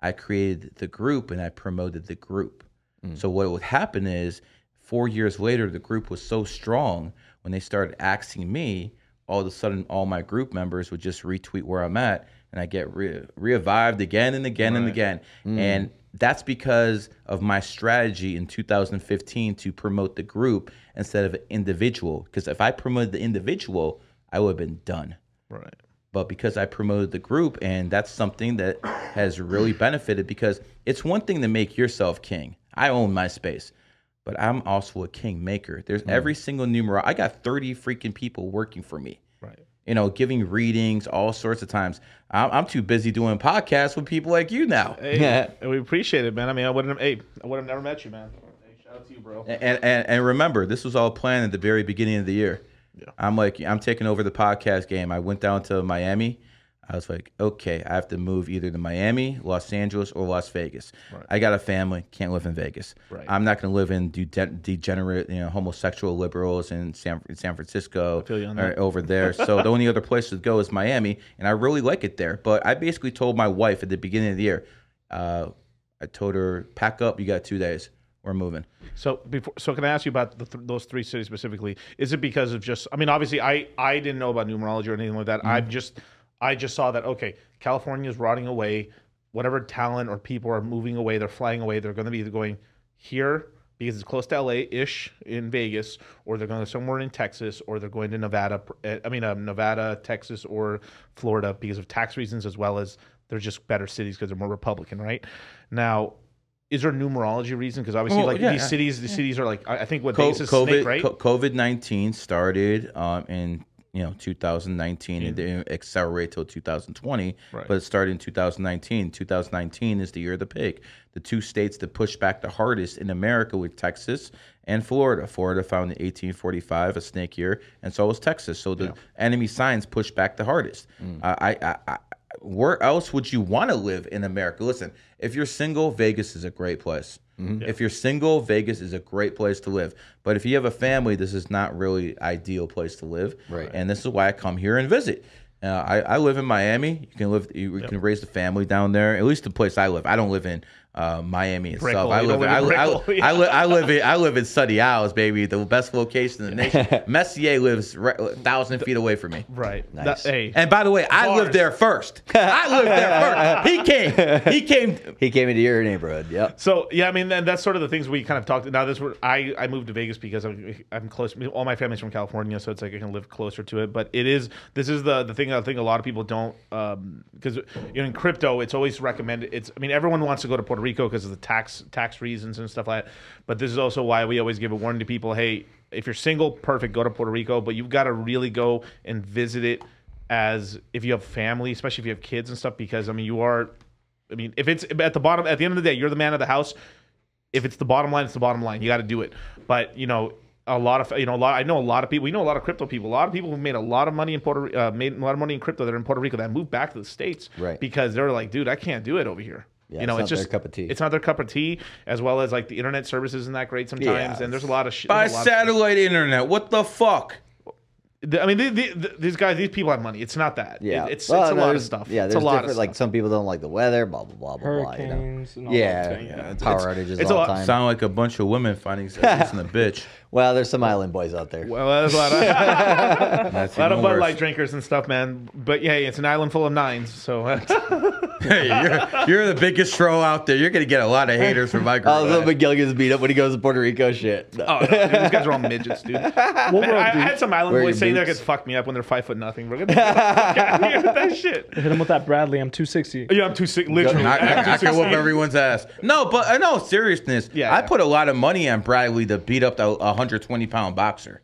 Speaker 3: I created the group and I promoted the group. Mm. So what would happen is four years later, the group was so strong when they started axing me, all of a sudden all my group members would just retweet where I'm at, and I get re- revived again and again and again. Mm. And that's because of my strategy in 2015 to promote the group instead of individual. Because if I promoted the individual, I would have been done
Speaker 4: Right.
Speaker 3: but because I promoted the group, and that's something that has really benefited because it's one thing to make yourself king. I own my space, but I'm also a king maker. There's mm. every single numero. I got 30 freaking people working for me.
Speaker 4: Right.
Speaker 3: You know, giving readings all sorts of times. I'm, I'm too busy doing podcasts with people like you now.
Speaker 4: Hey, <laughs> and we appreciate it, man. I mean, I wouldn't have. Hey, I would have never met you, man. Hey, shout out to you, bro.
Speaker 3: And, and and remember, this was all planned at the very beginning of the year. Yeah. I'm like, I'm taking over the podcast game. I went down to Miami. I was like, okay, I have to move either to Miami, Los Angeles, or Las Vegas. I got a family, can't live in Vegas.
Speaker 4: Right.
Speaker 3: I'm not going to live in de- degenerate, you know, homosexual liberals in San, in San Francisco
Speaker 4: feel you on
Speaker 3: or over there. So the only other place to go is Miami, and I really like it there. But I basically told my wife at the beginning of the year, uh, I told her, pack up, you got two days, we're moving.
Speaker 4: So before, so can I ask you about the th- those three cities specifically? Is it because of just? I mean, obviously, I I didn't know about numerology or anything like that. I've just I just saw that okay, California is rotting away. Whatever talent or people are moving away, they're flying away. They're going to be either going here because it's close to LA ish in Vegas, or they're going to somewhere in Texas, or they're going to Nevada. eh, I mean, um, Nevada, Texas, or Florida because of tax reasons as well as they're just better cities because they're more Republican, right? Now, is there a numerology reason? Because obviously,
Speaker 3: Oh,
Speaker 4: like
Speaker 3: yeah,
Speaker 4: these
Speaker 3: yeah.
Speaker 4: cities, the cities are like I I think what
Speaker 3: Co-
Speaker 4: Vegas is
Speaker 3: COVID
Speaker 4: snake, right?
Speaker 3: COVID nineteen started um, in you know 2019 and didn't accelerate till 2020,
Speaker 4: Right.
Speaker 3: but it started in 2019. 2019 is the year of the pig. The two states that pushed back the hardest in America were Texas and Florida. Florida found in 1845 a snake year, and so was Texas. So the enemy signs pushed back the hardest.
Speaker 4: Mm.
Speaker 3: I, I, I, where else would you want to live in America? Listen, if you're single, Vegas is a great place. If you're single, Vegas is a great place to live. But if you have a family, this is not really ideal place to live.
Speaker 5: Right.
Speaker 3: And this is why I come here and visit. Uh, I, I live in Miami. You can live. You, you can raise the family down there. At least the place I live. I don't live in uh, Miami itself.
Speaker 4: Brickell.
Speaker 3: I live.
Speaker 4: don't
Speaker 3: I,
Speaker 4: live in
Speaker 3: I,
Speaker 4: Brickell.
Speaker 3: I, live. I live in. I live in Sunny Isles, baby. The best location in the nation. <laughs> Messier lives right, thousand feet away from me.
Speaker 4: right.
Speaker 5: Nice.
Speaker 4: That- hey,
Speaker 3: And by the way, I
Speaker 4: Bars.
Speaker 3: lived there first. I lived there first. He came. He came.
Speaker 5: He came into your neighborhood. Yep.
Speaker 4: So yeah, I mean, and that's sort of the things we kind of talked. Now this, were, I I moved to Vegas because I'm I'm close. All my family's from California, so it's like I can live closer to it. But it is this is the the thing I think a lot of people don't because you know in crypto it's always recommended. It's I mean everyone wants to go to Puerto Rico because of the tax tax reasons and stuff like that. But this is also why we always give a warning to people: Hey, if you're single, perfect, go to Puerto Rico. But you've got to really go and visit it as if you have family, especially if you have kids and stuff, because I mean you are. I mean, if it's at the bottom, at the end of the day, you're the man of the house. If it's the bottom line, it's the bottom line. You got to do it. But you know, a lot of you know, a lot. I know a lot of people. We know a lot of crypto people. A lot of people who made a lot of money in Puerto, uh, made a lot of money in crypto that are in Puerto Rico that moved back to the states,
Speaker 5: Right.
Speaker 4: Because they're like, dude, I can't do it over here.
Speaker 5: Yeah,
Speaker 4: you know,
Speaker 5: it's
Speaker 4: it's,
Speaker 5: not their
Speaker 4: just
Speaker 5: cup of tea.
Speaker 4: It's not their cup of tea, as well as like the internet service isn't that great sometimes,
Speaker 5: Yeah.
Speaker 4: and there's a lot of shit.
Speaker 3: By
Speaker 4: there's a lot of-
Speaker 3: satellite internet. What the fuck?
Speaker 4: I mean, the, the, the, these guys, these people have money. It's not that.
Speaker 5: Yeah.
Speaker 4: It- it's
Speaker 5: Well,
Speaker 4: it's a lot of stuff.
Speaker 5: Yeah,
Speaker 4: it's
Speaker 5: there's
Speaker 4: a lot
Speaker 5: different.
Speaker 4: of
Speaker 5: Like some people don't like the weather. Blah blah blah blah blah. You know.
Speaker 6: Hurricanes and all
Speaker 5: Yeah,
Speaker 6: that.
Speaker 5: yeah,
Speaker 6: stuff.
Speaker 5: power outages
Speaker 4: it's a
Speaker 5: all
Speaker 4: lot-
Speaker 5: the time.
Speaker 3: Sound like a bunch of women finding sex in the <laughs> bitch.
Speaker 5: Well, there's some island boys out there.
Speaker 4: Well, there's a lot of
Speaker 3: That's
Speaker 4: a lot of Bud. Light drinkers and stuff, man. But yeah, it's an island full of nines, so <laughs>
Speaker 3: Hey, you're, you're the biggest troll out there. You're gonna get a lot of haters from my group.
Speaker 5: Oh, little Miguel gets beat up when he goes to Puerto Rico. Shit. No.
Speaker 4: oh, no, dude, these guys are all midgets, dude. <laughs> Man, I, I had some island
Speaker 5: Wearing
Speaker 4: boys saying that
Speaker 5: boots.
Speaker 4: could fuck me up when they're five foot nothing. We're gonna get the fuck out of here <laughs> with that shit.
Speaker 6: Hit him with that Bradley. I'm 260.
Speaker 4: Yeah, I'm too sick. Literally,
Speaker 3: I,
Speaker 4: I'm
Speaker 3: I, I can
Speaker 4: 216.
Speaker 3: whoop everyone's ass. No, but uh, I know seriousness.
Speaker 4: Yeah,
Speaker 3: I
Speaker 4: yeah.
Speaker 3: put a lot of money on Bradley to beat up the 120 pound boxer.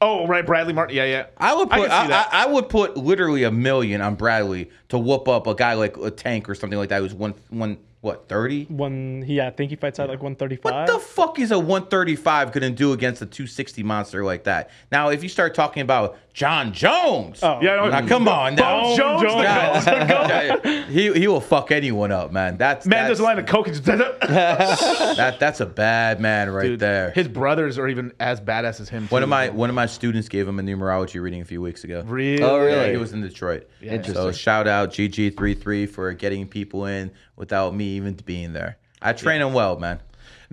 Speaker 4: Oh, right, Bradley Martin. Yeah, yeah.
Speaker 3: I would put
Speaker 4: can
Speaker 3: I. I, I would put literally a million on Bradley to whoop up a guy like a tank or something like that who's one one what thirty.
Speaker 6: When he, I think he fights at like 135.
Speaker 3: What the fuck is a 135 gonna do against a 260 monster like that? Now, if you start talking about Jon Jones,
Speaker 6: Oh.
Speaker 4: Yeah, no,
Speaker 3: now come on, now.
Speaker 4: Bones Jones, the <laughs>
Speaker 3: Yeah.
Speaker 4: the
Speaker 3: he he will fuck anyone up, man. That's
Speaker 4: Man,
Speaker 3: that's,
Speaker 4: there's a line of coke. <laughs>
Speaker 3: that that's a bad man right
Speaker 4: Dude,
Speaker 3: there.
Speaker 4: His brothers are even as badass as him.
Speaker 3: one
Speaker 4: too.
Speaker 3: of my one of my students gave him a numerology reading a few weeks ago.
Speaker 4: Really?
Speaker 5: Oh,
Speaker 3: Yeah,
Speaker 5: really?
Speaker 3: he was in Detroit.
Speaker 5: Interesting.
Speaker 3: So shout out GG33 for getting people in without me even being there. I train him well, man.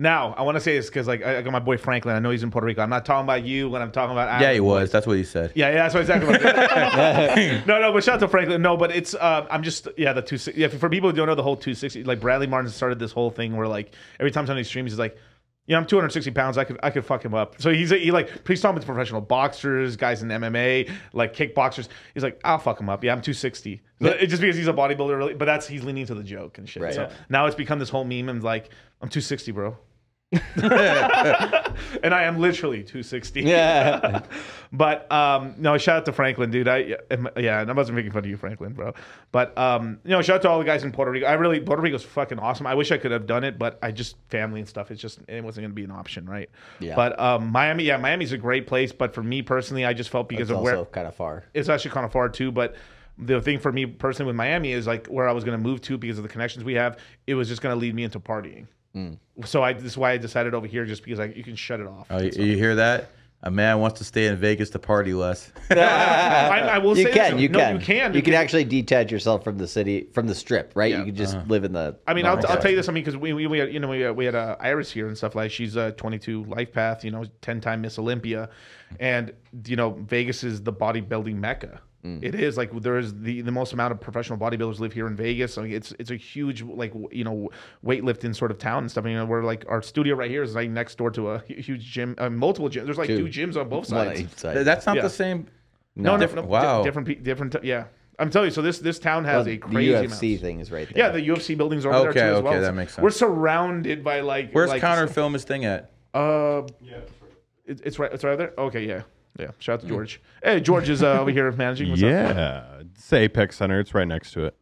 Speaker 4: Now, I want to say this because like I I got my boy Franklin. I know he's in Puerto Rico. I'm not talking about you when I'm talking about.
Speaker 3: Yeah, he was. That's what he said.
Speaker 4: Yeah, yeah, that's what exactly. What <laughs> no, no, but shout out to Franklin. No, but it's uh, I'm just yeah the two yeah for people who don't know the whole 260 like Bradley Martin started this whole thing where like every time somebody streams he's like. Yeah, I'm 260 pounds. I could I could fuck him up. So he's he like he's talking with professional boxers, guys in MMA, like kickboxers. He's like, I'll fuck him up. Yeah, I'm 260. So It's just because he's a bodybuilder, really. But that's he's leaning to the joke and shit.
Speaker 5: Right.
Speaker 4: So now it's become this whole meme and like I'm 260, bro. <laughs> and I am literally 260.
Speaker 5: Yeah. <laughs>
Speaker 4: But um, no, shout out to Franklin, dude. I yeah, and I wasn't making fun of you, Franklin, bro. But um, you know, shout out to all the guys in Puerto Rico. I really Puerto Rico's fucking awesome. I wish I could have done it, but I just family and stuff. It's just it wasn't going to be an option, right?
Speaker 5: Yeah.
Speaker 4: But um, Miami, yeah, Miami's a great place. But for me personally, I just felt because
Speaker 5: It's
Speaker 4: of where
Speaker 5: kind of far.
Speaker 4: it's actually kind of far too. But the thing for me personally with Miami is like where I was going to move to because of the connections we have. It was just going to lead me into partying. So I this is why I decided over here just because I, you can shut it off.
Speaker 3: Oh, you, you hear that? A man wants to stay in Vegas to party less. <laughs>
Speaker 4: I, I will <laughs>
Speaker 5: You
Speaker 4: say
Speaker 5: can,
Speaker 4: this,
Speaker 5: you
Speaker 4: no,
Speaker 5: can,
Speaker 4: you can,
Speaker 5: You can actually detach yourself from the city, from the strip, right?
Speaker 4: Yeah.
Speaker 5: You can just live in the.
Speaker 4: I mean, I'll, I'll tell you this. I mean, because we, we, we had, you know, we, had- we had uh, Iris here and stuff like she's a 22 life path, you know, 10 time Miss Olympia. And, you know, Vegas is the bodybuilding mecca.
Speaker 5: Mm.
Speaker 4: It is like there is the, the most amount of professional bodybuilders live here in Vegas. So it's it's a huge like you know weightlifting sort of town and stuff. You know, we're like our studio right here is like next door to a huge gym, uh, multiple gyms. There's like two,
Speaker 5: Two.
Speaker 4: gyms on both sides.
Speaker 5: side.
Speaker 3: That's not
Speaker 4: Yeah.
Speaker 3: the same.
Speaker 4: No, no,
Speaker 3: Different-
Speaker 4: no,
Speaker 3: wow.
Speaker 4: di- different, different. Yeah, I'm telling you. So this this town has
Speaker 5: Well,
Speaker 4: a crazy
Speaker 5: the UFC
Speaker 4: amount.
Speaker 5: thing is right there.
Speaker 4: Yeah, the UFC buildings are over
Speaker 3: Okay,
Speaker 4: there too as
Speaker 3: okay,
Speaker 4: well.
Speaker 3: that makes sense.
Speaker 4: We're surrounded by like
Speaker 3: Where's
Speaker 4: like,
Speaker 3: Counter Film his thing at?
Speaker 4: Uh, it, it's right. It's right there. Okay, yeah, yeah. Shout out to George. Hey, George is uh, over here managing. What's up?
Speaker 8: yeah, it's Apex Center. It's right next to it.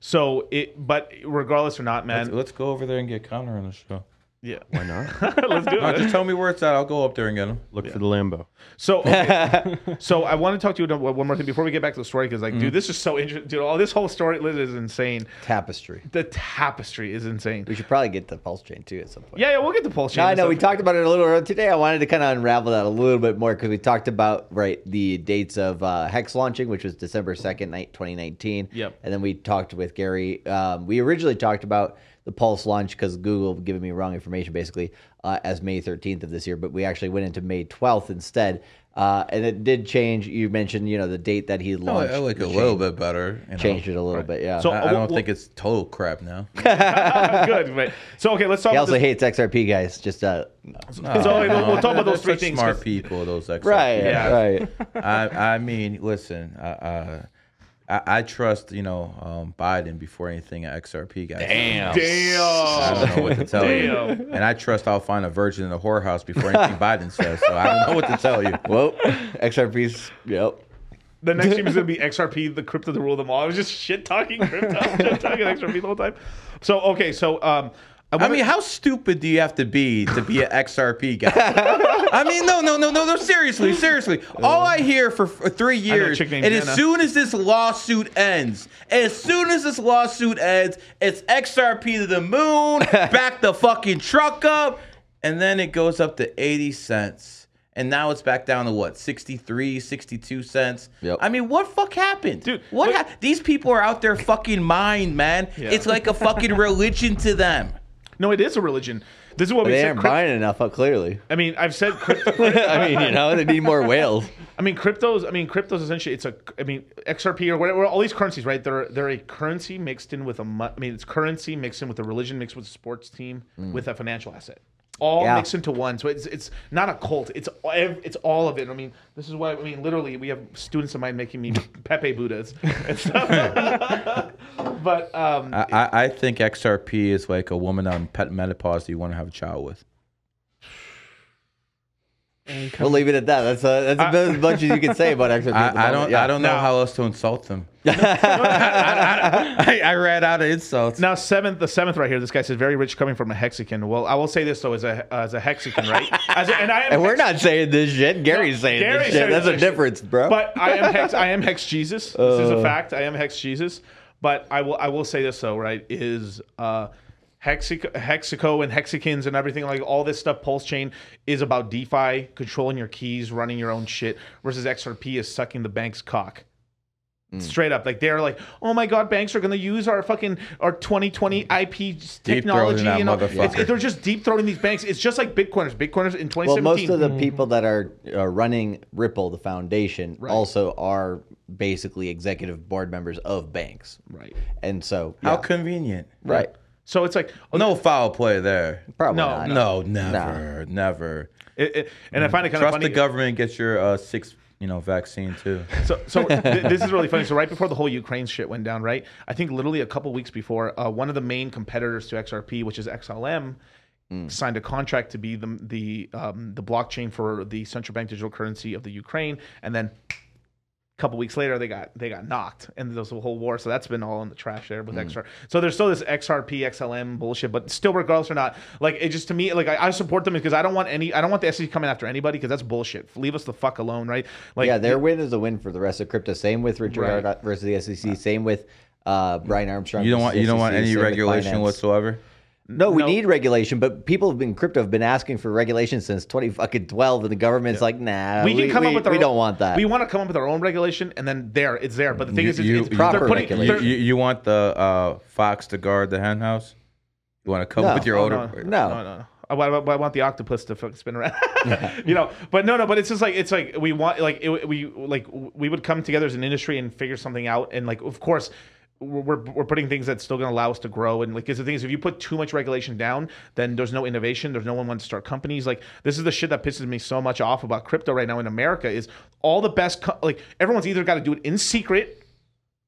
Speaker 4: So it, but regardless or not, man.
Speaker 3: Let's, let's go over there and get Counter on the show.
Speaker 4: Yeah,
Speaker 8: Why not? <laughs>
Speaker 4: let's do
Speaker 3: No,
Speaker 4: it.
Speaker 3: just tell me where it's at. I'll go up there and get him.
Speaker 8: Look for the Lambo.
Speaker 4: So, <laughs> okay. so I want to talk to you about one more thing before we get back to the story because, like,
Speaker 3: Mm.
Speaker 4: dude, this is so interesting. Dude, all this whole story Liz, is insane.
Speaker 5: tapestry.
Speaker 4: The tapestry is insane.
Speaker 5: We should probably get the pulse chain too at some point.
Speaker 4: Yeah, yeah, we'll get the pulse chain.
Speaker 5: No, I
Speaker 4: and
Speaker 5: know we
Speaker 4: stuff.
Speaker 5: talked about it a little earlier today. I wanted to kind of unravel that a little bit more because we talked about right the dates of uh, Hex launching, which was December second, night twenty nineteen.
Speaker 4: Yep.
Speaker 5: And then we talked with Gary. Um, we originally talked about the Pulse launch because Google giving me wrong information basically uh, as May thirteenth of this year, but we actually went into May twelfth instead. Uh, and it did change. You mentioned, you know, the date that he launched.
Speaker 3: like, I like it a little bit better. you know.
Speaker 5: Changed it a little bit, yeah.
Speaker 4: So-
Speaker 3: I, I
Speaker 4: Oh,
Speaker 3: don't
Speaker 4: well-
Speaker 3: think it's total crap now. <laughs>
Speaker 4: Good, right? So okay, let's talk.
Speaker 5: he
Speaker 4: about
Speaker 5: also
Speaker 4: this.
Speaker 5: hates XRP guys. Just uh, no.
Speaker 4: So we'll, we'll talk about those
Speaker 3: They're
Speaker 4: three
Speaker 3: such
Speaker 4: things.
Speaker 3: Smart
Speaker 4: 'cause-
Speaker 3: people, those ex.
Speaker 5: right,
Speaker 4: Yeah.
Speaker 5: right.
Speaker 3: I, I mean, listen, uh, uh, I, I trust you know um, Biden before anything at XRP guys. Damn. I
Speaker 4: Damn.
Speaker 3: don't know what to tell you. And I trust I'll find a virgin in a whorehouse before anything <laughs> Biden says. So I don't know what to tell you.
Speaker 5: Well, XRP's. Yep.
Speaker 4: The next team is going to be <laughs> XRP, the crypto to rule them all. I was just shit talking crypto, <laughs> shit talking XRP the whole time. So okay, so um,
Speaker 3: I
Speaker 4: wanna-
Speaker 3: mean, how stupid do you have to be to be an XRP guy? <laughs> I mean, no, no, no, no, no. Seriously, seriously. All I hear for, for three years, and as soon as this lawsuit ends, as soon as this lawsuit ends, it's XRP to the moon, <laughs> back the fucking truck up, and then it goes up to 80 cents. And now it's back down to what, 63, 62 cents?
Speaker 5: Yep.
Speaker 3: I mean, what fuck happened?
Speaker 4: Dude,
Speaker 3: what hap- These people are out there fucking mind, man. Yeah. It's like a fucking religion to them.
Speaker 4: No, it is a religion. This is what we
Speaker 5: They
Speaker 4: said.
Speaker 5: aren't buying enough, uh, clearly.
Speaker 4: I mean, I've said <laughs> crypto.
Speaker 5: I mean, you know, they need more whales.
Speaker 4: I mean, cryptos. I mean, cryptos essentially. It's a. I mean, XRP or whatever. All these currencies, right? They're they're a currency mixed in with a. mo- I mean, it's currency mixed in with a religion mixed with a sports team with a financial asset. All
Speaker 5: Yeah.
Speaker 4: mixed into one. So it's it's not a cult. It's it's all of it. I mean, this is why. I mean, literally, we have students of mine making me <laughs> Pepe Buddhas and <laughs> stuff. but um,
Speaker 3: I, I I think XRP is like a woman on pet menopause that you want to have a child with.
Speaker 5: We'll leave it at that. That's uh, that's about as much as you can say about XRP.
Speaker 3: I, I don't
Speaker 5: Yeah.
Speaker 3: I don't know
Speaker 4: Now-
Speaker 3: how else to insult them. <laughs> <laughs> I, I ran out of insults.
Speaker 4: Now seventh, the seventh right here. This guy says very rich coming from a Hexican. Well, I will say this though, as a as a Hexican, right? As a, and I am
Speaker 5: And we're
Speaker 4: Hex-
Speaker 5: not saying this shit. Gary's saying
Speaker 4: Gary
Speaker 5: this shit. That's a difference, bro.
Speaker 4: But I am Hex. I am Hex Jesus. This is a fact. I am Hex Jesus. But I will. I will say this though, right? Is uh, Hexico, Hexico and Hexicans and everything like all this stuff. Pulse chain is about DeFi, controlling your keys, running your own shit. Versus XRP is sucking the bank's cock. Straight up, like they're like, oh my god, banks are gonna use our fucking our 2020 IP technology.
Speaker 3: that
Speaker 4: You know,
Speaker 3: motherfucker.
Speaker 4: It's- they're just deep throating these banks. It's just like Bitcoiners. Bitcoiners in 2017.
Speaker 5: Well, most of the people that are uh, running Ripple, the foundation, also are basically executive board members of banks.
Speaker 4: right.
Speaker 5: And so,
Speaker 3: How convenient.
Speaker 5: right.
Speaker 4: So it's like,
Speaker 3: No foul play there.
Speaker 5: Probably
Speaker 4: No,
Speaker 5: not.
Speaker 3: No, never, never.
Speaker 4: it, it- and I find it kind of funny.
Speaker 3: Trust the government. Get your uh, six, you know, vaccine too. <laughs>
Speaker 4: So, so th- this is really funny. So, right before the whole Ukraine shit went down, right? I think literally a couple weeks before, uh, one of the main competitors to XRP, which is XLM, signed a contract to be the the um, the blockchain for the central bank digital currency of the Ukraine, and then a couple weeks later they got they got knocked, and there was a whole war. So that's been all in the trash there with XR. So there's still this XRP XLM bullshit, but still, regardless or not, like it just to me, like I, I support them because I don't want any, I don't want the SEC coming after anybody because that's bullshit. Leave us the fuck alone, right? Like
Speaker 5: yeah, their win is a win for the rest of crypto. Same with Richard Heart. Versus the SEC. Same with uh, Brian Armstrong.
Speaker 3: You don't want you don't want any regulation whatsoever.
Speaker 5: No, we
Speaker 4: No.
Speaker 5: need regulation, but people have been crypto have been asking for regulation since twenty fucking twelve, and the government's like, nah,
Speaker 4: we can come up with our
Speaker 5: we
Speaker 4: own-
Speaker 5: don't want that.
Speaker 4: We want to come up with our own regulation, and then there, it's there. But the thing
Speaker 3: You-
Speaker 4: is, it's,
Speaker 3: you-
Speaker 4: it's
Speaker 5: Proper
Speaker 4: they're putting,
Speaker 5: regulation.
Speaker 4: they're-
Speaker 3: You, you want the uh, fox to guard the hen house? You want to come
Speaker 5: No.
Speaker 3: with your
Speaker 4: Oh,
Speaker 3: own?
Speaker 4: no,
Speaker 5: No.
Speaker 4: no, no, no. I, I- I want the octopus to fucking spin around, <laughs> <laughs> you know. But no, no. But it's just like it's like we want like it, we like we would come together as an industry and figure something out. And like, of course, we're we're putting things that's still going to allow us to grow. And like, because the thing is, if you put too much regulation down, then there's no innovation. There's no one wants to start companies. Like, this is the shit that pisses me so much off about crypto right now in America. Is all the best co- like everyone's either got to do it in secret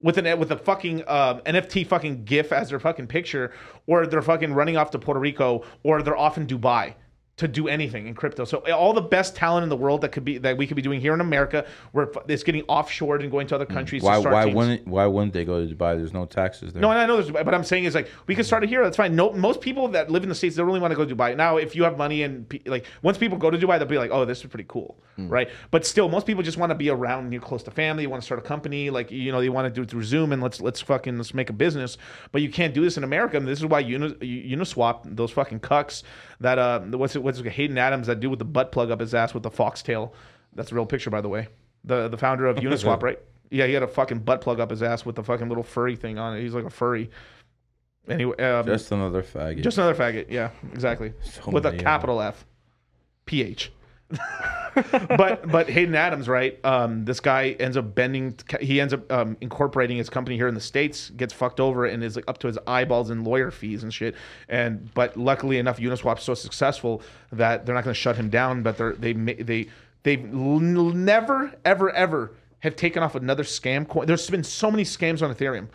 Speaker 4: with an with a fucking uh, NFT fucking GIF as their fucking picture, or they're fucking running off to Puerto Rico, or they're off in Dubai to do anything in crypto. So all the best talent in the world that could be that we could be doing here in America, where it's getting offshored and going to other countries.
Speaker 3: Mm. Why
Speaker 4: to start
Speaker 3: why
Speaker 4: teams.
Speaker 3: wouldn't why wouldn't they go to Dubai? There's no taxes there.
Speaker 4: No, I know there's, but I'm saying is like we can start it here. That's fine. No, most people that live in the states they really want to go to Dubai. Now, if you have money and like once people go to Dubai, they'll be like, oh, this is pretty cool, right? But still, most people just want to be around, you know, close to family. You want to start a company, like you know, they want to do it through Zoom and let's let's fucking let's make a business. But you can't do this in America. And this is why Uni, Uniswap, those fucking cucks that uh, what's it, what's it, Hayden Adams that dude with the butt plug up his ass with the foxtail. That's a real picture, by the way. The the founder of <laughs> Uniswap, right? Yeah, he had a fucking butt plug up his ass with the fucking little furry thing on it. He's like a furry. Anyway, um, just,
Speaker 3: another faggot.
Speaker 4: Just another faggot. Yeah, exactly. <laughs>
Speaker 3: So
Speaker 4: with a
Speaker 3: uh,
Speaker 4: capital F, P H. <laughs> but but Hayden Adams, right? Um, this guy ends up bending. He ends up um, incorporating his company here in the states. Gets fucked over and is like up to his eyeballs in lawyer fees and shit. And but luckily enough, Uniswap's so successful that they're not going to shut him down. But they're they they they've never ever ever have taken off another scam coin. There's been so many scams on Ethereum.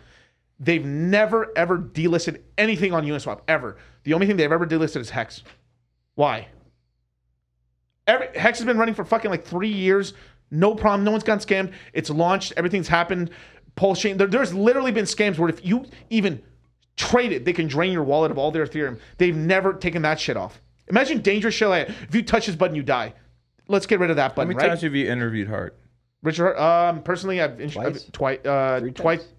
Speaker 4: They've never ever delisted anything on Uniswap ever. The only thing they've ever delisted is Hex. Why? Every, Hex has been running for fucking like three years. No problem. No one's gotten scammed. It's launched. Everything's happened. Pulse chain. There, there's literally been scams where if you even trade it, they can drain your wallet of all their Ethereum. They've never taken that shit off. Imagine dangerous shit like. If you touch this button, you die. Let's get rid of that button.
Speaker 3: How
Speaker 4: button,
Speaker 3: many
Speaker 4: right?
Speaker 3: times have you interviewed Heart?
Speaker 4: Richard, um, personally, I've, int-
Speaker 5: Twice?
Speaker 4: I've twice, uh, twice,
Speaker 5: times?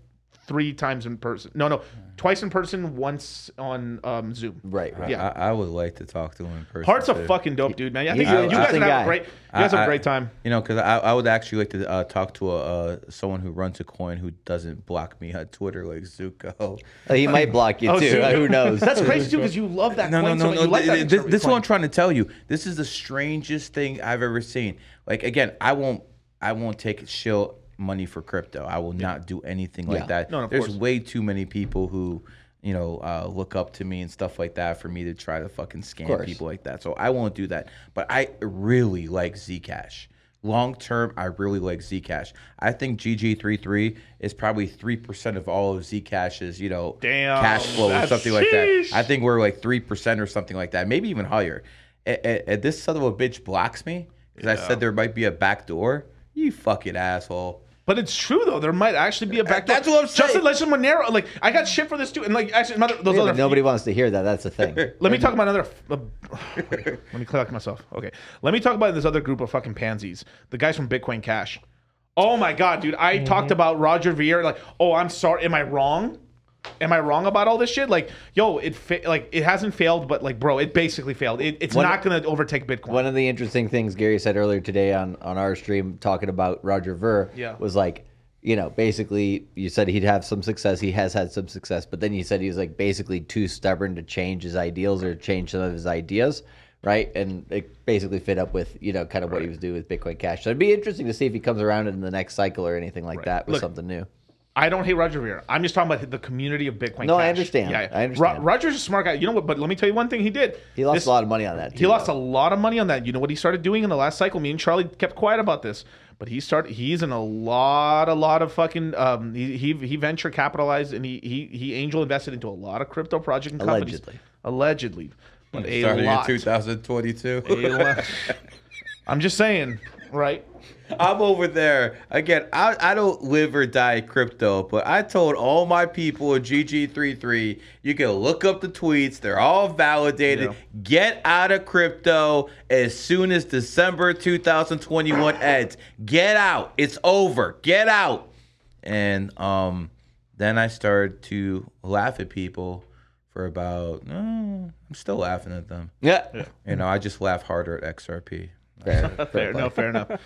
Speaker 4: Three times in person. No, no, twice in person, once on um, Zoom.
Speaker 5: right, right.
Speaker 4: Yeah.
Speaker 3: I, I would like to talk to him in person.
Speaker 4: Heart's a
Speaker 3: too.
Speaker 4: fucking dope dude, man. I think
Speaker 5: an
Speaker 4: you, you guys
Speaker 5: interesting
Speaker 4: would have
Speaker 5: guy.
Speaker 4: a great, you guys have a
Speaker 3: I-
Speaker 4: great time.
Speaker 3: You know, because I, I would actually like to uh, talk to a uh, someone who runs a coin who doesn't block me on Twitter like Zooko.
Speaker 5: Uh, he might block you
Speaker 4: Oh,
Speaker 5: too.
Speaker 4: so- <laughs>
Speaker 5: Who knows?
Speaker 4: That's crazy too, because you love that
Speaker 3: No, no,
Speaker 4: coin
Speaker 3: no,
Speaker 4: so much.
Speaker 3: no.
Speaker 4: You like that
Speaker 3: This, this is what. I'm trying to tell you. This is the strangest thing I've ever seen. Like again, I won't, I won't take shill money for crypto. I will not do anything like
Speaker 5: Yeah.
Speaker 3: that.
Speaker 4: No,
Speaker 3: There's
Speaker 4: course.
Speaker 3: way too many people who, you know, uh, look up to me and stuff like that for me to try to fucking scam people like that. So I won't do that. But I really like Zcash. Long term, I really like Zcash. I think GG33 is probably three percent of all of Zcash's, you know,
Speaker 4: Damn,
Speaker 3: cash flow or something like that. I think we're like three percent or something like that, maybe even higher. And, and this son of a bitch blocks me because I said there might be a back door. You fucking asshole.
Speaker 4: But it's true though. There might actually be a back.
Speaker 3: That's what I'm saying.
Speaker 4: Justin Legend Monero. Like I got shit for this too, and like actually another those
Speaker 5: Yeah,
Speaker 4: other
Speaker 5: but nobody wants to hear that. That's the thing. <laughs>
Speaker 4: Let me talk about another. Uh, <sighs> let me collect myself. Okay. Let me talk about this other group of fucking pansies. The guys from Bitcoin Cash. Oh my god, dude! I talked about Roger Ver. Like, oh, I'm sorry. Am I wrong? Am I wrong about all this shit? Like, yo, it fa- like it hasn't failed, but like, bro, it basically failed. It, it's
Speaker 5: One-
Speaker 4: not gonna overtake Bitcoin.
Speaker 5: One of the interesting things Gary said earlier today on, on our stream talking about Roger Ver
Speaker 4: Yeah.
Speaker 5: was like you know, basically, you said he'd have some success. He has had some success, but then you said he was like basically too stubborn to change his ideals or change some of his ideas, right? And it basically fit up with you know kind of what he was doing with Bitcoin Cash. So it'd be interesting to see if he comes around in the next cycle or anything like that with
Speaker 4: Look,
Speaker 5: something new.
Speaker 4: I don't hate Roger Ver. I'm just talking about the community of Bitcoin.
Speaker 5: No, I understand.
Speaker 4: Yeah,
Speaker 5: I understand.
Speaker 4: Ro- Roger's a smart guy. You know what? But let me tell you one thing he did.
Speaker 5: He lost
Speaker 4: This-
Speaker 5: a lot of money on that.
Speaker 4: He lost
Speaker 5: though.
Speaker 4: a lot of money on that. You know what he started doing in the last cycle? Me and Charlie kept quiet about this, but he started. He's in a lot, a lot of fucking. Um, he he, he venture capitalized and he, he he angel invested into a lot of crypto project and companies.
Speaker 5: Allegedly.
Speaker 4: Allegedly, but a
Speaker 3: Starting
Speaker 4: lot.
Speaker 3: in 2022.
Speaker 4: A lot. <laughs> I'm just saying, right?
Speaker 3: I'm over there again. I, I don't live or die crypto, but I told all my people at GG33, you can look up the tweets. They're all validated.
Speaker 4: Yeah.
Speaker 3: Get out of crypto as soon as December 2021 ends. Get out. It's over. Get out. And um, then I started to laugh at people for about. Uh, I'm still laughing at them.
Speaker 5: Yeah.
Speaker 3: You know, I just laugh harder at XRP.
Speaker 5: Fair,
Speaker 4: fair, no, fair enough. <laughs>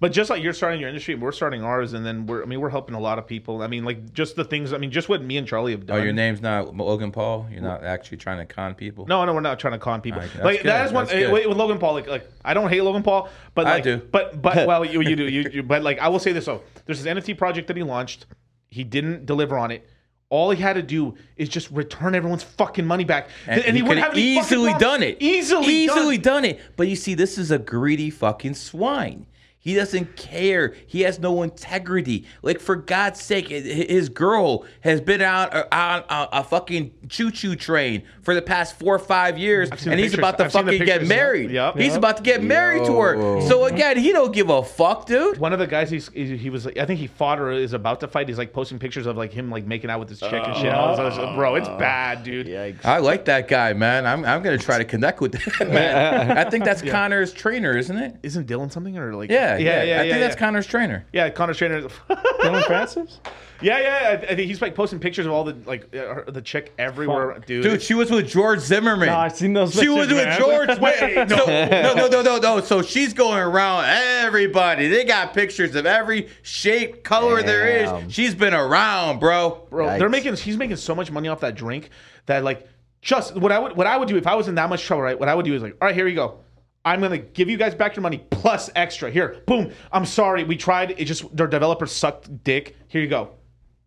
Speaker 4: But just like you're starting your industry, we're starting ours, and then we're. I mean, we're helping a lot of people. I mean, like just the things. I mean, just what me and Charlie have done.
Speaker 3: Oh, your name's not Logan Paul. You're not actually trying to con people.
Speaker 4: No, no, we're not trying to con people.
Speaker 3: That's
Speaker 4: like
Speaker 3: good,
Speaker 4: is one with Logan Paul. Like, like I don't hate Logan Paul, but
Speaker 3: I
Speaker 4: like,
Speaker 3: do.
Speaker 4: But but <laughs> well, you, you do. You, you but like I will say this though. There's this NFT project that he launched. He didn't deliver on it. All he had to do is just return everyone's fucking money back,
Speaker 3: And,
Speaker 4: and,
Speaker 3: he, could
Speaker 4: wouldn't
Speaker 3: have
Speaker 4: have any fucking
Speaker 3: easily done it.
Speaker 4: Easily,
Speaker 3: easily
Speaker 4: done.
Speaker 3: done it. But you see, this is a greedy fucking swine. He doesn't care. He has no integrity. Like for God's sake, his girl has been out uh, on a, a fucking choo-choo train for the past four or five years, and he's about to
Speaker 4: I've
Speaker 3: fucking get married.
Speaker 4: Yep.
Speaker 3: He's
Speaker 4: Yep.
Speaker 3: about to get married to her. So again, he don't give a fuck, dude.
Speaker 4: One of the guys he's, he he was, I think he fought or is about to fight. He's like posting pictures of like him like making out with his chick and shit. I was, like, bro, it's bad, dude.
Speaker 5: Yikes.
Speaker 3: I like that guy, man. I'm I'm gonna try to connect with that <laughs> man. I think that's Connor's trainer, isn't it?
Speaker 4: Isn't Dylan something or like?
Speaker 3: Yeah, yeah,
Speaker 4: yeah, yeah.
Speaker 3: I think
Speaker 4: yeah,
Speaker 3: that's
Speaker 4: yeah.
Speaker 3: Connor's trainer.
Speaker 4: Yeah, Connor Trainer. <laughs>
Speaker 6: Dylan Francis?
Speaker 4: yeah, yeah. I, I think he's like posting pictures of all the like uh, the chick everywhere,
Speaker 6: Fuck.
Speaker 4: dude.
Speaker 3: Dude, she was with George Zimmerman.
Speaker 6: No, I've seen those
Speaker 3: She was
Speaker 6: pictures,
Speaker 3: with
Speaker 6: man.
Speaker 3: George. Wait, <laughs> no, no, no, no, no, no. So she's going around everybody. They got pictures of every shape, color there
Speaker 5: Damn.
Speaker 3: is. She's been around, bro.
Speaker 4: bro, they're
Speaker 5: Yikes.
Speaker 4: making. He's making so much money off that drink that like just what I would what I would do if I was in that much trouble, right? What I would do is like, all right, here you go. I'm gonna give you guys back your money plus extra. Here, boom. I'm sorry, we tried. It just their developers sucked dick. Here you go,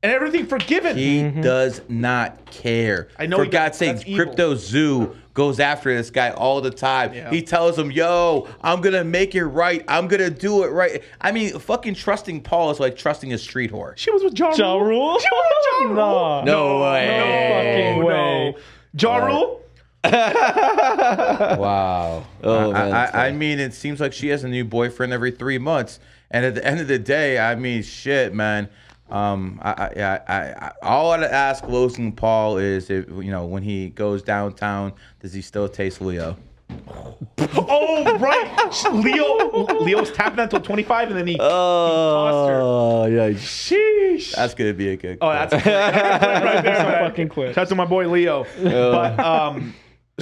Speaker 4: and everything forgiven.
Speaker 3: He mm-hmm. does not care.
Speaker 4: I know
Speaker 3: For
Speaker 4: he.
Speaker 3: God's sake,
Speaker 4: That's.
Speaker 3: Crypto Zoo goes after this guy all the time.
Speaker 4: Yeah.
Speaker 3: He tells him, "Yo, I'm gonna make it right. I'm gonna do it right." I mean, fucking trusting Paul is like trusting a street whore.
Speaker 4: she was with Ja
Speaker 6: Ja
Speaker 4: Rule.
Speaker 6: Rule?
Speaker 4: She was with Ja Rule. <laughs>
Speaker 6: No.
Speaker 5: No way.
Speaker 6: No fucking way.
Speaker 4: Ja uh, Rule. <laughs>
Speaker 3: Wow.
Speaker 5: Oh,
Speaker 3: I,
Speaker 5: man, that's
Speaker 3: I, I mean, it seems like she has a new boyfriend every three months, and at the end of the day, I mean, shit, man. Um, I, I, I, I, all I ask Logan Paul is, if you know, when he goes downtown, does he still taste Leo? <laughs>
Speaker 4: Oh right, Leo. Leo was tapping until 25, and then he. Tossed her.
Speaker 5: Oh, yeah.
Speaker 4: Sheesh.
Speaker 3: That's gonna be a good.
Speaker 4: Oh, that's right there.
Speaker 6: Some fucking clips.
Speaker 4: Shout out to my boy Leo. But um,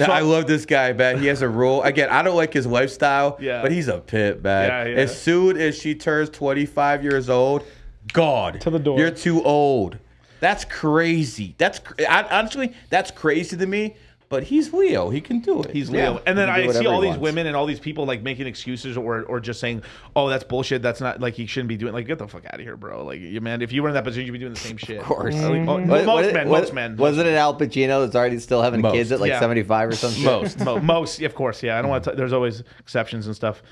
Speaker 4: so-
Speaker 3: I love this guy, man. He has a rule. Again, I don't like his lifestyle,
Speaker 4: Yeah.
Speaker 3: but he's a pit, man.
Speaker 4: Yeah, yeah.
Speaker 3: As soon as she turns 25 years old, God,
Speaker 6: To the door.
Speaker 3: You're too old. That's crazy. That's I, honestly, that's crazy to me. But he's Leo. He can do it.
Speaker 4: He's Leo. And then
Speaker 5: He can do
Speaker 4: I see all these
Speaker 5: wants.
Speaker 4: women and all these people like making excuses or or just saying, "Oh, that's bullshit. That's not like he shouldn't be doing." Like, get the fuck out of here, bro. Like, you man, if you were in that position, you'd be doing the same shit. Of
Speaker 5: course.
Speaker 4: most
Speaker 5: What-
Speaker 4: men,
Speaker 5: what-
Speaker 4: most men.
Speaker 5: Wasn't it Al Pacino that's already still having
Speaker 3: Most.
Speaker 5: kids at like
Speaker 4: Yeah.
Speaker 5: 75 or something?
Speaker 3: Most.
Speaker 4: Mo- most, of course, yeah. I don't want to. There's always exceptions and stuff,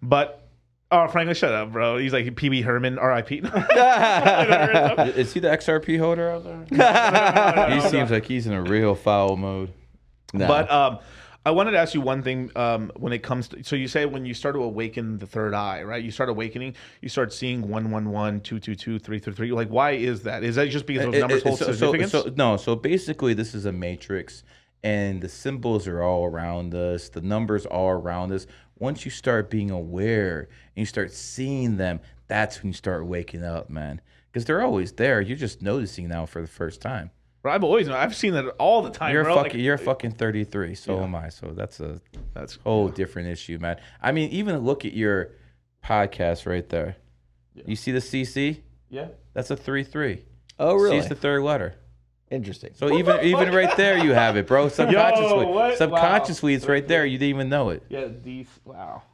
Speaker 4: but oh, Franklin, shut up, bro. He's like Pee-wee Herman, R.I.P.
Speaker 3: Is he the XRP holder out there? he seems like he's in a real foul mode.
Speaker 5: No.
Speaker 4: But um, I wanted to ask you one thing um, when it comes to. So you say when you start to awaken the third eye, right? You start awakening, you start seeing 111, 222, 333. Like, why is that? Is that just because those numbers hold
Speaker 3: so, so, so- no, so basically, this is a matrix, and the symbols are all around us. The numbers all around us. Once you start being aware and you start seeing them, that's when you start waking up, man. Because they're always there. You're just noticing now for the first time.
Speaker 4: Bro, I've always known. I've seen that all the time,
Speaker 3: You're
Speaker 4: bro.
Speaker 3: fucking.
Speaker 4: Like,
Speaker 3: you're fucking 33. So am I. So that's a
Speaker 4: that's
Speaker 3: whole different issue, man. I mean, even look at your podcast right there. You see the CC?
Speaker 4: yeah.
Speaker 3: That's a three three.
Speaker 5: Oh, really?
Speaker 3: C's the third letter.
Speaker 5: Interesting.
Speaker 3: So even even right there you have it, bro. <laughs> Subconsciously,
Speaker 4: what?
Speaker 3: subconsciously it's right there. You didn't even know it.
Speaker 4: Yeah, these. Wow.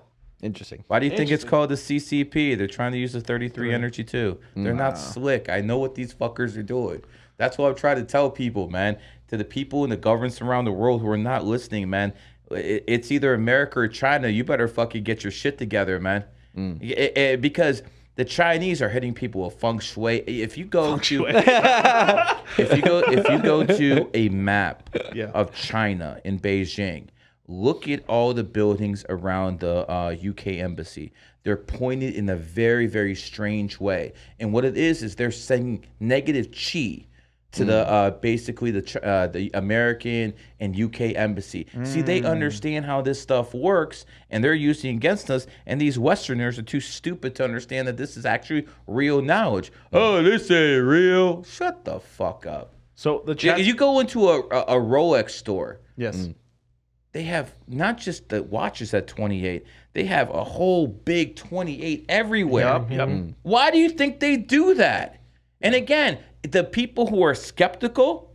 Speaker 5: Interesting.
Speaker 3: Why do you think it's called the CCP? They're trying to use the 33 energy too. They're not slick. I know what these fuckers are doing. That's what I'm trying to tell people, man. To the people in the governments around the world who are not listening, man. It's either America or China. You better fucking get your shit together, man. It- it- because the Chinese are hitting people with feng shui. If you go to <laughs> if you go if you go to a map
Speaker 4: Yeah.
Speaker 3: of China in Beijing, look at all the buildings around the uh, UK embassy. They're pointed in a very very strange way, and what it is is they're sending negative chi to the uh, basically the uh, the American and UK embassy. See, they understand how this stuff works, and they're using it against us. And these Westerners are too stupid to understand that this is actually real knowledge. Oh, this ain't real. Shut the fuck up.
Speaker 4: So the chat.
Speaker 3: you go into a, a, a Rolex store.
Speaker 4: yes.
Speaker 3: They have not just the watches at 28. They have a whole big 28 everywhere.
Speaker 4: Yup. Yep.
Speaker 3: Why do you think they do that? And again, the people who are skeptical,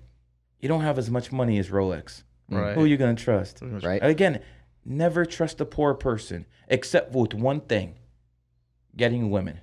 Speaker 3: you don't have as much money as Rolex.
Speaker 4: Right.
Speaker 3: Who are you going to trust?
Speaker 5: Right.
Speaker 3: Again, never trust a poor person except with one thing getting women.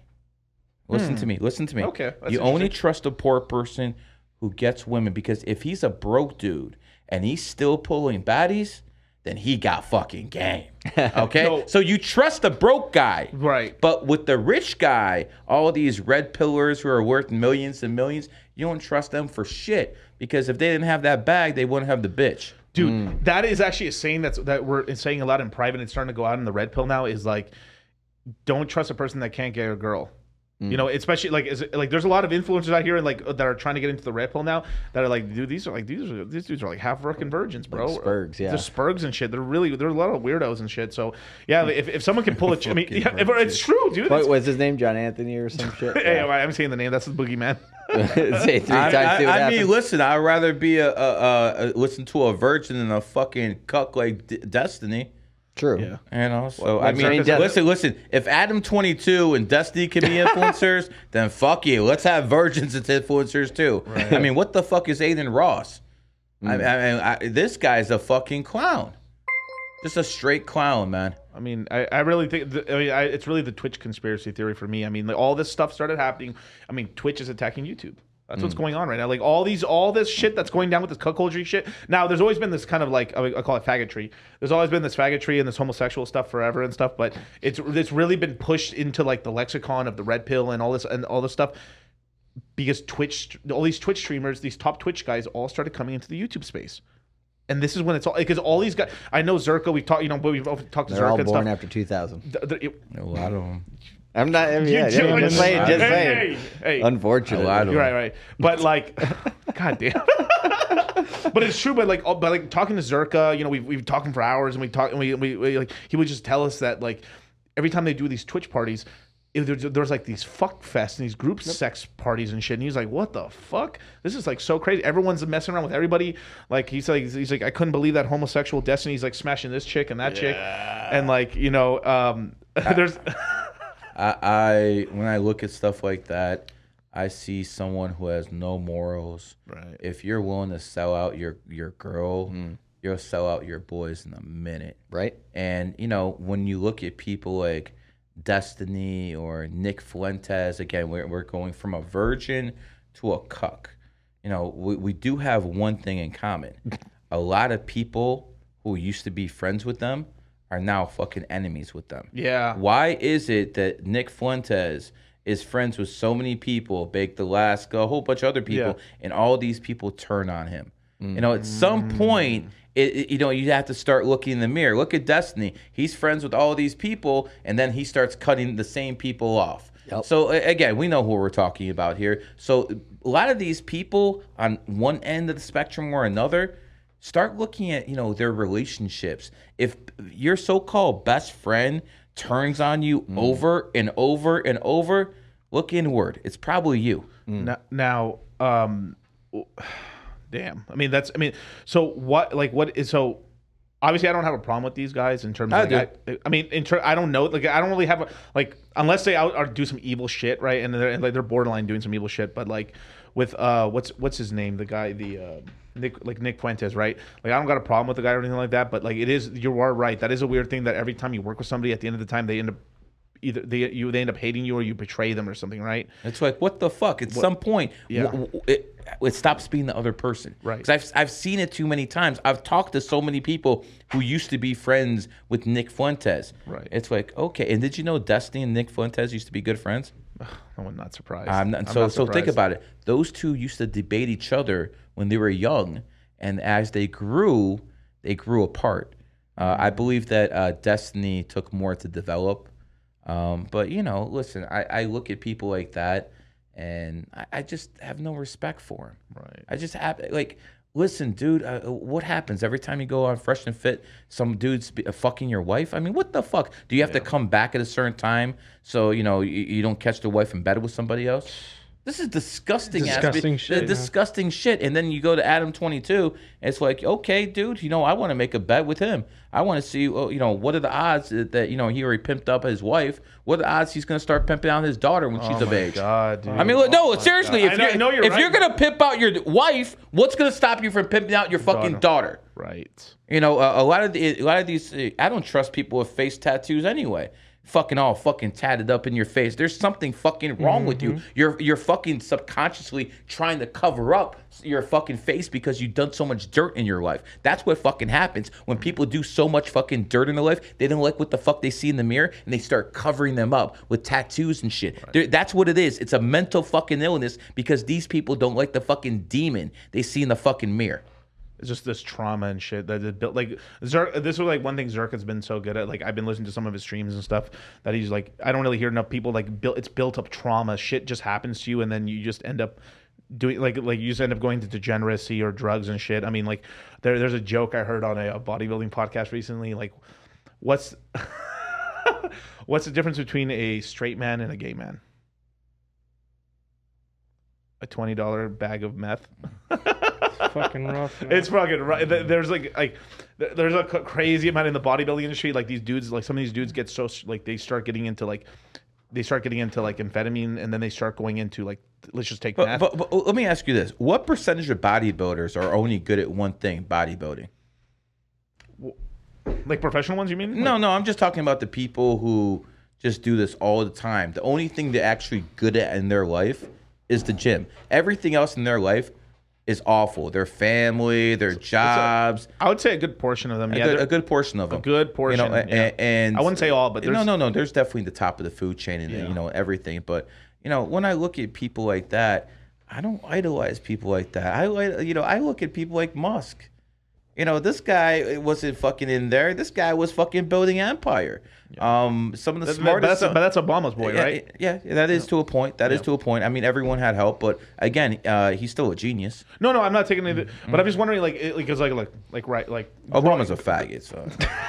Speaker 3: Listen to me. Listen to me.
Speaker 4: Hmm. Okay, that's
Speaker 3: You only trust a poor person who gets women because if he's a broke dude and he's still pulling baddies, then he got fucking game. <laughs> Okay?
Speaker 4: No.
Speaker 3: So you trust a broke guy.
Speaker 4: Right.
Speaker 3: But with the rich guy, all these red pillars who are worth millions and millions, you don't trust them for shit. Because if they didn't have that bag, they wouldn't have the bitch.
Speaker 4: Dude, hmm. that is actually a saying that's that we're saying a lot in private. It's starting to go out in the red pill now. Is like, don't trust a person that can't get a girl. You know, especially like is it, like there's a lot of influencers out here and like that are trying to get into the red pill now that are like, dude, these are like these are these dudes are like half fucking virgins, bro.
Speaker 5: Like Spurgs, yeah.
Speaker 4: They're Spurgs and shit. They're really they're a lot of weirdos and shit. So yeah, if, if someone can pull it, <laughs> I mean, yeah, if, it's true, dude.
Speaker 5: What was his name? John Anthony or some shit? <laughs>
Speaker 4: hey, I'm saying the name. That's the boogeyman. <laughs>
Speaker 5: Say three
Speaker 3: I,
Speaker 5: times.
Speaker 3: I-
Speaker 5: see what
Speaker 3: I
Speaker 5: happens.
Speaker 3: mean, listen, I'd rather be a, a, a, a listen to a virgin than a fucking cuck like D- Destiny.
Speaker 5: True.
Speaker 4: Yeah.
Speaker 3: You know, so I
Speaker 4: like
Speaker 3: mean, listen, listen. If Adam twenty two and Dusty can be influencers, <laughs> then fuck you. Let's have virgins as influencers too. I mean, what the fuck is Adin Ross? Hmm. I, I, I, this guy's a fucking clown. Just a straight clown, man.
Speaker 4: I mean, I, I really think the, I mean, I, it's really the Twitch conspiracy theory for me. I mean, like, all this stuff started happening. I mean, Twitch is attacking YouTube. That's what's hmm. going on right now. Like all these, all this shit that's going down with this cuckoldry shit. Now, there's always been this kind of like I I call it faggotry. There's always been this faggotry and this homosexual stuff forever and stuff. But it's it's really been pushed into like the lexicon of the red pill and all this and all this stuff because Twitch, all these Twitch streamers, these top Twitch guys, all started coming into the YouTube space. And this is when it's all because all these guys. I know Zherka. We've talked, you know, but we've talked to
Speaker 5: They're
Speaker 4: Zherka
Speaker 5: all
Speaker 4: and
Speaker 5: born
Speaker 4: stuff.
Speaker 5: after 2000.
Speaker 4: The- the- it-
Speaker 3: A lot of them.
Speaker 5: I'm not. I mean, yeah, yeah, just saying. Just saying.
Speaker 4: hey, hey.
Speaker 5: Unfortunately.
Speaker 3: Of
Speaker 4: You're
Speaker 3: them.
Speaker 4: right, right. But like, <laughs> god damn. <laughs> but it's true. But like, all- but like talking to Zherka, you know, we've we've talking for hours, and we talk, and we, we, we like he would just tell us that like every time they do these Twitch parties. There's, there's like these fuck fests and these group sex parties and shit. And he's like, "What the fuck? This is like so crazy. Everyone's messing around with everybody. Like he's like, he's like, I couldn't believe that homosexual Destiny's like smashing this chick and that chick, and like you know, um, <laughs> there's
Speaker 3: I, I when I look at stuff like that, I see someone who has no morals.
Speaker 4: Right.
Speaker 3: If you're willing to sell out your your girl, hmm. you'll sell out your boys in a minute.
Speaker 5: Right.
Speaker 3: And you know, when you look at people like Destiny or Nick Fuentes, again, we're we're going from a virgin to a cuck. You know, we, we do have one thing in common. <laughs> A lot of people who used to be friends with them are now fucking enemies with them.
Speaker 4: yeah.
Speaker 3: Why is it that Nick Fuentes is friends with so many people, Baked Alaska, a whole bunch of other people,
Speaker 4: Yeah.
Speaker 3: and all these people turn on him? You know, at some mm. point, it, it- you know, you have to start looking in the mirror. Look at Destiny; he's friends with all these people, and then he starts cutting the same people off.
Speaker 5: Yep.
Speaker 3: So again, we know who we're talking about here. So a lot of these people on one end of the spectrum or another, start looking at you know their relationships. If your so-called best friend turns on you over and over and over, look inward. It's probably you.
Speaker 4: Now, now, um, <sighs> damn. I mean, that's. I mean, so what? Like, what is so? obviously I don't have a problem with these guys in terms.
Speaker 3: I
Speaker 4: of like, I, I mean, in ter- I don't know. Like I don't really have a like unless they out or do some evil shit, right? And they're and, like they're borderline doing some evil shit. But like with uh, what's what's his name? The guy, the uh, Nick like Nick Fuentes, right? Like I don't got a problem with the guy or anything like that. But like it is, you are right. That is a weird thing that every time you work with somebody, at the end of the time, they end up either they you they end up hating you or you betray them or something, right?
Speaker 3: It's like what the fuck? At some point,
Speaker 4: Yeah.
Speaker 3: w- w- it, it stops being the other person.
Speaker 4: Right.
Speaker 3: 'Cause I've I've seen it too many times. I've talked to so many people who used to be friends with Nick Fuentes.
Speaker 4: Right.
Speaker 3: It's like okay, and did you know Destiny and Nick Fuentes used to be good friends? <sighs>
Speaker 4: I'm not surprised.
Speaker 3: I'm not, so
Speaker 4: not
Speaker 3: so think about it. Those two used to debate each other when they were young, and as they grew, they grew apart. Uh, I believe that uh, Destiny took more to develop, um, but you know, listen, I, I look at people like that, and I, I just have no respect for him.
Speaker 4: Right.
Speaker 3: I just have like. Listen, dude, uh, what happens every time you go on Fresh and Fit? Some dude's be, uh, fucking your wife. I mean, what the fuck? Do you have to come back at a certain time so you know you, you don't catch the wife in bed with somebody else? This is disgusting. ass-
Speaker 6: Disgusting
Speaker 3: uh,
Speaker 6: shit, yeah.
Speaker 3: Disgusting shit. And then you go to Adam twenty two. It's like, okay, dude, you know, I want to make a bet with him. I want to see, oh, you know, what are the odds that, that you know he already pimped up his wife? What are the odds he's going to start pimping out his daughter when she's
Speaker 4: Oh
Speaker 3: of
Speaker 4: my
Speaker 3: age?
Speaker 4: God, dude.
Speaker 3: I mean, look, no, seriously.
Speaker 4: God.
Speaker 3: If
Speaker 4: know-
Speaker 3: you're,
Speaker 4: I know you're
Speaker 3: if
Speaker 4: right,
Speaker 3: you're gonna pimp out your wife, what's gonna stop you from pimping out your fucking daughter?
Speaker 4: right.
Speaker 3: You know, uh, a lot of the, a lot of these, uh, I don't trust people with face tattoos anyway. Fucking all fucking tatted up in your face. There's something fucking wrong with you. Mm-hmm. You're you're fucking subconsciously trying to cover up your fucking face because you've done so much dirt in your life. That's what fucking happens when mm-hmm. people do so much fucking dirt in their life. They don't like what the fuck they see in the mirror and they start covering them up with tattoos and shit. They're- That's what it is. It's a mental fucking illness because these people don't like the fucking demon they see in the fucking mirror.
Speaker 4: It's just this trauma and shit that it built. Like Zerk, this was like one thing Zerk has been so good at. Like I've been listening to some of his streams and stuff that he's like, I don't really hear enough people like built. It's built up trauma. Shit just happens to you, and then you just end up doing like like you just end up going to degeneracy or drugs and shit. I mean, like there there's a joke I heard on a, a bodybuilding podcast recently. Like, what's <laughs> what's the difference between a straight man and a gay man? A twenty dollar bag of meth.
Speaker 6: fucking rough. <laughs> Man.
Speaker 4: It's fucking right. th- There's like like there's a crazy amount in the bodybuilding industry. Like these dudes, like some of these dudes get so like they start getting into like they start getting into like amphetamine, and then they start going into like let's just take
Speaker 3: But,
Speaker 4: meth.
Speaker 3: but, but let me ask you this: What percentage of bodybuilders are only good at one thing, bodybuilding?
Speaker 4: like professional ones, you mean?
Speaker 3: No, no, I'm just talking about the people who just do this all the time. The only thing they're actually good at in their life is the gym. Everything else in their life is awful. Their family, their jobs.
Speaker 4: I would say a good portion of them.
Speaker 3: a,
Speaker 4: Yeah,
Speaker 3: good, a good portion of them.
Speaker 4: A good portion,
Speaker 3: You know, a-
Speaker 4: yeah.
Speaker 3: a- and
Speaker 4: I wouldn't say all, but
Speaker 3: no,
Speaker 4: there's-
Speaker 3: no, no. There's definitely the top of the food chain and
Speaker 4: Yeah.
Speaker 3: you know everything. But you know, when I look at people like that, I don't idolize people like that. I like, you know, I look at people like Musk. You know, this guy wasn't fucking in there. This guy was fucking building empire. Um, some of the
Speaker 4: That- that-
Speaker 3: smartest.
Speaker 4: but that's, but that's Obama's boy,
Speaker 3: yeah,
Speaker 4: right?
Speaker 3: Yeah, that is to a point. That is to a point. I mean, everyone had help, but again, uh, he's still a genius.
Speaker 4: No, no, I'm not taking it.
Speaker 3: Mm-hmm.
Speaker 4: But I'm just wondering, like, it- because like, like, like, right, like,
Speaker 3: Obama's a faggot, so. <laughs>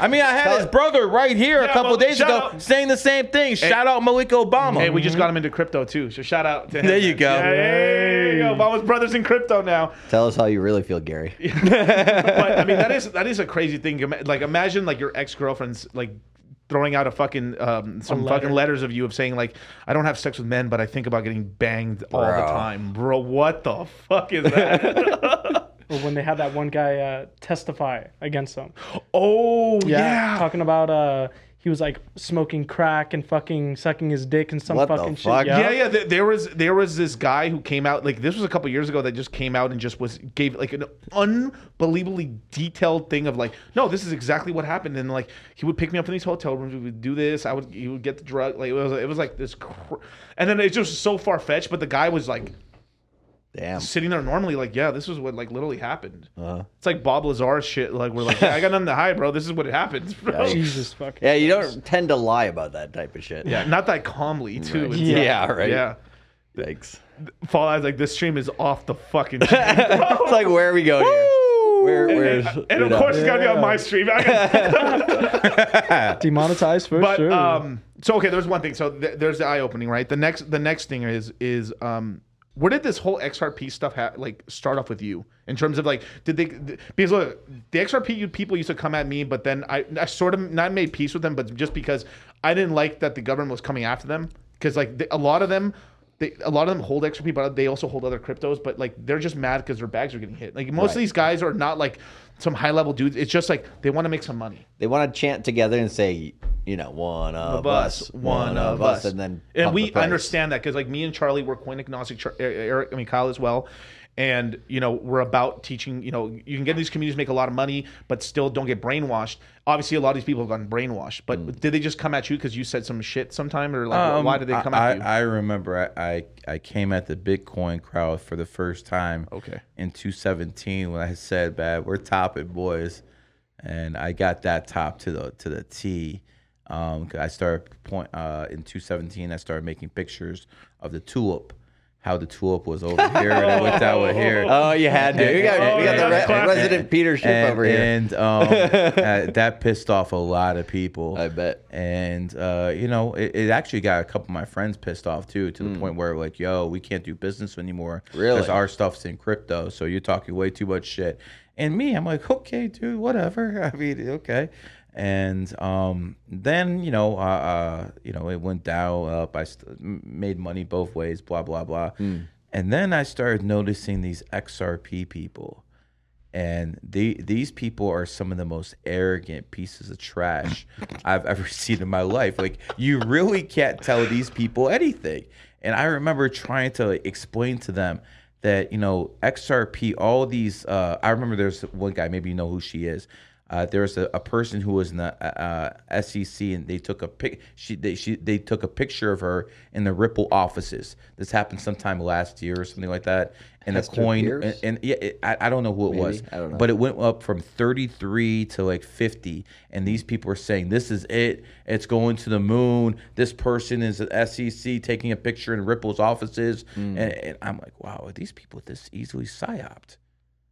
Speaker 3: I mean, I had his brother right here a couple
Speaker 4: well,
Speaker 3: days ago
Speaker 4: out-
Speaker 3: saying the same thing. Shout out Malik Obama.
Speaker 4: Hey, we just got him into crypto too. So shout out to him.
Speaker 3: There you go.
Speaker 4: Yeah, there you go. Obama's brothers in crypto now.
Speaker 5: Tell us how you really feel, Gary. <laughs>
Speaker 4: but I mean, that is that is a crazy thing. Like, imagine like your ex girlfriend's like throwing out a fucking um, some
Speaker 6: letter.
Speaker 4: fucking letters of you of saying like, I don't have sex with men, but I think about getting banged all the time, bro. What the fuck is that? <laughs>
Speaker 6: Or when they had that one guy uh, testify against them.
Speaker 4: oh
Speaker 6: Yeah,
Speaker 4: yeah.
Speaker 6: talking about uh, he was like smoking crack and fucking sucking his dick and some
Speaker 5: What the
Speaker 6: fucking
Speaker 5: fuck?
Speaker 6: shit.
Speaker 4: Yeah, yeah. th- There was there was this guy who came out like this was a couple years ago that just came out and just was gave like an unbelievably detailed thing of like, no, this is exactly what happened. And like he would pick me up in these hotel rooms. We would do this. I would he would get the drug. Like it was it was like this, cr- and then it just so far fetched. But the guy was like
Speaker 5: Damn.
Speaker 4: sitting there normally like, yeah, this is what like literally happened.
Speaker 5: Uh-huh.
Speaker 4: It's like Bob Lazar shit. Like we're like, yeah, I got nothing to hide, bro. This is what happens, bro.
Speaker 5: Yeah.
Speaker 6: Jesus fucking.
Speaker 5: Yeah, you don't tend to lie about that type of shit.
Speaker 4: Yeah, not that calmly too. It's
Speaker 5: Yeah,
Speaker 4: like-
Speaker 5: right.
Speaker 4: Yeah.
Speaker 5: Thanks.
Speaker 4: Fall Guys like this stream is off the fucking <laughs>
Speaker 5: it's like where are we going here? Where, where's,
Speaker 4: and
Speaker 5: you
Speaker 4: of
Speaker 5: know.
Speaker 4: course it's gotta be on my stream. I got- <laughs> <laughs>
Speaker 6: Demonetized for
Speaker 4: but
Speaker 6: sure.
Speaker 4: um, so okay, there's one thing. So th- there's the eye opening, right? The next the next thing is is um, where did this whole XRP stuff ha- like start off with you? In terms of like did they th- because look the XRP people used to come at me but then I, I sort of not made peace with them but just because I didn't like that the government was coming after them. Because like the, a lot of them they, a lot of them hold XRP but they also hold other cryptos but like they're just mad because their bags are getting hit. Like most of these guys are not like some high level dudes it's just like they want to make some money.
Speaker 5: They want to chant together and say, you know, one of
Speaker 4: of us, one of us,
Speaker 5: and then
Speaker 4: and we
Speaker 5: the
Speaker 4: understand that because like me and Charlie were coin agnostic. Eric, I mean Kyle as well, and you know we're about teaching. You know, you can get in these communities, make a lot of money, but still don't get brainwashed. Obviously, a lot of these people have gotten brainwashed. But
Speaker 5: Mm.
Speaker 4: did they just come at you because you said some shit sometime, or like
Speaker 3: Um,
Speaker 4: why did they come
Speaker 3: I,
Speaker 4: at you?
Speaker 3: I, I remember I, I I came at the Bitcoin crowd for the first time.
Speaker 4: Okay.
Speaker 3: In 2017, when I said, "Bad, we're topping boys," and I got that top to the to the T. Um, I started point uh, in 2017. I started making pictures of the tulip, how the tulip was over here and it looked out here. <laughs>
Speaker 5: Oh, you had to. We got, we got the re-
Speaker 4: classic.
Speaker 5: resident Peter Schiff
Speaker 3: and,
Speaker 5: over here.
Speaker 3: and um, <laughs> uh, that pissed off a lot of people.
Speaker 5: I bet.
Speaker 3: And uh, you know, it, it actually got a couple of my friends pissed off too, to the point where like, yo, we can't do business anymore.
Speaker 5: Really?
Speaker 3: because our stuff's in crypto. So you're talking way too much shit. And me, I'm like, okay, dude, whatever. <laughs> I mean, okay. And um, then you know, uh, uh, you know, it went down up. I st- made money both ways. Blah blah blah.
Speaker 5: Hmm.
Speaker 3: And then I started noticing these XRP people and the, these people are some of the most arrogant pieces of trash <laughs> I've ever seen in my life. Like you really can't tell these people anything. And I remember trying to explain to them that you know XRP, all these. Uh, I remember there's one guy, maybe you know who she is. Uh, there was a, a person who was in the uh, SEC, and they took a pic. She they she they took a picture of her in the Ripple offices. This happened sometime last year or something like that. And the
Speaker 5: Hester
Speaker 3: coin, and, and yeah, it, I, I don't know who it was,
Speaker 5: I don't know.
Speaker 3: but it went up from 33 to like 50 and these people are saying this is it it's going to the moon this person is at sec taking a picture in ripple's offices
Speaker 5: Hmm.
Speaker 3: and, and i'm like wow are these people this easily psyoped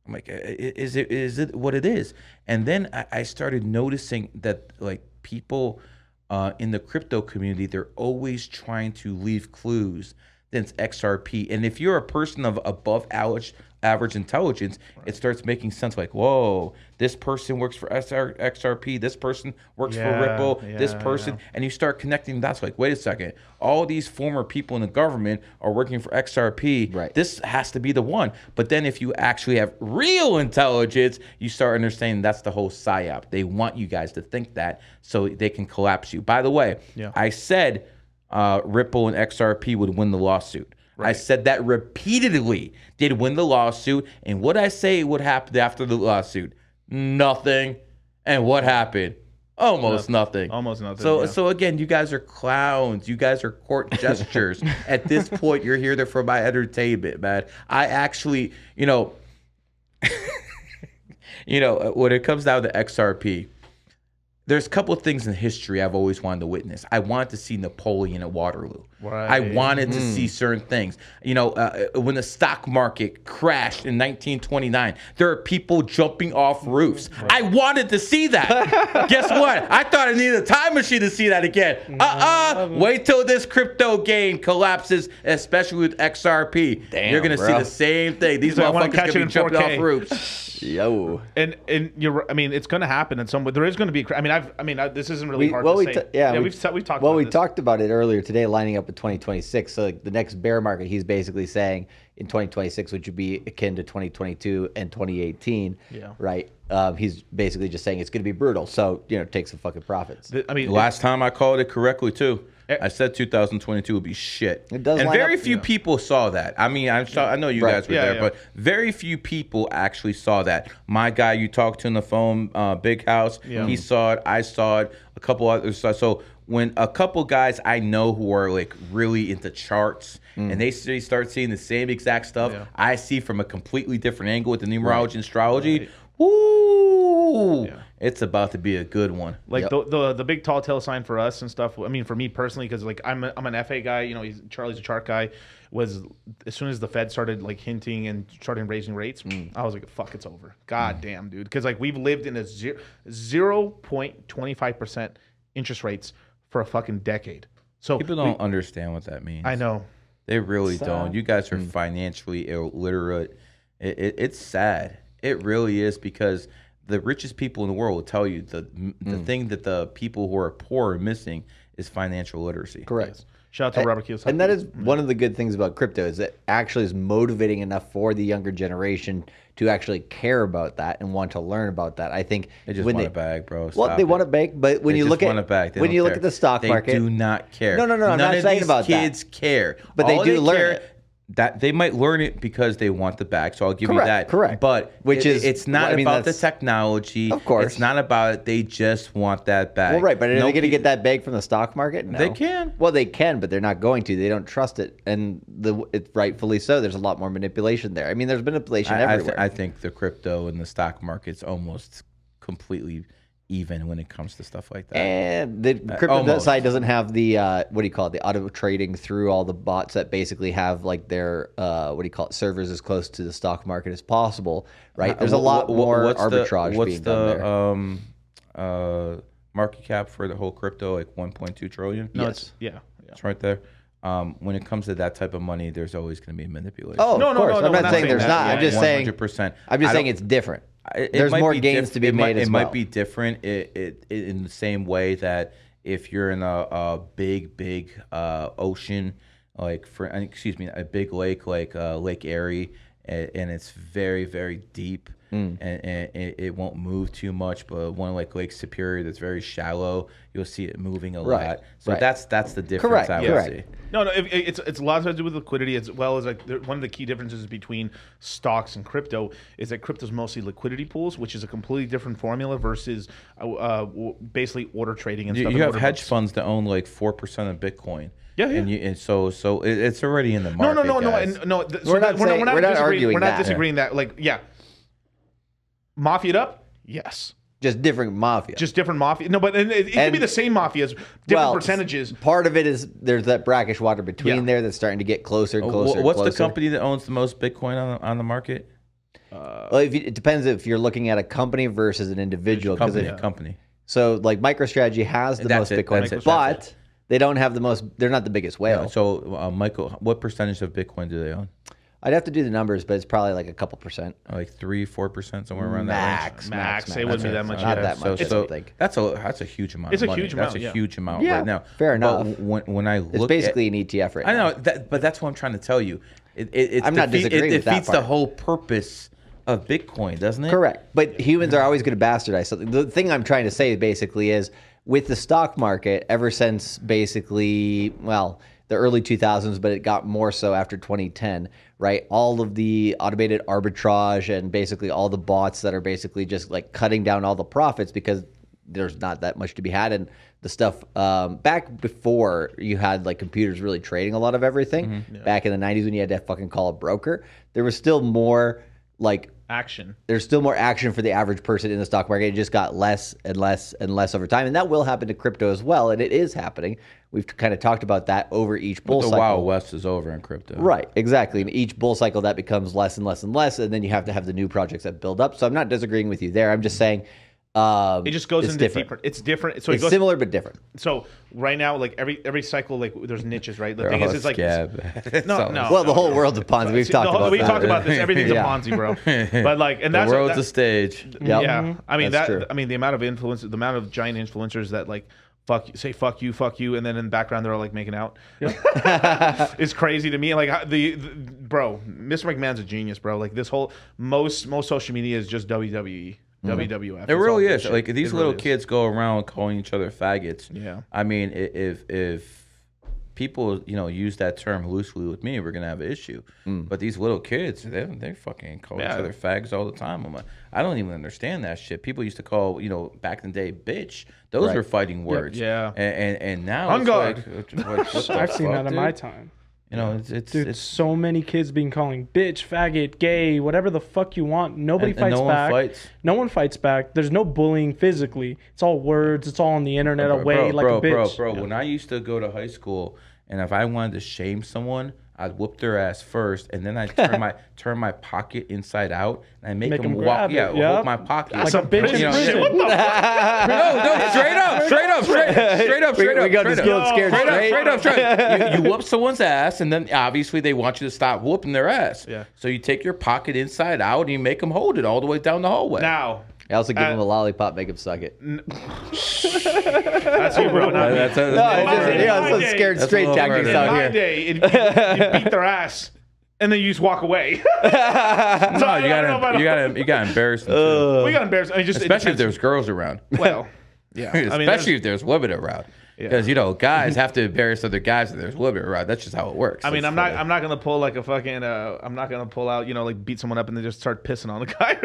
Speaker 3: i'm like "I- i- is it is it what it is and then i, I started noticing that like people uh, in the crypto community they're always trying to leave clues then it's XRP. And if you're a person of above average average intelligence, it starts making sense. Like, whoa, this person works for SR, XRP. This person works
Speaker 4: Yeah,
Speaker 3: for Ripple. this person,
Speaker 4: yeah.
Speaker 3: and you start connecting That's Like, wait a second, all these former people in the government are working for XRP.
Speaker 5: Right.
Speaker 3: This has to be the one. But then if you actually have real intelligence, you start understanding that's the whole psyop. They want you guys to think that so they can collapse you. By the way,
Speaker 4: Yeah.
Speaker 3: I said uh, Ripple and XRP would win the lawsuit. I said that repeatedly. They'd win the lawsuit. And what I say would happen after the lawsuit? Nothing. And what happened? Almost nothing.
Speaker 4: Almost nothing,
Speaker 3: So,
Speaker 4: yeah.
Speaker 3: so again, you guys are clowns. You guys are court <laughs> gestures. At this point, you're here there for my entertainment, man. I actually, you know, <laughs> you know, uh, when it comes down to XRP, there's a couple of things in history I've always wanted to witness. I wanted to see Napoleon at Waterloo. I wanted to
Speaker 5: Hmm.
Speaker 3: see certain things. You know, uh, when the stock market crashed in 1929, there are people jumping off roofs. I wanted to see that. <laughs> Guess what? I thought I needed a time machine to see that again. Uh uh Wait till this crypto game collapses, especially with XRP.
Speaker 5: Damn,
Speaker 3: You're going to see the same thing. These
Speaker 4: So I
Speaker 3: motherfuckers
Speaker 4: catch
Speaker 3: going to be
Speaker 4: in
Speaker 3: jumping
Speaker 4: 4K.
Speaker 3: off roofs. <laughs>
Speaker 5: Yo.
Speaker 4: and and you're I mean it's going to happen at some point. There is going to be. I mean I've I mean I, this isn't really
Speaker 5: We,
Speaker 4: hard
Speaker 5: well,
Speaker 4: to
Speaker 5: we
Speaker 4: say.
Speaker 5: ta- yeah, we,
Speaker 4: we've ta- we've talked.
Speaker 5: Well,
Speaker 4: about
Speaker 5: we
Speaker 4: this.
Speaker 5: talked about it earlier today, lining up with 2026. So like, the next bear market, he's basically saying in 2026, which would be akin to 2022 and 2018.
Speaker 4: Yeah.
Speaker 5: Right. Um, he's basically just saying it's going to be brutal. So you know, take some fucking profits.
Speaker 4: The- I mean
Speaker 3: Last time I called it correctly too.
Speaker 4: Eh.
Speaker 3: I said 2022 would be shit.
Speaker 5: It does
Speaker 3: and very
Speaker 5: up-
Speaker 3: few people saw that. I mean, I'm sure, I know you
Speaker 5: Right.
Speaker 3: guys were
Speaker 4: Yeah,
Speaker 3: there,
Speaker 4: yeah.
Speaker 3: but very few people actually saw that. My guy you talked to on the phone, uh, Big House,
Speaker 4: Yeah.
Speaker 3: he saw it. I saw it. A couple others saw. So when a couple guys I know who are like really into charts and they start seeing the same exact stuff
Speaker 4: Yeah.
Speaker 3: I see from a completely different angle with the numerology and astrology. Woo!
Speaker 4: Yeah.
Speaker 3: It's about to be a good one.
Speaker 4: like
Speaker 5: Yep.
Speaker 4: the, the the big tall tale sign for us and stuff. I mean, for me personally, because like I'm a, I'm an FA guy. You know, he's, Charlie's a chart guy. Was as soon as the Fed started like hinting and starting raising rates,
Speaker 3: Mm.
Speaker 4: I was like, "Fuck, it's over." God damn, dude. Because like we've lived in a zero point twenty five percent interest rates for a fucking decade. So
Speaker 3: People don't understand what that means.
Speaker 4: I know.
Speaker 3: They really
Speaker 6: Sad.
Speaker 3: don't. You guys
Speaker 5: Hmm.
Speaker 3: are financially illiterate. It, it, it's sad. It really is because the richest people in the world will tell you the the
Speaker 5: Hmm.
Speaker 3: thing that the people who are poor are missing is financial literacy.
Speaker 5: Correct.
Speaker 4: Shout out to Robert Kiyosaki.
Speaker 5: And that is one of the good things about crypto is it actually is motivating enough for the younger generation to actually care about that and want to learn about that. I think when
Speaker 3: They just
Speaker 5: when
Speaker 3: want
Speaker 5: they,
Speaker 3: a bag, bro.
Speaker 5: Well, they
Speaker 3: it.
Speaker 5: want a bag, but when
Speaker 3: They
Speaker 5: you look at.
Speaker 3: They
Speaker 5: when you look at the stock market, they
Speaker 3: do not care.
Speaker 5: No, no, no, I'm
Speaker 3: None
Speaker 5: not
Speaker 3: of
Speaker 5: saying
Speaker 3: these
Speaker 5: about that.
Speaker 3: kids care,
Speaker 5: But they
Speaker 3: All
Speaker 5: do learn
Speaker 3: care-
Speaker 5: it.
Speaker 3: That they might learn it because they want the bag. So I'll give you that.
Speaker 5: correct.
Speaker 3: But
Speaker 5: Which
Speaker 3: it-
Speaker 5: is-
Speaker 3: it's not
Speaker 5: I mean,
Speaker 3: about the technology.
Speaker 5: Of course.
Speaker 3: it's not about it. They just want that bag.
Speaker 5: Well, right, but are
Speaker 3: No
Speaker 5: they going to get that bag from the stock market? No.
Speaker 3: They can.
Speaker 5: Well, they can, but they're not going to. They don't trust it, and the it's rightfully so. There's a lot more manipulation there. I mean, there's manipulation
Speaker 3: I, I, th-
Speaker 5: everywhere.
Speaker 3: I think the crypto and the stock market's almost completely even when it comes to stuff like that.
Speaker 5: and the crypto
Speaker 3: almost.
Speaker 5: side doesn't have the uh, what do you call it? The auto trading through all the bots that basically have like their uh, what do you call it? Servers as close to the stock market as possible, right? There's a
Speaker 3: Uh,
Speaker 5: lot
Speaker 3: wh- wh-
Speaker 5: more
Speaker 3: what's the-
Speaker 5: arbitrage
Speaker 3: what's
Speaker 5: being
Speaker 3: the,
Speaker 5: done there.
Speaker 3: um uh market cap for the whole crypto like 1.2 trillion?
Speaker 4: no,
Speaker 5: yes.
Speaker 4: it's, yeah, yeah.
Speaker 3: It's right there. Um, when it comes to that type of money, there's always going to be manipulation.
Speaker 5: Oh,
Speaker 4: No,
Speaker 5: of
Speaker 4: no, no, no,
Speaker 5: I'm not
Speaker 4: not
Speaker 5: saying
Speaker 4: saying
Speaker 5: there's
Speaker 4: that.
Speaker 5: not. I'm
Speaker 4: Yeah,
Speaker 5: just saying.
Speaker 3: 100%.
Speaker 5: I'm just saying it's different.
Speaker 3: It- it
Speaker 5: There's
Speaker 3: might
Speaker 5: more gains
Speaker 3: diff-
Speaker 5: to be
Speaker 3: it
Speaker 5: made
Speaker 3: might, it
Speaker 5: well.
Speaker 3: might be different it, it, it, in the same way that if you're in a, a big, big uh, ocean, like for excuse me, a big lake like uh, Lake Erie, and, and it's very, very deep,
Speaker 5: Hmm.
Speaker 3: and, and it, it won't move too much. But one like Lake Superior that's very shallow, you'll see it moving a
Speaker 5: Right,
Speaker 3: lot. So
Speaker 5: right.
Speaker 3: that's that's the difference
Speaker 5: Correct,
Speaker 3: I would
Speaker 5: correct.
Speaker 3: see.
Speaker 4: No, no, it, it- it's it's a lot to do with liquidity as well as like one of the key differences between stocks and crypto is that crypto's mostly liquidity pools, which is a completely different formula versus uh, uh, basically order trading and
Speaker 3: You,
Speaker 4: stuff.
Speaker 3: you
Speaker 4: in
Speaker 3: have hedge
Speaker 4: books.
Speaker 3: funds that own like four percent of Bitcoin.
Speaker 4: Yeah, yeah.
Speaker 3: And, you, and so so it's already in the market.
Speaker 4: no, no, no,
Speaker 3: guys.
Speaker 4: and, no. th- so
Speaker 5: We're
Speaker 4: that-
Speaker 5: not saying-
Speaker 4: we're not,
Speaker 5: we're not
Speaker 4: disagreeing.
Speaker 5: arguing
Speaker 4: We're not
Speaker 5: that.
Speaker 4: disagreeing that. Like, yeah, mafia'd up. Yes,
Speaker 5: just different mafia.
Speaker 4: just different mafia. No, but it, it, it can
Speaker 5: And-
Speaker 4: be the same mafias, different
Speaker 5: well,
Speaker 4: percentages.
Speaker 5: Part of it is there's that brackish water between
Speaker 4: Yeah.
Speaker 5: there that's starting to get closer and
Speaker 3: Uh,
Speaker 5: closer.
Speaker 3: wh-
Speaker 5: and
Speaker 3: What's the
Speaker 5: closer.
Speaker 3: company that owns the most Bitcoin on the, on the market?
Speaker 5: Well, if you, it depends if you're looking at a company versus an individual. Because
Speaker 3: Company. Company.
Speaker 5: so, like MicroStrategy has the
Speaker 3: That's
Speaker 5: most
Speaker 3: it,
Speaker 5: Bitcoin,
Speaker 3: that's it,
Speaker 5: but they don't have the most. They're not the biggest whale.
Speaker 3: So, uh, Michael, what percentage of Bitcoin do they own?
Speaker 5: I'd have to do the numbers, but it's probably like a couple percent.
Speaker 3: Like three, four percent, somewhere around that range.
Speaker 5: Max,
Speaker 4: Max,
Speaker 5: max,
Speaker 4: it wouldn't be that
Speaker 3: That's
Speaker 4: much.
Speaker 5: Not
Speaker 4: yeah.
Speaker 5: that much. I
Speaker 3: so
Speaker 5: think.
Speaker 3: that's a that's a huge amount.
Speaker 4: It's
Speaker 3: of
Speaker 4: a
Speaker 3: money.
Speaker 4: huge
Speaker 3: That's a
Speaker 4: yeah.
Speaker 3: huge amount
Speaker 5: Yeah,
Speaker 3: right now.
Speaker 5: fair
Speaker 3: But
Speaker 5: enough.
Speaker 3: when when I look, It's
Speaker 5: basically
Speaker 3: at,
Speaker 5: an ETF right
Speaker 3: I know that, but that's what I'm trying to tell you. It, it, it
Speaker 5: I'm not disagreeing
Speaker 3: It
Speaker 5: with that
Speaker 3: defeats the whole purpose of Bitcoin, doesn't it?
Speaker 5: Correct. But humans are always going to bastardize something. The thing I'm trying to say basically is with the stock market, ever since basically, well, the early 2000s, but it got more so after 2010, right? All of the automated arbitrage and basically all the bots that are basically just like cutting down all the profits because there's not that much to be had. And the stuff um, back before you had like computers really trading a lot of everything, back in the 90s when you had to fucking call a broker, there was still more like
Speaker 4: Action.
Speaker 5: there's still more action for the average person in the stock market. It just got less and less and less over time, and that will happen to crypto as well, and it is happening. We've kind of talked about that over each bull
Speaker 3: The
Speaker 5: cycle.
Speaker 3: Wild West is over in crypto.
Speaker 5: Right, exactly. And each bull cycle that becomes less and less and less, and then you have to have the new projects that build up. So I'm not disagreeing with you there. I'm just saying um,
Speaker 4: It just goes
Speaker 5: it's
Speaker 4: into
Speaker 5: different.
Speaker 4: deeper. It's different. So it
Speaker 5: It's
Speaker 4: goes.
Speaker 5: similar but different.
Speaker 4: So right now, like every every cycle, like there's niches, right? The
Speaker 3: They're
Speaker 4: thing
Speaker 3: all
Speaker 4: is, it's like
Speaker 3: scab. <laughs>
Speaker 4: No, no.
Speaker 5: Well, the whole world's a Ponzi. We've talked
Speaker 4: whole-
Speaker 5: about
Speaker 4: we
Speaker 5: that.
Speaker 4: talked about this. Everything's <laughs>
Speaker 5: Yeah.
Speaker 4: a Ponzi, bro. <laughs> But like, and
Speaker 3: The
Speaker 4: that's
Speaker 3: world's
Speaker 4: that,
Speaker 3: a stage.
Speaker 5: Yep.
Speaker 4: Yeah, I mean
Speaker 5: That's
Speaker 4: that.
Speaker 5: true.
Speaker 4: I mean the amount of influence, the amount of giant influencers that like fuck you, say fuck you, fuck you, and then in the background they're all like making out. <laughs> it's crazy to me. Like the, the bro, Mr. McMahon's a genius, bro. Like this whole most most social media is just WWE, mm-hmm. WWF.
Speaker 3: It really is.
Speaker 4: bullshit.
Speaker 3: Like these
Speaker 4: It
Speaker 3: little
Speaker 4: really
Speaker 3: kids go around calling each other faggots.
Speaker 4: Yeah.
Speaker 3: I mean, if if people you know use that term loosely with me, we're gonna have an issue. Mm. But these little kids, they they fucking call
Speaker 4: Yeah.
Speaker 3: each other fags all the time. I'm like, I don't even understand that shit. People used to call you know back in the day, bitch. Those
Speaker 5: Right.
Speaker 3: were fighting words.
Speaker 4: Yeah.
Speaker 3: And and, and now it's
Speaker 4: guard.
Speaker 3: like, what, what, <laughs>
Speaker 6: I've seen
Speaker 3: fuck,
Speaker 6: that in my time.
Speaker 3: You know, it's it's,
Speaker 6: Dude,
Speaker 3: it's
Speaker 6: so many kids being calling bitch, faggot, gay, whatever the fuck you want. Nobody
Speaker 3: And- and
Speaker 6: fights
Speaker 3: no one
Speaker 6: back.
Speaker 3: fights.
Speaker 6: No one fights back. There's no bullying physically. It's all words. It's all on the internet away
Speaker 3: bro,
Speaker 6: like
Speaker 3: bro,
Speaker 6: a bitch.
Speaker 3: Bro, bro, when I used to go to high school and if I wanted to shame someone, I'd whoop their ass first, and then I <laughs> turn my turn my pocket inside out, and I make,
Speaker 6: Make
Speaker 3: them
Speaker 6: 'em
Speaker 3: walk.
Speaker 6: grab
Speaker 3: Yeah,
Speaker 6: it, yup.
Speaker 3: hold my pocket.
Speaker 6: Like a bitch in
Speaker 3: You know,
Speaker 6: prison.
Speaker 4: What the fuck? <laughs>
Speaker 3: no, no, <laughs> straight up, straight up, straight, up, straight up,
Speaker 5: We,
Speaker 3: straight up.
Speaker 5: we got
Speaker 3: straight
Speaker 5: to
Speaker 3: up.
Speaker 5: scared
Speaker 3: Straight up,
Speaker 5: straight.
Speaker 3: straight up, straight up. You, you whoop someone's ass, and then obviously they want you to stop whooping their ass.
Speaker 4: Yeah.
Speaker 3: So you take your pocket inside out, and you make them hold it all the way down the hallway.
Speaker 4: Now,
Speaker 5: I also give
Speaker 4: Uh,
Speaker 5: him a lollipop, make him suck it. <laughs>
Speaker 4: that's you, bro. Not <laughs> me.
Speaker 3: that's, that's,
Speaker 5: No, it's
Speaker 4: my
Speaker 5: just, yeah, it's
Speaker 4: day.
Speaker 5: some scared
Speaker 3: That's
Speaker 5: straight tactics out here.
Speaker 4: day, it, you, you <laughs> beat their ass, and then you just walk away.
Speaker 3: no, you
Speaker 4: I don't
Speaker 3: gotta, you gotta, you gotta embarrass them
Speaker 4: we got embarrassed. I mean, just
Speaker 3: especially if there's girls around.
Speaker 4: well, yeah. I mean,
Speaker 3: especially
Speaker 4: there's-
Speaker 3: if there's women around. Because you know, guys <laughs> have to embarrass other guys if there's women around. That's just how it works.
Speaker 4: I mean,
Speaker 3: That's
Speaker 4: I'm not.
Speaker 3: funny.
Speaker 4: I'm not gonna pull like a fucking. Uh, I'm not gonna pull out. You know, like beat someone up and then just start pissing on the <laughs> guy.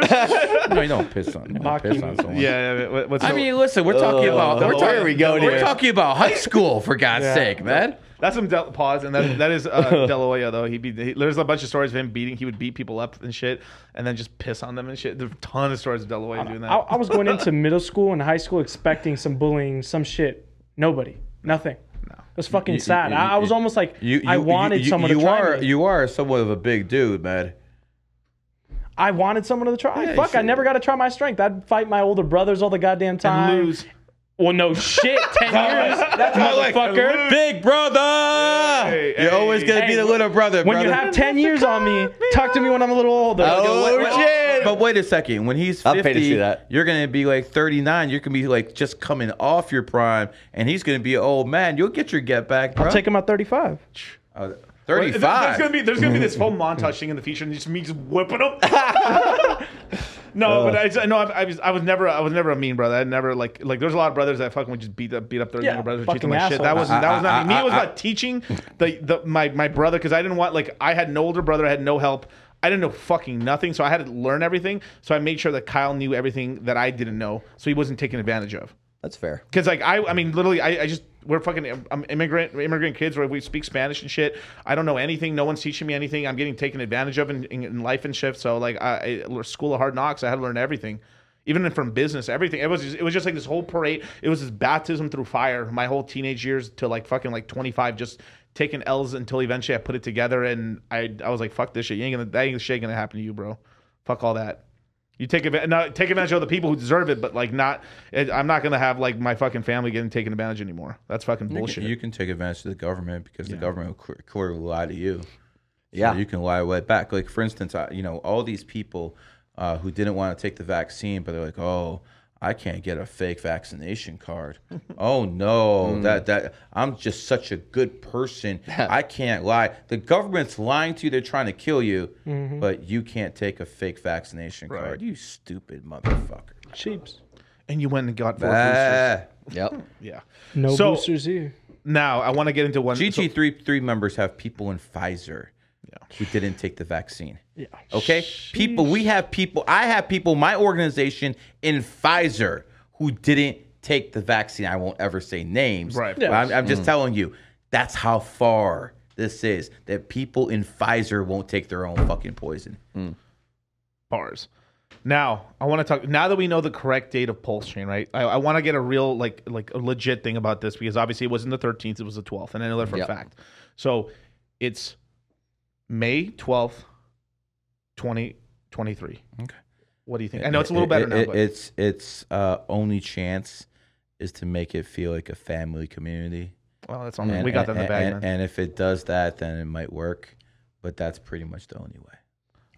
Speaker 4: <laughs>
Speaker 3: No, you don't piss on. You don't piss on someone.
Speaker 4: yeah. yeah, What's
Speaker 3: I
Speaker 4: the-
Speaker 3: mean, listen, we're talking about we're
Speaker 5: where
Speaker 3: talking,
Speaker 5: we going
Speaker 3: we're
Speaker 5: here?
Speaker 3: talking about high school for God's sake, man.
Speaker 4: that's some Del- pause, and that that is uh, De though. He beat. He, there's a bunch of stories of him beating. He would beat people up and shit, and then just piss on them and shit. There's a ton of stories of De doing that.
Speaker 6: I, I was going into middle school and high school expecting some bullying, some shit. Nobody, nothing. No. It was fucking
Speaker 3: You-
Speaker 6: sad.
Speaker 3: you-
Speaker 6: I, I was
Speaker 3: you-
Speaker 6: almost like
Speaker 3: You, you,
Speaker 6: I wanted
Speaker 3: you,
Speaker 6: someone
Speaker 3: you
Speaker 6: to try You
Speaker 3: are
Speaker 6: me.
Speaker 3: you are somewhat of a big dude, man.
Speaker 6: I wanted someone to try.
Speaker 3: you
Speaker 6: Fuck, I never got to try my strength. I'd fight my older brothers all the goddamn time.
Speaker 4: And lose.
Speaker 6: Well, no shit. <laughs> Ten years, motherfucker.
Speaker 3: Big brother.
Speaker 4: Hey,
Speaker 3: You're
Speaker 4: hey.
Speaker 3: always gonna be the little brother,
Speaker 6: When you
Speaker 3: brother.
Speaker 6: have ten years on me, talk to me when I'm a little older.
Speaker 5: Oh,
Speaker 3: Wait, wait,
Speaker 5: shit.
Speaker 3: But wait a second. When he's
Speaker 5: I'll pay to
Speaker 3: 50,
Speaker 5: see that.
Speaker 3: you're going to be like 39. You're going to be like just coming off your prime, and he's going to be an old man. You'll get your get back, bro.
Speaker 6: I'll take him at 35.
Speaker 3: Uh,
Speaker 4: There-
Speaker 3: 35.
Speaker 4: There's gonna be there's gonna be this whole <laughs> montage thing in the future, and just me just whipping them. <laughs> no, but I, I know I, I was I was never I was never a mean brother. I never like like there's a lot of brothers that fucking would just beat up beat up their
Speaker 6: Yeah,
Speaker 4: younger brothers or them like shit. That
Speaker 6: assholes.
Speaker 4: was that was not
Speaker 3: I-
Speaker 4: me. Me
Speaker 3: I-
Speaker 4: it was
Speaker 3: I-
Speaker 4: about teaching the, the my my brother because I didn't want like I had no older brother. I had no help. I didn't know fucking nothing, so I had to learn everything. So I made sure that Kyle knew everything that I didn't know, so he wasn't taken advantage of.
Speaker 5: That's fair.
Speaker 4: Because like I, I mean, literally, I, I just we're fucking I'm immigrant immigrant kids where we speak Spanish and shit. I don't know anything. No one's teaching me anything. I'm getting taken advantage of in, in, in life and shit. So like I, I school of hard knocks. I had to learn everything, even from business, everything. It was just, it was just like this whole parade. It was this baptism through fire. My whole teenage years to like fucking like 25, just taking L's until eventually I put it together and I I was like fuck this shit. You ain't gonna that ain't shit gonna happen to you, bro. Fuck all that. You take advantage, not take advantage of the people who deserve it, but like not. It, I'm not gonna have like my fucking family getting taken advantage anymore. That's fucking
Speaker 3: You can-
Speaker 4: bullshit.
Speaker 3: You can take advantage of the government because the government will cl- clearly lie to you. So
Speaker 5: Yeah.
Speaker 3: you can lie right back. Like for instance, I, you know, all these people uh, who didn't want to take the vaccine, but they're like, "Oh, I can't get a fake vaccination card. <laughs> oh no, hmm. that that I'm just such a good person. <laughs> I can't lie. The government's lying to you. They're trying to kill you, mm-hmm. but you can't take a fake vaccination card. You stupid motherfucker.
Speaker 6: Cheaps.
Speaker 4: and you went and got four boosters.
Speaker 5: Yep. <laughs>
Speaker 4: Yeah.
Speaker 6: No
Speaker 4: So-
Speaker 6: boosters here.
Speaker 4: Now I want to get into one. so-
Speaker 3: GG three three members have people in Pfizer who didn't take the vaccine.
Speaker 6: Yeah.
Speaker 3: Okay, people. We have people. I have people. My organization in Pfizer who didn't take the vaccine. I won't ever say names.
Speaker 4: Right.
Speaker 3: I'm, I'm just telling you. That's how far this is. That people in Pfizer won't take their own fucking poison. Hmm.
Speaker 4: bars. Now I want to talk. Now that we know the correct date of pulse chain, right? I, I want to get a real like like a legit thing about this because obviously it wasn't the 13th, it was the 12th, and I know that for
Speaker 5: Yep.
Speaker 4: a fact. So it's May 12th, 2023.
Speaker 3: Okay.
Speaker 4: What do you think? I know it's a little
Speaker 3: It-
Speaker 4: better
Speaker 3: it-
Speaker 4: now,
Speaker 3: it-
Speaker 4: but
Speaker 3: it's it's uh, only chance is to make it feel like a family community.
Speaker 4: well, that's on
Speaker 3: And-
Speaker 4: we got that in the
Speaker 3: and-
Speaker 4: bag.
Speaker 3: And, and if it does that, then it might work. But that's pretty much the only way.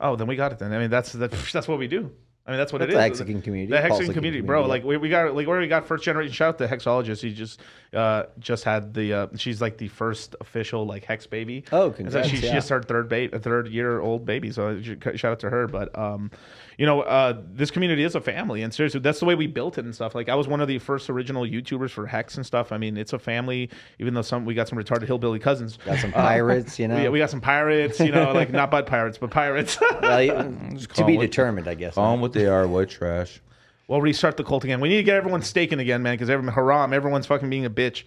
Speaker 4: oh, then we got it. Then I mean that's that's that's what we do. I mean that's what
Speaker 5: That's
Speaker 4: it
Speaker 5: the
Speaker 4: is.
Speaker 5: Hexagon community,
Speaker 4: The Hexagon
Speaker 5: Pulse
Speaker 4: community, bro.
Speaker 5: community.
Speaker 4: Like we, we got like where we got first generation. Shout out to Hexologist. He just uh just had the uh she's like the first official like Hex baby.
Speaker 5: Oh,
Speaker 4: And so
Speaker 5: congrats,
Speaker 4: she, she just her third bait, a third year old baby. So shout out to her. But um, you know, uh, this community is a family, and seriously, that's the way we built it and stuff. Like I was one of the first original YouTubers for Hex and stuff. I mean, it's a family. Even though some we got some retarded hillbilly cousins.
Speaker 5: Got some pirates, you <laughs> know.
Speaker 4: We, we got some pirates, you know, like not bud pirates, but pirates.
Speaker 5: Well, <laughs> to be
Speaker 3: them
Speaker 5: determined, I guess.
Speaker 3: Call them what they are, white trash.
Speaker 4: We'll restart the cult again. We need to get everyone staking again, man, because everyone haram, everyone's fucking being a bitch.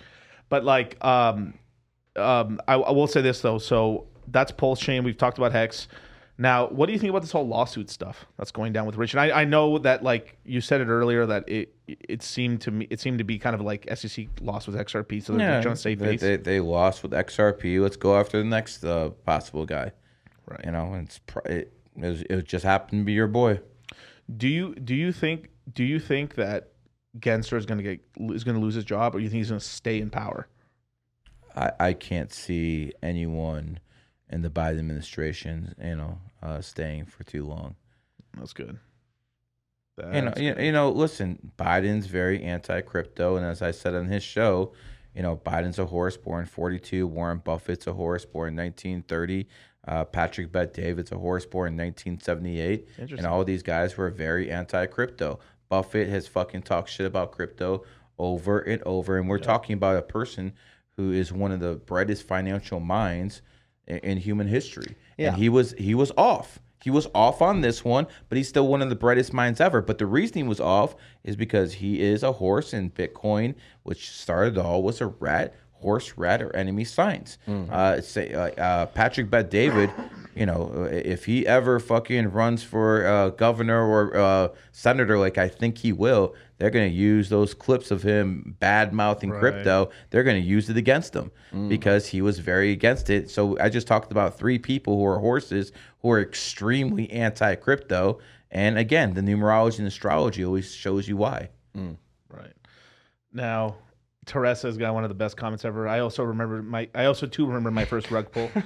Speaker 4: But like, um, um, I, I will say this though. So that's Pulse Chain. We've talked about Hex. Now, what do you think about this whole lawsuit stuff that's going down with Rich? And I, I know that like you said it earlier that it it seemed to me it seemed to be kind of like SEC lost with XRP, so they're trying to save
Speaker 3: they,
Speaker 4: face.
Speaker 3: they, they lost with XRP. Let's go after the next uh, possible guy.
Speaker 4: Right.
Speaker 3: You know, and it's it, it, was, it just happened to be your boy.
Speaker 4: Do you do you think do you think that Gensler is going to get is going to lose his job, or do you think he's going to stay in power?
Speaker 3: I, I can't see anyone in the Biden administration, you know, uh, staying for too long.
Speaker 4: That's good.
Speaker 3: you know,
Speaker 4: good.
Speaker 3: you know, listen, Biden's very anti-crypto, and as I said on his show, you know, Biden's a horse born 42. Warren Buffett's a horse born 1930. Uh, Patrick Bet David's a horse born in 1978. And all these guys were very anti-crypto. Buffett has fucking talked shit about crypto over and over, and we're talking about a person who is one of the brightest financial minds in, in human history.
Speaker 5: Yeah.
Speaker 3: And he was he was off. He was off on this one, but he's still one of the brightest minds ever. But the reason he was off is because he is a horse in Bitcoin, which started all was a rat, horse, rat, or enemy signs. Uh, say uh, uh, Patrick Bet David, you know, if he ever fucking runs for uh, governor or uh, senator, like I think he will, they're gonna use those clips of him bad mouthing crypto. They're gonna use it against him because he was very against it. So I just talked about three people who are horses who are extremely anti crypto. And again, the numerology and astrology always shows you why.
Speaker 4: Right. Now, Teresa's got one of the best comments ever. I also remember my I also too remember my first rug pull. <laughs> what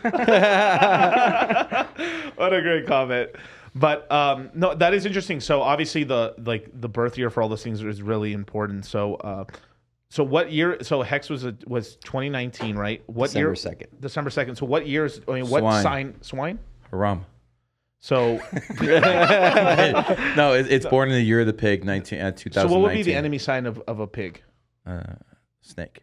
Speaker 4: a great comment. But um, no, that is interesting. So obviously the like the birth year for all those things is really important. So uh, so what year? So Hex was a, was 2019, right? What
Speaker 5: December
Speaker 4: year?
Speaker 5: 2nd.
Speaker 4: December second. So what years? I mean, what
Speaker 3: Swine.
Speaker 4: sign? Swine.
Speaker 3: Haram.
Speaker 4: So <laughs> <laughs>
Speaker 3: no, it, it's born in the year of the pig, 19, uh, 2019.
Speaker 4: so what would be the enemy sign of, of a pig?
Speaker 3: Uh, snake.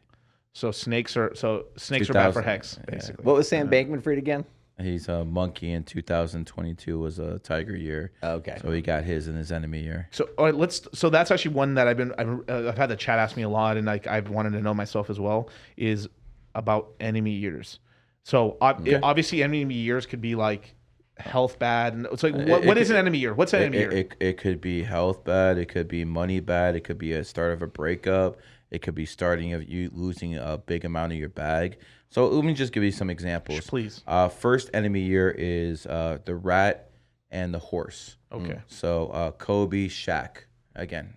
Speaker 4: So snakes are so snakes are bad for
Speaker 3: 2000,
Speaker 4: Hex
Speaker 3: yeah.
Speaker 4: basically.
Speaker 5: What was Sam Bankman Fried again?
Speaker 3: He's a monkey in 2022 was a tiger year.
Speaker 5: Okay.
Speaker 3: So he got his in his enemy year.
Speaker 4: So all right, let's. So that's actually one that I've been. I've, uh, I've had the chat ask me a lot, and like I've wanted to know myself as well. Is about enemy years. So ob- obviously, enemy years could be like health bad, and it's like what,
Speaker 3: it
Speaker 4: what is
Speaker 3: could-
Speaker 4: an enemy year? What's an
Speaker 3: It,
Speaker 4: enemy
Speaker 3: it,
Speaker 4: year?
Speaker 3: it, it could be health bad. It could be money bad. It could be a start of a breakup. It could be starting of you losing a big amount of your bag. So let me just give you some examples.
Speaker 4: Please.
Speaker 3: Uh, first enemy year is uh, the rat and the horse.
Speaker 4: Okay.
Speaker 3: So uh, Kobe Shaq again.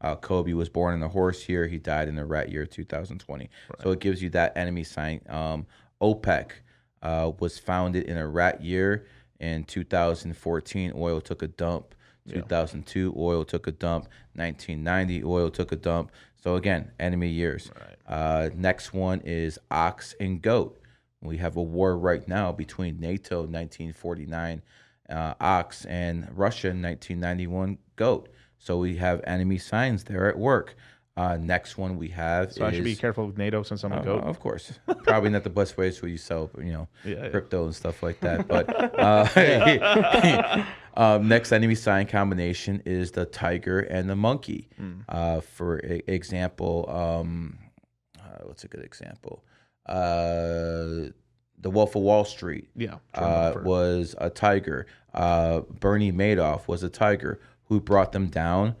Speaker 3: Uh, Kobe was born in the horse year. He died in the rat year 2020. So it gives you that enemy sign. Um, OPEC uh, was founded in a rat year. In 2014, oil took a dump. 2002, oil took a dump. 1990, oil took a dump. So again, enemy years. Uh, next one is ox and goat. We have a war right now between NATO 1949 uh, ox and Russia 1991 goat. So we have enemy signs there at work. Uh, next one we have
Speaker 4: So I should be careful with NATO since I'm a
Speaker 3: uh,
Speaker 4: goat.
Speaker 3: of course, <laughs> probably not the best ways where you sell, you know,
Speaker 4: yeah.
Speaker 3: crypto and stuff like that. But <laughs> uh, <laughs> um, next enemy sign combination is the tiger and the monkey.
Speaker 4: Hmm.
Speaker 3: Uh, for e- example, um, uh, what's a good example? Uh, the Wolf of Wall Street
Speaker 4: Yeah.
Speaker 3: uh, was a tiger. Uh, Bernie Madoff was a tiger. Who brought them down?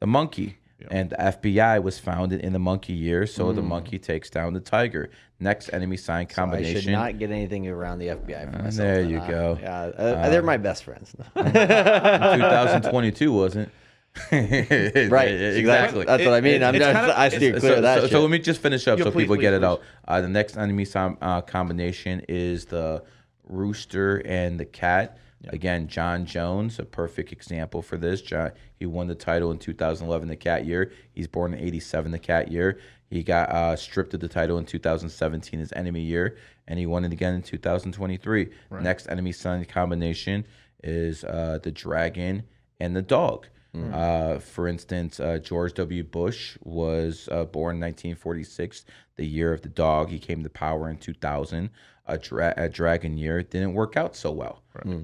Speaker 3: The monkey. And the FBI was founded in the monkey year, so the monkey takes down the tiger. Next enemy sign combination.
Speaker 5: I
Speaker 3: combination.
Speaker 5: should not get anything around the FBI for myself.
Speaker 3: there you
Speaker 5: huh?
Speaker 3: go.
Speaker 5: Yeah, uh, they're my best friends. <laughs>
Speaker 3: 2022 wasn't. <laughs>
Speaker 5: Right, <laughs>
Speaker 3: exactly.
Speaker 5: That's what I mean.
Speaker 4: it-
Speaker 5: I'm
Speaker 4: it's
Speaker 5: just,
Speaker 4: kind of-
Speaker 5: I steer
Speaker 3: so,
Speaker 5: clear of that
Speaker 3: so,
Speaker 5: shit.
Speaker 3: so let me just finish up
Speaker 4: Yeah,
Speaker 3: so
Speaker 4: please,
Speaker 3: people get
Speaker 4: please,
Speaker 3: it out. Uh, the next enemy som- uh, combination is the rooster and the cat. Again, Jon Jones, a perfect example for this. Jon, he won the title in 2011, the cat year. He's born in 87, the cat year. He got uh, stripped of the title in 2017, his enemy year, and he won it again in 2023. Next enemy sign combination is uh, the dragon and the dog. Uh, for instance, uh, George W. Bush was uh, born in 1946, the year of the dog. He came to power in 2000. A, dra- a dragon year It didn't work out so well.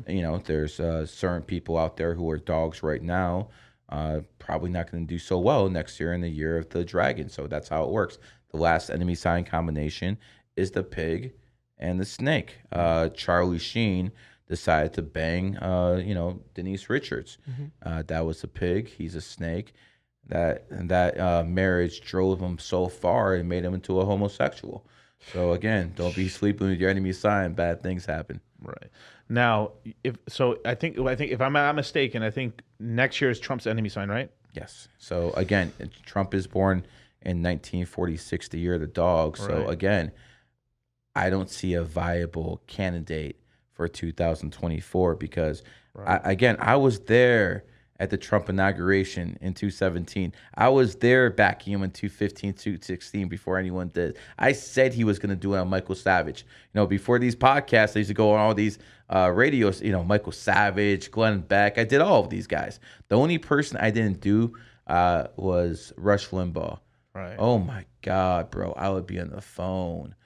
Speaker 3: You know, there's uh, certain people out there who are dogs right now, uh, probably not going to do so well next year in the year of the dragon. So that's how it works. The last enemy sign combination is the pig and the snake. Uh, Charlie Sheen decided to bang, uh, you know, Denise Richards. Uh, that was a pig. He's a snake. that that uh, marriage drove him so far and made him into a homosexual. So again, don't be sleeping with your enemy's sign. Bad things happen.
Speaker 4: Right. Now, if so, I think I think if I'm not mistaken, I think next year is Trump's enemy sign, right?
Speaker 3: Yes. So again, Trump is born in 1946, the year of the dog. So
Speaker 4: Right.
Speaker 3: again, I don't see a viable candidate for 2024 because, I, again, I was there at the Trump inauguration in 2017. I was there backing him in 2015, 2016 before anyone did. I said he was going to do it on Michael Savage. You know, before these podcasts, I used to go on all these uh, radios, you know, Michael Savage, Glenn Beck. I did all of these guys. The only person I didn't do uh, was Rush Limbaugh.
Speaker 4: Right.
Speaker 3: Oh my God, bro. I would be on the phone.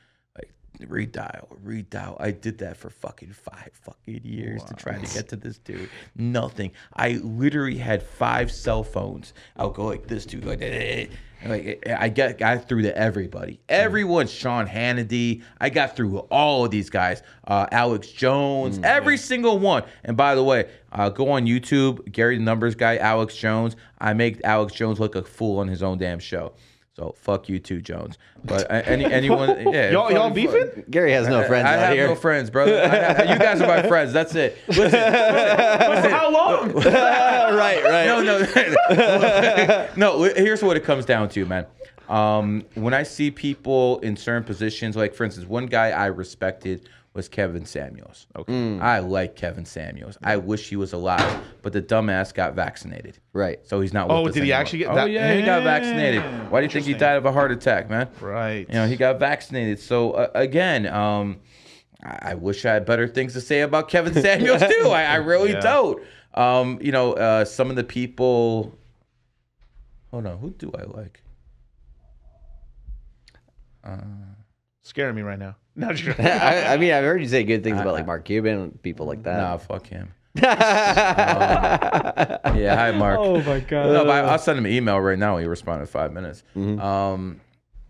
Speaker 3: Redial, redial. I did that for fucking five fucking years to try to get to this dude. Nothing. I literally had five cell phones. I'll go like this dude, like, eh, and, like I got got through to everybody. Everyone, Sean Hannity. I got through all of these guys. Uh, Alex Jones, every single one. And by the way, uh, go on YouTube, Gary the Numbers guy, Alex Jones. I make Alex Jones look a fool on his own damn show. So fuck you too, Jones. But any anyone, <laughs> yeah,
Speaker 4: Y'all, y'all
Speaker 3: fuck-
Speaker 4: beefing?
Speaker 5: Gary has no friends
Speaker 3: I
Speaker 5: out
Speaker 3: have
Speaker 5: here.
Speaker 3: no friends, brother. I- I- you guys are my friends. That's it. Listen,
Speaker 4: For how long? <laughs>
Speaker 5: right, right.
Speaker 3: no, no, no. <laughs> Here's what it comes down to, man. Um, when I see people in certain positions, like for instance, one guy I respected was Kevin Samuels. Okay, I like Kevin Samuels. I wish he was alive, but the dumbass got vaccinated.
Speaker 5: Right.
Speaker 3: So he's not.
Speaker 4: Oh,
Speaker 3: with
Speaker 4: did he
Speaker 3: anymore.
Speaker 4: actually get
Speaker 3: Oh
Speaker 4: that-
Speaker 3: yeah, he got vaccinated. Why do you think he died of a heart attack, man?
Speaker 4: Right.
Speaker 3: You know, he got vaccinated. So uh, again, um, I I wish I had better things to say about Kevin <laughs> Samuels too. I, I really
Speaker 4: Yeah.
Speaker 3: don't. Um, you know, uh, some of the people. Hold on, who do I like?
Speaker 4: Scaring me right now. No, just- <laughs>
Speaker 5: I, I mean, I've heard you say good things about like Mark Cuban and people like that.
Speaker 3: Nah, fuck him. <laughs> Yeah, hi Mark.
Speaker 6: Oh my god.
Speaker 3: No, but I- I'll send him an email right now. He responded in five minutes. Um,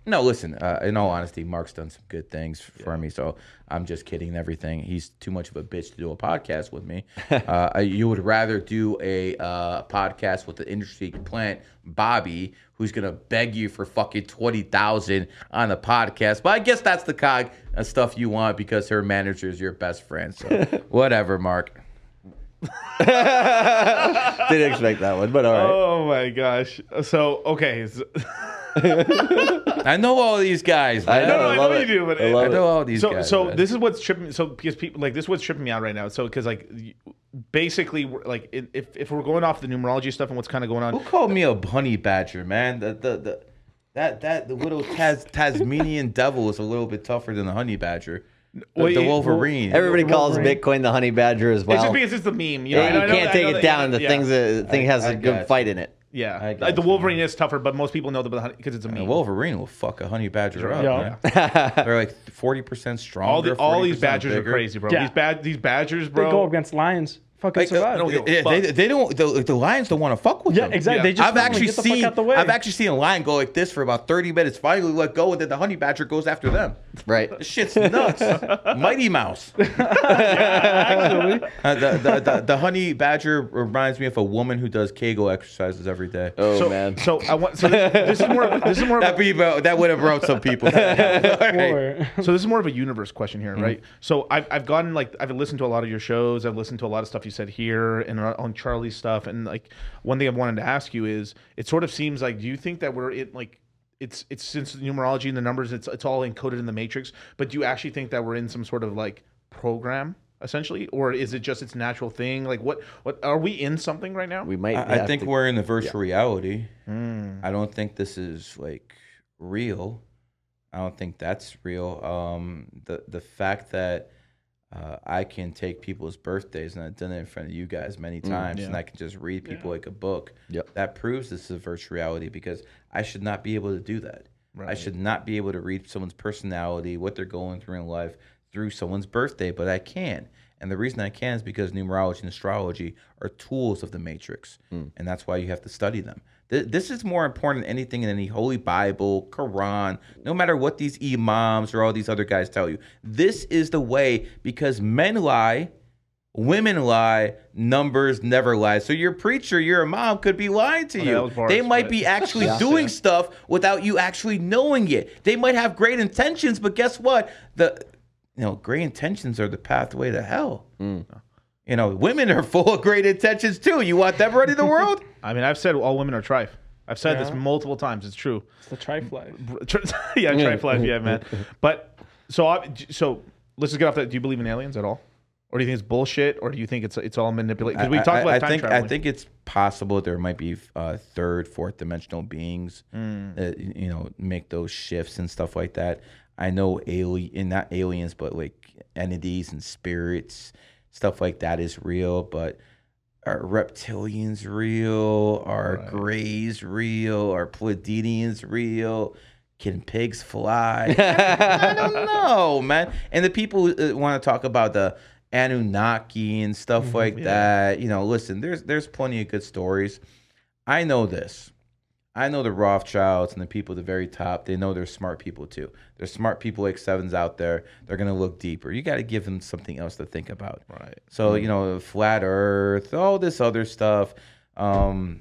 Speaker 3: no, listen. Uh, in all honesty, Mark's done some good things for me. So I'm just kidding and everything. He's too much of a bitch to do a podcast with me. <laughs> uh, you would rather do a uh, podcast with the industry plant Bobbi, who's gonna beg you for fucking twenty thousand on the podcast. But I guess that's the cog of stuff you want because her manager is your best friend. So <laughs> whatever, Mark. <laughs>
Speaker 5: Didn't expect that one, but all right.
Speaker 4: oh my gosh. So okay. So- <laughs>
Speaker 3: I know all these guys.
Speaker 5: I
Speaker 3: Man.
Speaker 4: no,
Speaker 5: know,
Speaker 4: no,
Speaker 5: I
Speaker 4: I
Speaker 5: love
Speaker 4: know
Speaker 5: it.
Speaker 4: you do, but
Speaker 5: I love
Speaker 3: I know all these
Speaker 4: so,
Speaker 3: guys.
Speaker 4: so
Speaker 3: man.
Speaker 4: this is what's tripping. So because people like this, is what's tripping me out right now. So because like, basically, like if if we're going off the numerology stuff and what's kind of going on.
Speaker 3: Who called me a honey badger, man? The the, the that that the little Tas, Tasmanian <laughs> devil is a little bit tougher than the honey badger. The,
Speaker 4: Well,
Speaker 3: the
Speaker 4: you-
Speaker 3: Wolverine.
Speaker 5: Everybody calls
Speaker 6: Wolverine.
Speaker 5: Bitcoin the honey badger as well.
Speaker 4: it's just because it's the meme. You, know,
Speaker 5: Yeah, you
Speaker 4: I know-
Speaker 5: can't
Speaker 4: I
Speaker 5: take
Speaker 4: know
Speaker 5: it down. The
Speaker 4: yeah,
Speaker 5: thing's a the thing has
Speaker 3: I
Speaker 5: a
Speaker 3: got
Speaker 5: good
Speaker 3: you.
Speaker 5: fight in it.
Speaker 3: I
Speaker 4: Yeah,
Speaker 3: got
Speaker 4: like the. Wolverine is tougher, but most people know the because it's a meme.
Speaker 3: The Wolverine will fuck a honey badger up.
Speaker 6: Yeah.
Speaker 3: man. <laughs> They're like forty percent stronger.
Speaker 4: all the all these badgers
Speaker 3: bigger.
Speaker 4: are crazy, bro.
Speaker 6: Yeah.
Speaker 4: These bad these badgers, bro.
Speaker 6: They go against lions. Fucking
Speaker 3: Like, uh,
Speaker 6: survive.
Speaker 4: don't give
Speaker 3: yeah,
Speaker 4: fuck.
Speaker 3: they, they don't. The, the lions don't want to fuck with
Speaker 6: yeah,
Speaker 3: them.
Speaker 6: exactly.
Speaker 4: Yeah.
Speaker 6: They just
Speaker 3: I've actually
Speaker 6: get the
Speaker 3: seen.
Speaker 6: fuck out the way.
Speaker 3: I've actually seen a lion go like this for about thirty minutes. Finally, let go, and then the honey badger goes after them.
Speaker 5: Right.
Speaker 3: This shit's nuts. <laughs> Mighty Mouse. <laughs>
Speaker 6: actually.
Speaker 3: Uh, the, the, the, the honey badger reminds me of a woman who does Kegel exercises every day.
Speaker 5: Oh
Speaker 4: so,
Speaker 5: man.
Speaker 4: So I want. So this, this is more. Of, this is more. Of
Speaker 3: That
Speaker 4: a,
Speaker 3: be that would have broke some people. <laughs>
Speaker 6: Or-
Speaker 4: so this is more of a universe question
Speaker 3: Mm-hmm.
Speaker 4: here, right? So I've, I've gotten like I've listened to a lot of your shows. I've listened to a lot of stuff you said here and on- on Charlie's stuff. And like one thing I wanted to ask you is, it sort of seems like, do you think that we're in like it's it's since the numerology and the numbers, it's it's all encoded in the matrix. But do you actually think that we're in some sort of like program essentially, or is it just its natural thing? Like what what are we in something right now?
Speaker 5: we might.
Speaker 3: I, I think
Speaker 5: to-
Speaker 3: we're in the virtual reality. I don't think this is like real. I don't think that's real. Um, the the fact that uh, I can take people's birthdays and I've done it in front of you guys many times, and I can just read people like a book.
Speaker 5: Yep.
Speaker 3: That proves this is a virtual reality because I should not be able to do that. I should not be able to read someone's personality, what they're going through in life through someone's birthday, but I can. And the reason I can is because numerology and astrology are tools of the matrix. And that's why you have to study them. Th- This is more important than anything in any Holy Bible, Quran, no matter what these imams or all these other guys tell you. This is the way because men lie, Women lie, numbers never lie. So your preacher, your mom could be lying to
Speaker 4: Oh, that
Speaker 3: you. they might
Speaker 4: but-
Speaker 3: be <laughs> actually doing stuff without you actually knowing it. They might have great intentions, but guess what? The you know, great intentions are the pathway to hell.
Speaker 4: Mm.
Speaker 3: You know, women are full of great intentions too. You want them ready the world? <laughs>
Speaker 4: I mean, I've said all women are trife. I've said this multiple times. It's true.
Speaker 6: It's the trife life. <laughs>
Speaker 4: yeah, trife life. Yeah, man. <laughs> But so, I, so let's just get off that. Do you believe in aliens at all, or do you think it's bullshit, or do you think it's it's all manipulated? Because we
Speaker 3: I-
Speaker 4: talked
Speaker 3: I,
Speaker 4: about
Speaker 3: I
Speaker 4: time
Speaker 3: think
Speaker 4: traveling.
Speaker 3: I think it's possible there might be uh, third, fourth dimensional beings
Speaker 4: Mm.
Speaker 3: that you know make those shifts and stuff like that. I know alien, not aliens, but like entities and spirits, stuff like that is real. But are reptilians real? Are greys real? Are Pleiadians real? Can pigs fly? <laughs> I don't know, man. And the people uh, who want to talk about the Anunnaki and stuff mm-hmm, like that, you know, listen, there's there's plenty of good stories. I know this. I know the Rothschilds and the people at the very top. They know they're smart people too. There's smart people like Sevens out there. They're gonna look deeper. You got to give them something else to think about.
Speaker 4: Right.
Speaker 3: So you know, flat Earth, all this other stuff. Um,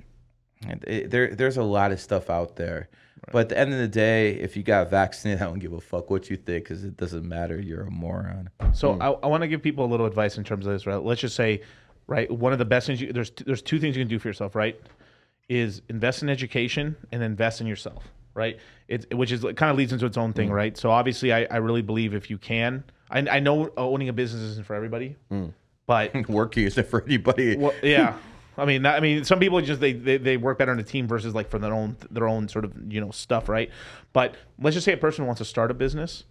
Speaker 3: it- there, there's a lot of stuff out there. But at the end of the day, if you got vaccinated, <laughs> I don't give a fuck what you think because it doesn't matter. You're a moron.
Speaker 4: So
Speaker 3: Hmm.
Speaker 4: I, I want to give people a little advice in terms of this. Right? Let's just say, right, one of the best things you, there's there's two things you can do for yourself. Right, is invest in education and invest in yourself. Right, it which is kind of leads into its own thing. Right. So obviously, I, I really believe if you can, I, I know owning a business isn't for everybody,
Speaker 3: Hmm.
Speaker 4: but <laughs>
Speaker 3: Working isn't for anybody.
Speaker 4: well, <laughs> yeah. I mean, I mean, some people just they, they they work better in a team versus like for their own their own sort of you know stuff, right? But let's just say a person wants to start a business.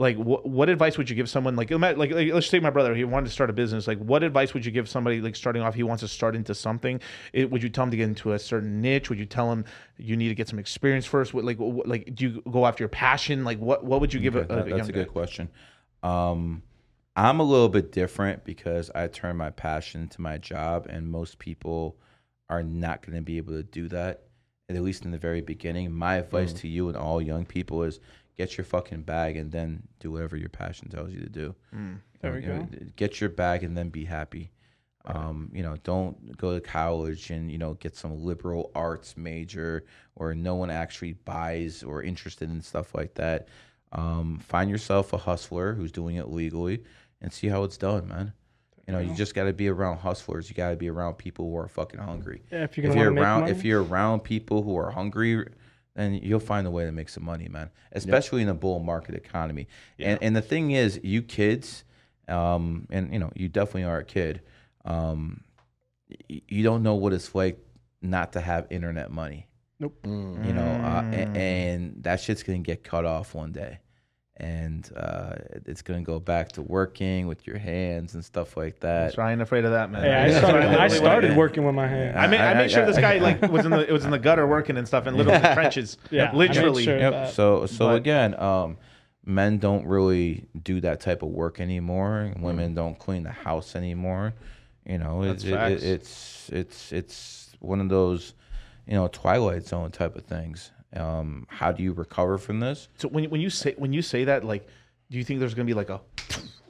Speaker 4: Like, what what advice would you give someone? Like, like, like let's say my brother he wanted to start a business. Like, what advice would you give somebody like starting off? He wants to start into something. It, would you tell him to get into a certain niche? Would you tell him you need to get some experience first? What, like, what, like, do you go after your passion? Like, what what would you give a,
Speaker 3: Okay,
Speaker 4: a, young
Speaker 3: that's a
Speaker 4: guy?
Speaker 3: good question. Um, I'm a little bit different because I turn my passion to my job, and most people are not going to be able to do that. At least in the very beginning, my advice to you and all young people is get your fucking bag and then do whatever your passion tells you to do.
Speaker 6: There we
Speaker 3: You know,
Speaker 6: go.
Speaker 3: Get your bag and then be happy. Um, you know, don't go to college and you know get some liberal arts major or no one actually buys or interested in stuff like that. Um, find yourself a hustler who's doing it legally and see how it's done, man. You know, you just got to be around hustlers. You got to be around people who are fucking hungry.
Speaker 6: Yeah, if you're
Speaker 3: if you're around, if you're around people who are hungry, then you'll find a way to make some money, man. Especially in a bull market economy. And and the thing is, you kids, um, and you know, you definitely are a kid. Um, you don't know what it's like not to have internet money.
Speaker 6: Nope.
Speaker 3: You know, uh, a- and, that shit's gonna get cut off one day, and uh, it's gonna go back to working with your hands and stuff like that.
Speaker 4: So I ain't afraid of that, man.
Speaker 6: Yeah, I started. I <laughs> started
Speaker 4: did.
Speaker 6: working with my hand.
Speaker 4: I made I,
Speaker 3: I-
Speaker 4: made sure
Speaker 3: I-
Speaker 4: this guy like <laughs> was in the it was in the gutter working and stuff and literally in the trenches. <laughs>
Speaker 6: Yeah,
Speaker 4: literally.
Speaker 6: sure.
Speaker 3: Yep. So so
Speaker 4: But-
Speaker 3: again, um, men don't really do that type of work anymore.
Speaker 4: Mm.
Speaker 3: Women don't clean the house anymore. You know,
Speaker 4: That's
Speaker 3: it, it, it, it's it's it's one of those, you know, twilight zone type of things. Um, how do you recover from this?
Speaker 4: So when when you say when you say that, like, do you think there's gonna be like a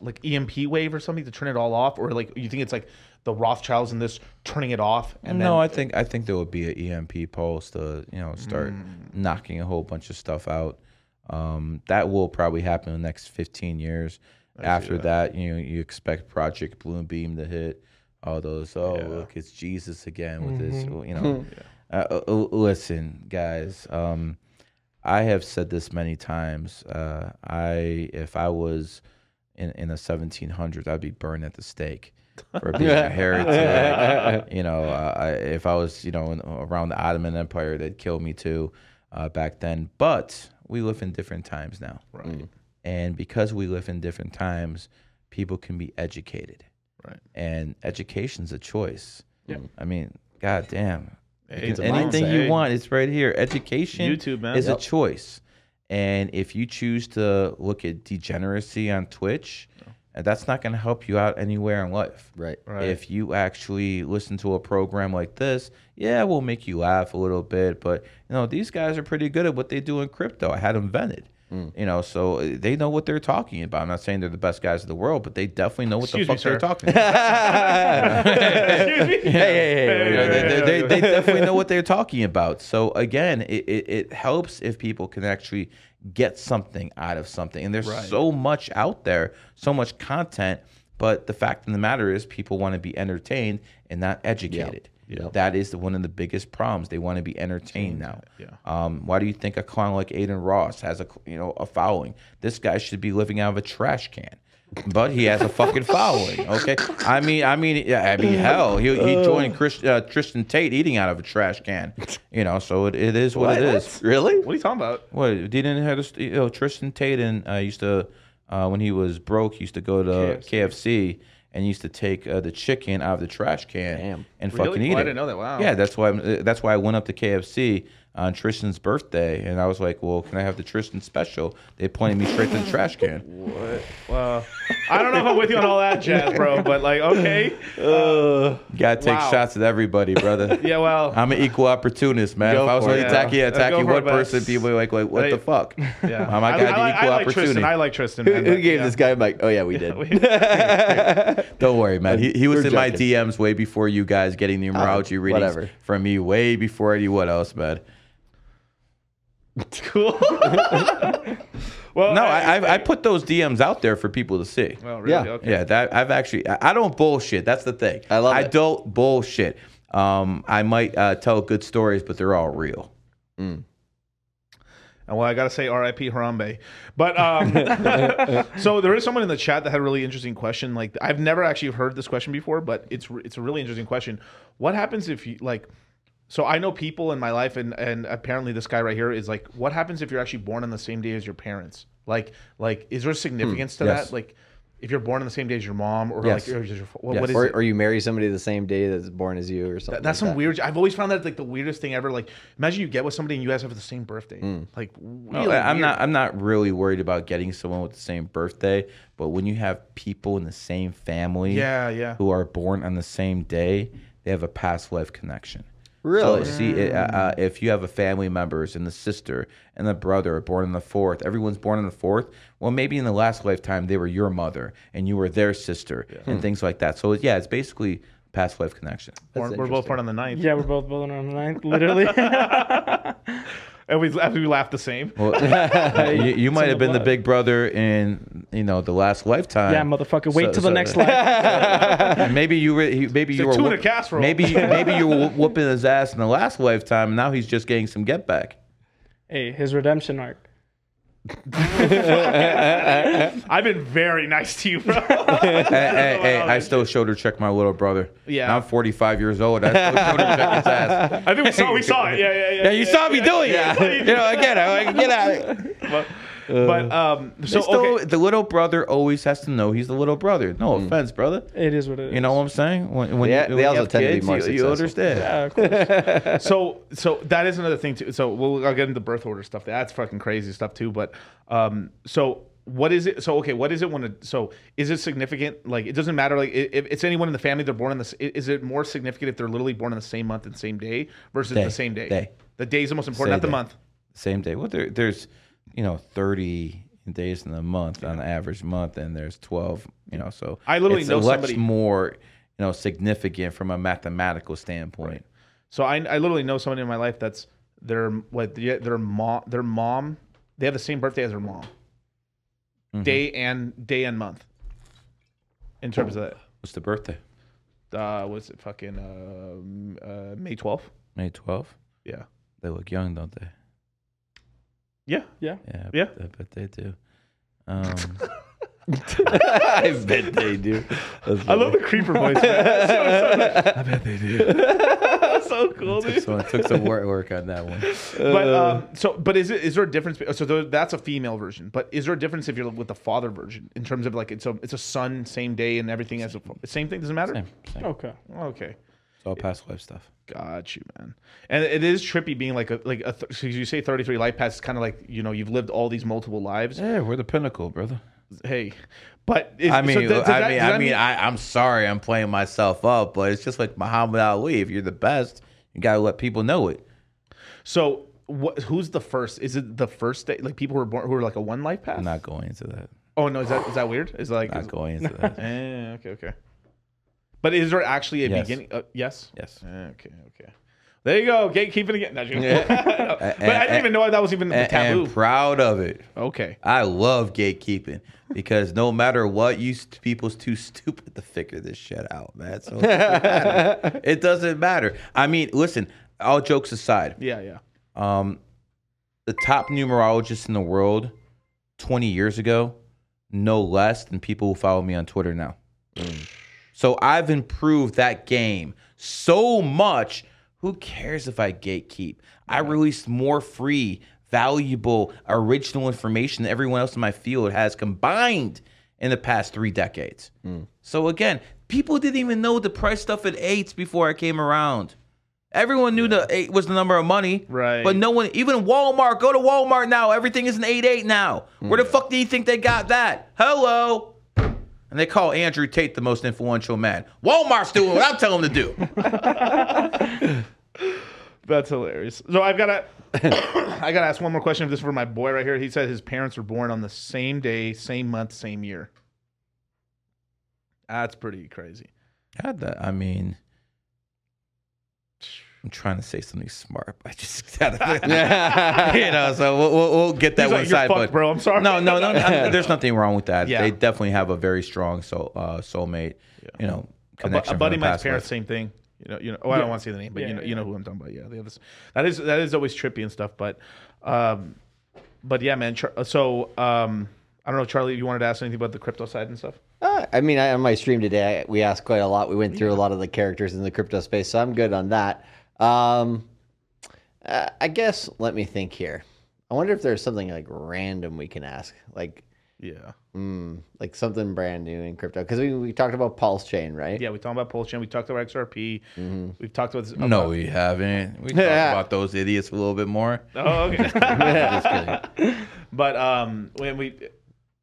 Speaker 4: like EMP wave or something to turn it all off, or like you think it's like the Rothschilds and this turning it off? And
Speaker 3: no,
Speaker 4: then,
Speaker 3: I think I think there would be an EMP pulse to you know start
Speaker 4: Mm.
Speaker 3: knocking a whole bunch of stuff out. Um, that will probably happen in the next fifteen years. After that. you know, you expect Project Blue Beam to hit. All those, oh look, it's Jesus again with this, you know. <laughs> uh, uh, uh, listen, guys, um, I have said this many times. Uh, I if I was in in the 1700s, I'd be burned at the stake for <laughs> being a heretic. <laughs> you know, uh, I, if I was, you know, in, around the Ottoman Empire, they'd kill me too uh, back then. But we live in different times now,
Speaker 4: right,
Speaker 3: and because we live in different times, people can be educated,
Speaker 4: right.
Speaker 3: and education's a choice.
Speaker 6: Yep.
Speaker 3: I mean, god damn.
Speaker 4: Hey, it's
Speaker 3: Anything you want, it's right here. Education
Speaker 4: YouTube, man.
Speaker 3: is
Speaker 4: Yep.
Speaker 3: a choice. And if you choose to look at degeneracy on Twitch, that's not going to help you out anywhere in life.
Speaker 5: Right.
Speaker 4: Right.
Speaker 3: If you actually listen to a program like this, yeah, we'll make you laugh a little bit, but you know these guys are pretty good at what they do in crypto. I had them vented. You know, so uh, they know what they're talking about. I'm not saying they're the best guys in the world, but they definitely know what
Speaker 4: Excuse
Speaker 3: the
Speaker 4: me,
Speaker 3: fuck they're
Speaker 4: sir.
Speaker 3: talking about. <laughs>
Speaker 4: Excuse me.
Speaker 5: Hey, hey, hey.
Speaker 3: You know, they, they, they definitely know what they're talking about. So again, it, it, it helps if people can actually get something out of something. And there's so much out there, so much content. But the fact of the matter is, people want to be entertained and not educated.
Speaker 5: Yep.
Speaker 3: That is the, one of the biggest problems. They want to be entertained now.
Speaker 4: Yeah.
Speaker 3: Um, why do you think a clown like Adin Ross has a you know a following? This guy should be living out of a trash can. But he has a fucking following. Okay, I mean, I mean, yeah, I mean, hell, he, he joined Chris, uh, Tristan Tate eating out of a trash can. You know, so it, it is what, it is.
Speaker 5: Really?
Speaker 4: What are you talking about?
Speaker 3: What didn't have this, you know Tristan Tate and uh, used to uh, when he was broke he used to go to KFC, and used to take uh, the chicken out of the trash can
Speaker 5: Damn.
Speaker 3: and
Speaker 4: Really?
Speaker 3: fucking eat
Speaker 4: Oh, I
Speaker 3: it.
Speaker 4: didn't know that. Wow.
Speaker 3: Yeah, that's why I'm, that's why I went up to KFC on Tristan's birthday, and I was like, "Well, can I have the Tristan special?" They pointed me straight to the trash can. <laughs> What?
Speaker 4: Well, I don't know if I'm with you on all that jazz, bro. But like, okay.
Speaker 3: You gotta take
Speaker 4: Wow.
Speaker 3: shots at everybody, brother. <laughs>
Speaker 4: Yeah. Well.
Speaker 3: I'm an equal opportunist, man. If I was
Speaker 5: for
Speaker 3: only
Speaker 5: it.
Speaker 3: attacking,
Speaker 4: Yeah.
Speaker 3: attacking one person, people are like, like what
Speaker 4: Hey,
Speaker 3: the fuck? <laughs>
Speaker 4: yeah.
Speaker 3: Um, I got
Speaker 4: I,
Speaker 3: the
Speaker 4: I, I
Speaker 3: equal
Speaker 4: like
Speaker 3: opportunity.
Speaker 4: Tristan. I like Tristan.
Speaker 5: Who,
Speaker 4: man,
Speaker 5: who
Speaker 4: but,
Speaker 5: gave
Speaker 4: yeah.
Speaker 5: this guy a mic? Oh yeah, we did.
Speaker 3: Don't worry, man. He, he was
Speaker 5: We're
Speaker 3: in my. DMs way before you guys getting the numerology readings
Speaker 5: whatever.
Speaker 3: from me, way before anyone else, man.
Speaker 4: Cool. <laughs> well,
Speaker 3: No, I, I, I put those DMs out there for people to see.
Speaker 4: Oh, really?
Speaker 5: Yeah.
Speaker 4: Okay.
Speaker 3: Yeah, that I've actually I I don't bullshit. That's the thing.
Speaker 5: I love
Speaker 3: I
Speaker 5: it.
Speaker 3: don't bullshit. Um, I might uh, tell good stories, but they're all real.
Speaker 4: And well, I gotta say R.I.P. Harambe. But um, <laughs> so there is someone in the chat that had a really interesting question. Like I've never actually heard this question before, but it's it's a really interesting question. What happens if you like? So I know people in my life, and and apparently this guy right here is like, what happens if you're actually born on the same day as your parents? Like like is there significance to hmm,
Speaker 3: yes.
Speaker 4: that? Like if you're born on the same day as your mom, or
Speaker 3: Yes.
Speaker 4: like or your, what,
Speaker 3: Yes.
Speaker 4: what is
Speaker 5: or,
Speaker 4: it?
Speaker 5: or you marry somebody the same day that's born as you, or something.
Speaker 4: That's
Speaker 5: like
Speaker 4: some
Speaker 5: that.
Speaker 4: weird. I've always found that like the weirdest thing ever. Like, imagine you get with somebody and you guys have the same birthday. Hmm. Like, really
Speaker 3: No, I'm
Speaker 4: weird.
Speaker 3: not. I'm not really worried about getting someone with the same birthday. But when you have people in the same family,
Speaker 4: Yeah, yeah.
Speaker 3: who are born on the same day, they have a past life connection.
Speaker 5: Really?
Speaker 3: So see, it, uh, uh, if you have a family members and the sister and the brother born on the fourth, everyone's born on the fourth. Well, maybe in the last lifetime they were your mother and you were their sister and things like that. So yeah, it's basically past life connection.
Speaker 4: We're, we're both born on the ninth.
Speaker 6: Yeah, we're both born on the ninth, literally. <laughs> <laughs>
Speaker 4: And we, we laugh the same.
Speaker 3: Well, <laughs> you, you might have
Speaker 6: the
Speaker 3: been the big brother in you know the last lifetime.
Speaker 6: yeah, motherfucker. Wait
Speaker 3: So-
Speaker 6: till the next life. <laughs>
Speaker 3: Maybe you were he- maybe you
Speaker 4: a
Speaker 3: were
Speaker 4: tuna
Speaker 3: whoop-
Speaker 4: casserole.
Speaker 3: maybe <laughs> maybe you were whooping his ass in the last lifetime. And now he's just getting some get back.
Speaker 6: Hey, his redemption arc. <laughs>
Speaker 4: I've been very nice to you, bro.
Speaker 3: hey, hey, hey, <laughs> I still shoulder check my little brother.
Speaker 4: Yeah.
Speaker 3: Now I'm 45 years old. I still shoulder check his ass.
Speaker 4: I think we saw, we saw it. Yeah, yeah, yeah.
Speaker 3: Yeah, you saw me doing it. <laughs> You know, again, I'm like, get out of here.
Speaker 4: But um, so
Speaker 3: Still,
Speaker 4: okay.
Speaker 3: the little brother always has to know he's the little brother. No offense, brother.
Speaker 6: It is what it is.
Speaker 3: You know what I'm saying? When, when
Speaker 5: They-
Speaker 3: you, when
Speaker 5: they
Speaker 3: you
Speaker 5: also
Speaker 3: have
Speaker 5: tend to be more
Speaker 3: you, you understand.
Speaker 6: Yeah, of course. <laughs>
Speaker 4: so so that is another thing too. So we'll I'll get into birth order stuff. That's fucking crazy stuff too. But um, so what is it? So okay, what is it when? It, so is it significant? Like it doesn't matter. Like if it's anyone in the family, they're born in this. Is it more significant if they're literally born in the same month and same day versus
Speaker 3: Day.
Speaker 4: the same day?
Speaker 3: Day.
Speaker 4: The day is the most important,
Speaker 3: Same
Speaker 4: not the
Speaker 3: day.
Speaker 4: month.
Speaker 3: Same day. Well, there, there's, you know, 30 days in a month on the average month, and there's 12. You know, so
Speaker 4: I literally
Speaker 3: it's
Speaker 4: know
Speaker 3: much
Speaker 4: somebody-
Speaker 3: more, you know, significant from a mathematical standpoint.
Speaker 4: So I, I literally know someone in my life that's their what their their mom their mom they have the same birthday as their mom,
Speaker 3: Mm-hmm.
Speaker 4: day and day and month. In terms of that
Speaker 3: What's the birthday?
Speaker 4: uh, what's it fucking um, uh, May twelfth?
Speaker 3: May 12th.
Speaker 4: Yeah,
Speaker 3: They look young, don't they?
Speaker 4: Yeah.
Speaker 6: Yeah.
Speaker 3: Yeah. I
Speaker 4: Yeah.
Speaker 3: bet- I bet they do. <laughs> Um, <laughs>
Speaker 5: I bet they do. That's
Speaker 4: I love the creeper voice. Man. <laughs>
Speaker 3: I bet they do.
Speaker 4: That's so cool, dude.
Speaker 3: So it took some work, work on that one.
Speaker 4: But um, so, but is it is there a difference? So there, that's a female version. But is there a difference if you're with the father version in terms of like it's a it's a son, same day, and everything as a same thing? Doesn't matter.
Speaker 3: Same, same.
Speaker 6: Okay.
Speaker 4: Okay.
Speaker 3: It's all past life stuff.
Speaker 4: Got you, man. And it is trippy being like a like a th- so you say 33 life paths. It's kind of like you know you've lived all these multiple lives.
Speaker 3: Yeah, we're the pinnacle, brother.
Speaker 4: Hey, but is,
Speaker 3: I mean,
Speaker 4: so does
Speaker 3: I
Speaker 4: that-
Speaker 3: mean,
Speaker 4: does
Speaker 3: I mean, I, I'm sorry, I'm playing myself up, but it's just like Muhammad Ali. If you're the best, you gotta let people know it.
Speaker 4: so what? Who's the first? Is it the first day? Like people who are born who are like a one life path?
Speaker 3: I'm not going into that.
Speaker 4: Oh no, is that is that weird? Is like
Speaker 3: Not
Speaker 4: is-
Speaker 3: going into that. <laughs>
Speaker 4: Eh, okay, okay. But is there actually a
Speaker 3: Yes.
Speaker 4: beginning? Uh, yes.
Speaker 3: Yes.
Speaker 4: Eh, Okay, okay. There you go. Gatekeeping again. No, joking. <laughs> No, but I didn't even know that was even
Speaker 3: And,
Speaker 4: taboo.
Speaker 3: and proud of it.
Speaker 4: okay.
Speaker 3: I love gatekeeping because no matter what, you st- people's too stupid to figure this shit out, man. So it doesn't matter. <laughs> it doesn't matter. I mean, listen. All jokes aside,
Speaker 4: Yeah, yeah.
Speaker 3: um, the top numerologists in the world 20 years ago, no less than people who follow me on Twitter now. So I've improved that game so much. Who cares if I gatekeep? I released more free, valuable, original information than everyone else in my field has combined in the past three decades. Hmm. So again, people didn't even know the price stuff at eights before I came around. Everyone knew the eight was the number of money,
Speaker 4: Right.
Speaker 3: But no one, even Walmart. Go to Walmart now. Everything is an eight eight now. Where the hmm. fuck do you think they got that? Hello. And they call Andrew Tate the most influential man. Walmart's doing what I'm telling them to do. <laughs>
Speaker 4: That's hilarious. So I've got to, <coughs> I got to ask one more question. This is for my boy right here. He said his parents were born on the same day, same month, same year. That's pretty crazy.
Speaker 3: God, that, I mean, <sighs> <sniffs> I'm trying to say something smart, but I just <laughs> <laughs> <laughs> you know. So we'll, we'll, we'll get that
Speaker 4: He's
Speaker 3: one
Speaker 4: like, "You're
Speaker 3: side,
Speaker 4: fucked,
Speaker 3: but
Speaker 4: bro. I'm sorry."
Speaker 3: No, no, no. I'm- there's nothing wrong with that.
Speaker 4: Yeah.
Speaker 3: They definitely have a very strong soul, uh, soulmate. You know,
Speaker 4: A, bu-
Speaker 3: connection.
Speaker 4: a buddy of
Speaker 3: from the
Speaker 4: mine's
Speaker 3: past
Speaker 4: parents, same thing. You know, you know. Oh, I don't want to say the name, but
Speaker 6: Yeah,
Speaker 4: you know,
Speaker 6: yeah,
Speaker 4: you know who I'm talking about. Yeah, they the others. That is that is always trippy and stuff. But, um, but yeah, man. So, um, I don't know, Charlie. If you wanted to ask anything about the crypto side and stuff.
Speaker 5: Uh, I mean, I, on my stream today, I, we asked quite a lot. We went through a lot of the characters in the crypto space, so I'm good on that. Um, uh, I guess let me think here. I wonder if there's something like random we can ask, like
Speaker 4: Yeah.
Speaker 5: mm, like something brand new in crypto. Because we, we talked about Pulse Chain, right?
Speaker 4: Yeah, we talked about Pulse Chain. We talked about XRP.
Speaker 5: Mm-hmm.
Speaker 4: We've talked about.
Speaker 3: No,
Speaker 4: about-
Speaker 3: we haven't. We talked about those idiots a little bit more.
Speaker 4: Oh, okay. <laughs>
Speaker 5: Just kidding. <laughs>
Speaker 4: but um, when we,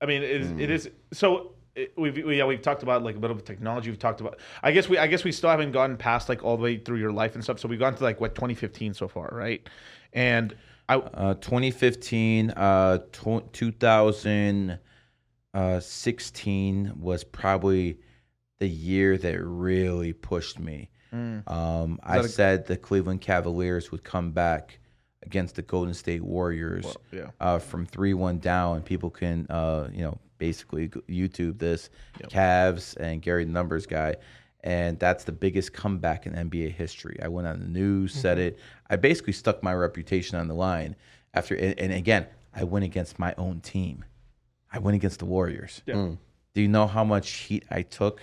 Speaker 4: I mean, it is, it is so. It, we've we, yeah we've talked about like a bit of technology. We've talked about. I guess we I guess we still haven't gotten past like all the way through your life and stuff. So we've gone to like what 2015 so far, right? And I
Speaker 3: Uh, 2015, uh, tw- 2016 was probably the year that really pushed me. Um, I said the Cleveland Cavaliers would come back against the Golden State Warriors
Speaker 4: yeah.
Speaker 3: uh, from 3 1 down. People can, uh, you know, basically YouTube this Cavs and Gary the Numbers guy. And that's the biggest comeback in NBA history. I went on the news, said it. I basically stuck my reputation on the line after. And, and again, I went against my own team. I went against the Warriors. Do you know how much heat I took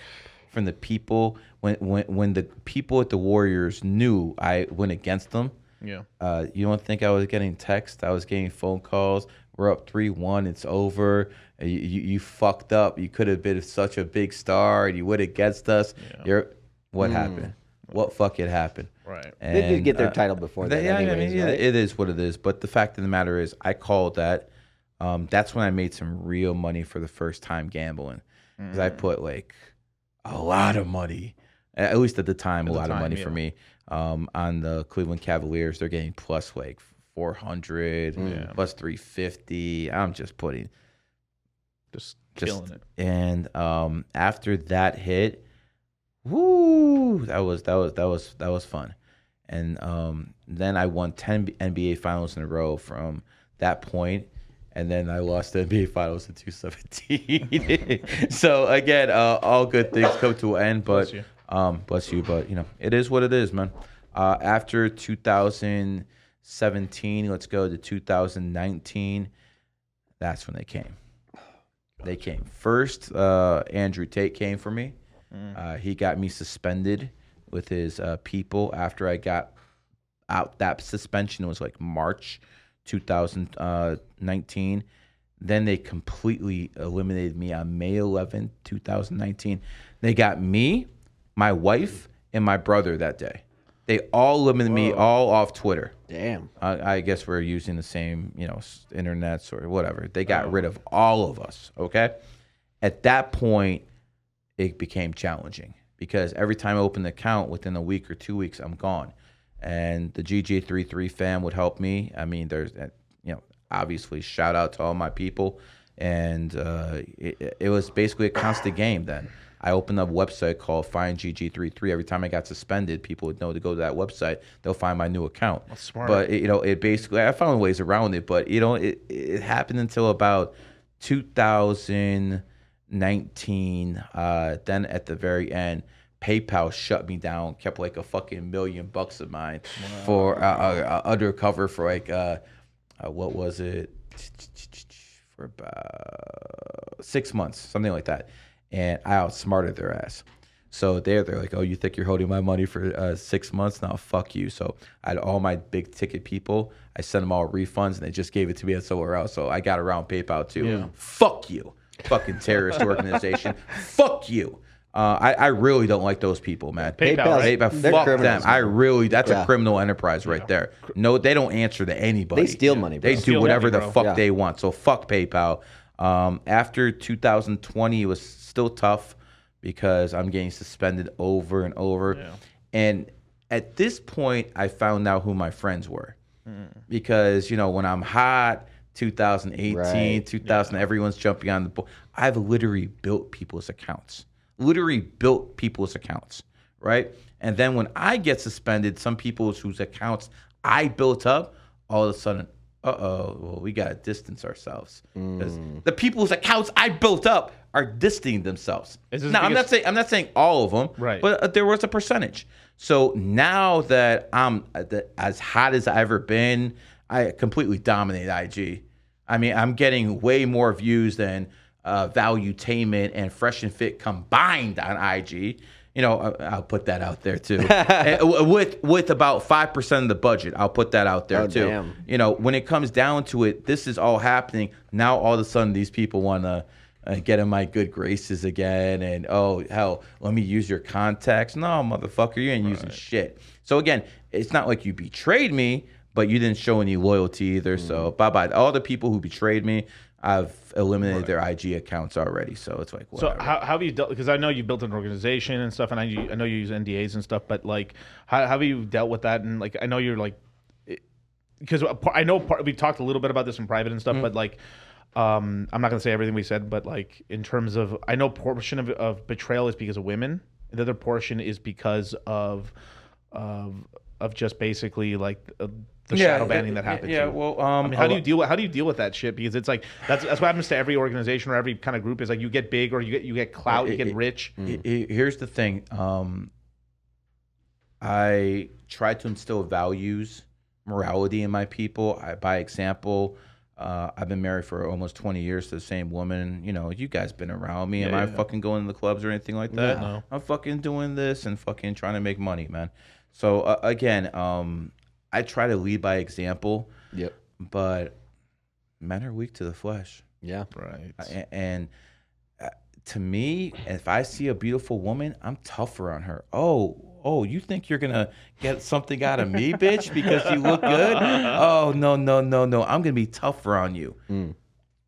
Speaker 3: from the people when when when the people at the Warriors knew I went against them?
Speaker 4: yeah
Speaker 3: Uh, you don't think I was getting texts? I was getting phone calls. We're up three one. It's over. You, you, you fucked up. You could have been such a big star, and you went against us. You're what happened? What fuck fucking happened?
Speaker 4: right.
Speaker 5: They did
Speaker 3: And,
Speaker 5: get their
Speaker 3: uh,
Speaker 5: title before that,
Speaker 3: they- yeah, I
Speaker 5: anyways,
Speaker 3: mean,
Speaker 5: right?
Speaker 3: it is what it is. But the fact of the matter is, I called that. Um, that's when I made some real money for the first time gambling, because I put like a lot of money, at least at the time, a
Speaker 4: the
Speaker 3: lot of money
Speaker 4: yeah.
Speaker 3: for me. Um, on the Cleveland Cavaliers, they're getting plus like four hundred, plus three fifty. I'm just putting
Speaker 4: Just,
Speaker 3: just
Speaker 4: killing it.
Speaker 3: and um, after that hit, woo, that was that was that was that was fun. And um, then I won ten NBA finals in a row from that point, and then I lost the NBA finals in 2017. <laughs> so again, uh, all good things come to an end, but
Speaker 4: Bless you.
Speaker 3: um, bless you. But you know, it is what it is, man. Uh, after 2017, let's go to 2019. That's when they came. They came first. Uh, Andrew Tate came for me. Uh, he got me suspended with his uh, people after I got out. That suspension was like March 2019. Then they completely eliminated me on May 11, 2019. They got me, my wife, and my brother that day. They all eliminated me all off Twitter.
Speaker 5: Damn.
Speaker 3: I, I guess we're using the same, you know, internets or whatever. They got rid of all of us. Okay. At that point, it became challenging because every time I open the account within a week or two weeks, I'm gone. and the GG33 fam would help me. I mean, there's, uh, you know, obviously shout out to all my people, and uh, it, it was basically a constant game then. I opened up a website called Find GG33. Every time I got suspended, people would know to go to that website. They'll find my new account.
Speaker 4: That's smart.
Speaker 3: But it, you know, it basically I found ways around it. But you know, it it happened until about 2019. Uh, then at the very end, PayPal shut me down. Kept like a fucking million bucks of mine for uh, uh, uh, undercover for like uh, uh, what was it for about six months, something like that. And I outsmarted their ass. So there, they're like, "Oh, you think you're holding my money for uh, six months? Now, fuck you." So I had all my big ticket people. I sent them all refunds, and they just gave it to me at somewhere else. So I got around PayPal too. Fuck you, fucking terrorist <laughs> organization. fuck you. Uh, I, I really don't like those people, man.
Speaker 4: PayPal,
Speaker 3: Hey,
Speaker 5: right?
Speaker 3: but fuck them.
Speaker 5: criminals,
Speaker 3: I really, that's
Speaker 5: Yeah.
Speaker 3: a criminal enterprise right there. No, they don't answer to anybody.
Speaker 5: They steal money, bro.
Speaker 3: They do
Speaker 4: Steal
Speaker 3: whatever
Speaker 4: money,
Speaker 3: the fuck
Speaker 5: Yeah.
Speaker 3: they want. So fuck PayPal. Um, after 2020, it was still tough because I'm getting suspended over and over. And at this point, I found out who my friends were because you know when I'm hot, 2018,
Speaker 5: Right.
Speaker 3: 2000, everyone's jumping on the boat. I've literally built people's accounts, literally built people's accounts, right? And then when I get suspended, some people's whose accounts I built up, all of a sudden, uh oh, well we gotta distance ourselves because the people's accounts I built up are distancing themselves. Now I'm not saying I'm not saying all of them,
Speaker 4: Right.
Speaker 3: But uh, there was a percentage. So now that I'm uh, as hot as I've ever been, I completely dominate IG. I mean, I'm getting way more views than uh, Valuetainment and Fresh and Fit combined on IG. You know, I- I'll put that out there too. <laughs> With with about five percent of the budget, I'll put that out there
Speaker 5: Oh,
Speaker 3: too.
Speaker 5: damn.
Speaker 3: You know, when it comes down to it, this is all happening now. All of a sudden, these people want to uh, get in my good graces again, and oh hell, let me use your contacts. No, motherfucker, you ain't using shit. So again, it's not like you betrayed me, but you didn't show any loyalty either. So
Speaker 4: Mm-hmm.
Speaker 3: bye bye. All the people who betrayed me, I've eliminated their IG accounts already. So it's like
Speaker 4: So how, how have you dealt? Because I know you built an organization and stuff, and I, I know you use NDAs and stuff. But like, how, how have you dealt with that? And like, I know you're like, because I know part, we talked a little bit about this in private and
Speaker 3: Mm-hmm.
Speaker 4: stuff. But like, um, I'm not gonna say everything we said, but like in terms of, I know portion of, of betrayal is because of women. The other portion is because of, of, of just basically like uh, the shadow banning that happens.
Speaker 3: Yeah, well, um,
Speaker 4: I mean, how do you deal with how do you deal with that shit? Because it's like that's that's what happens to every organization or every kind of group. Is like you get big or you get you get clout, you get
Speaker 3: it-
Speaker 4: rich.
Speaker 3: I- I- here's the thing. Um, I try to instill values, morality in my people. I, by example, uh, I've been married for almost 20 years to the same woman. You know, you guys been around me. Am I fucking going to the clubs or anything like that?
Speaker 4: No.
Speaker 3: I'm fucking doing this and fucking trying to make money, man. So uh, again, um, I try to lead by example,
Speaker 5: Yep.
Speaker 3: but men are weak to the flesh.
Speaker 5: Yeah.
Speaker 4: Right.
Speaker 3: A- and uh, to me, if I see a beautiful woman, I'm tougher on her. Oh, oh, you think you're gonna get something out of me, bitch, because you look good? Oh no, no, no, no. I'm gonna be tougher on you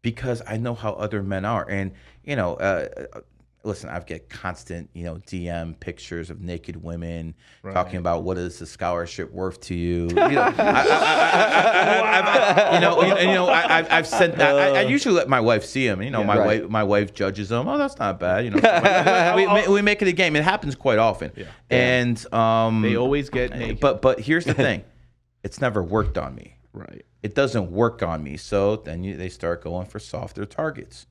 Speaker 3: because I know how other men are, and you know. Uh, uh, Listen, I've get constant, you know, DM pictures of naked women talking about what is the scholarship worth to you. <laughs> You know, I, have you know, you, you know, I, I've, I've sent. I, I usually let my wife see them. You know, my
Speaker 5: Right.
Speaker 3: wife, my wife judges them. Oh, that's not bad. You know, we, we, make it a game. It happens quite often. Yeah. And um,
Speaker 4: They always get naked.
Speaker 3: But but here's the <laughs> thing, it's never worked on me.
Speaker 4: right.
Speaker 3: It doesn't work on me. So then you, they start going for softer targets,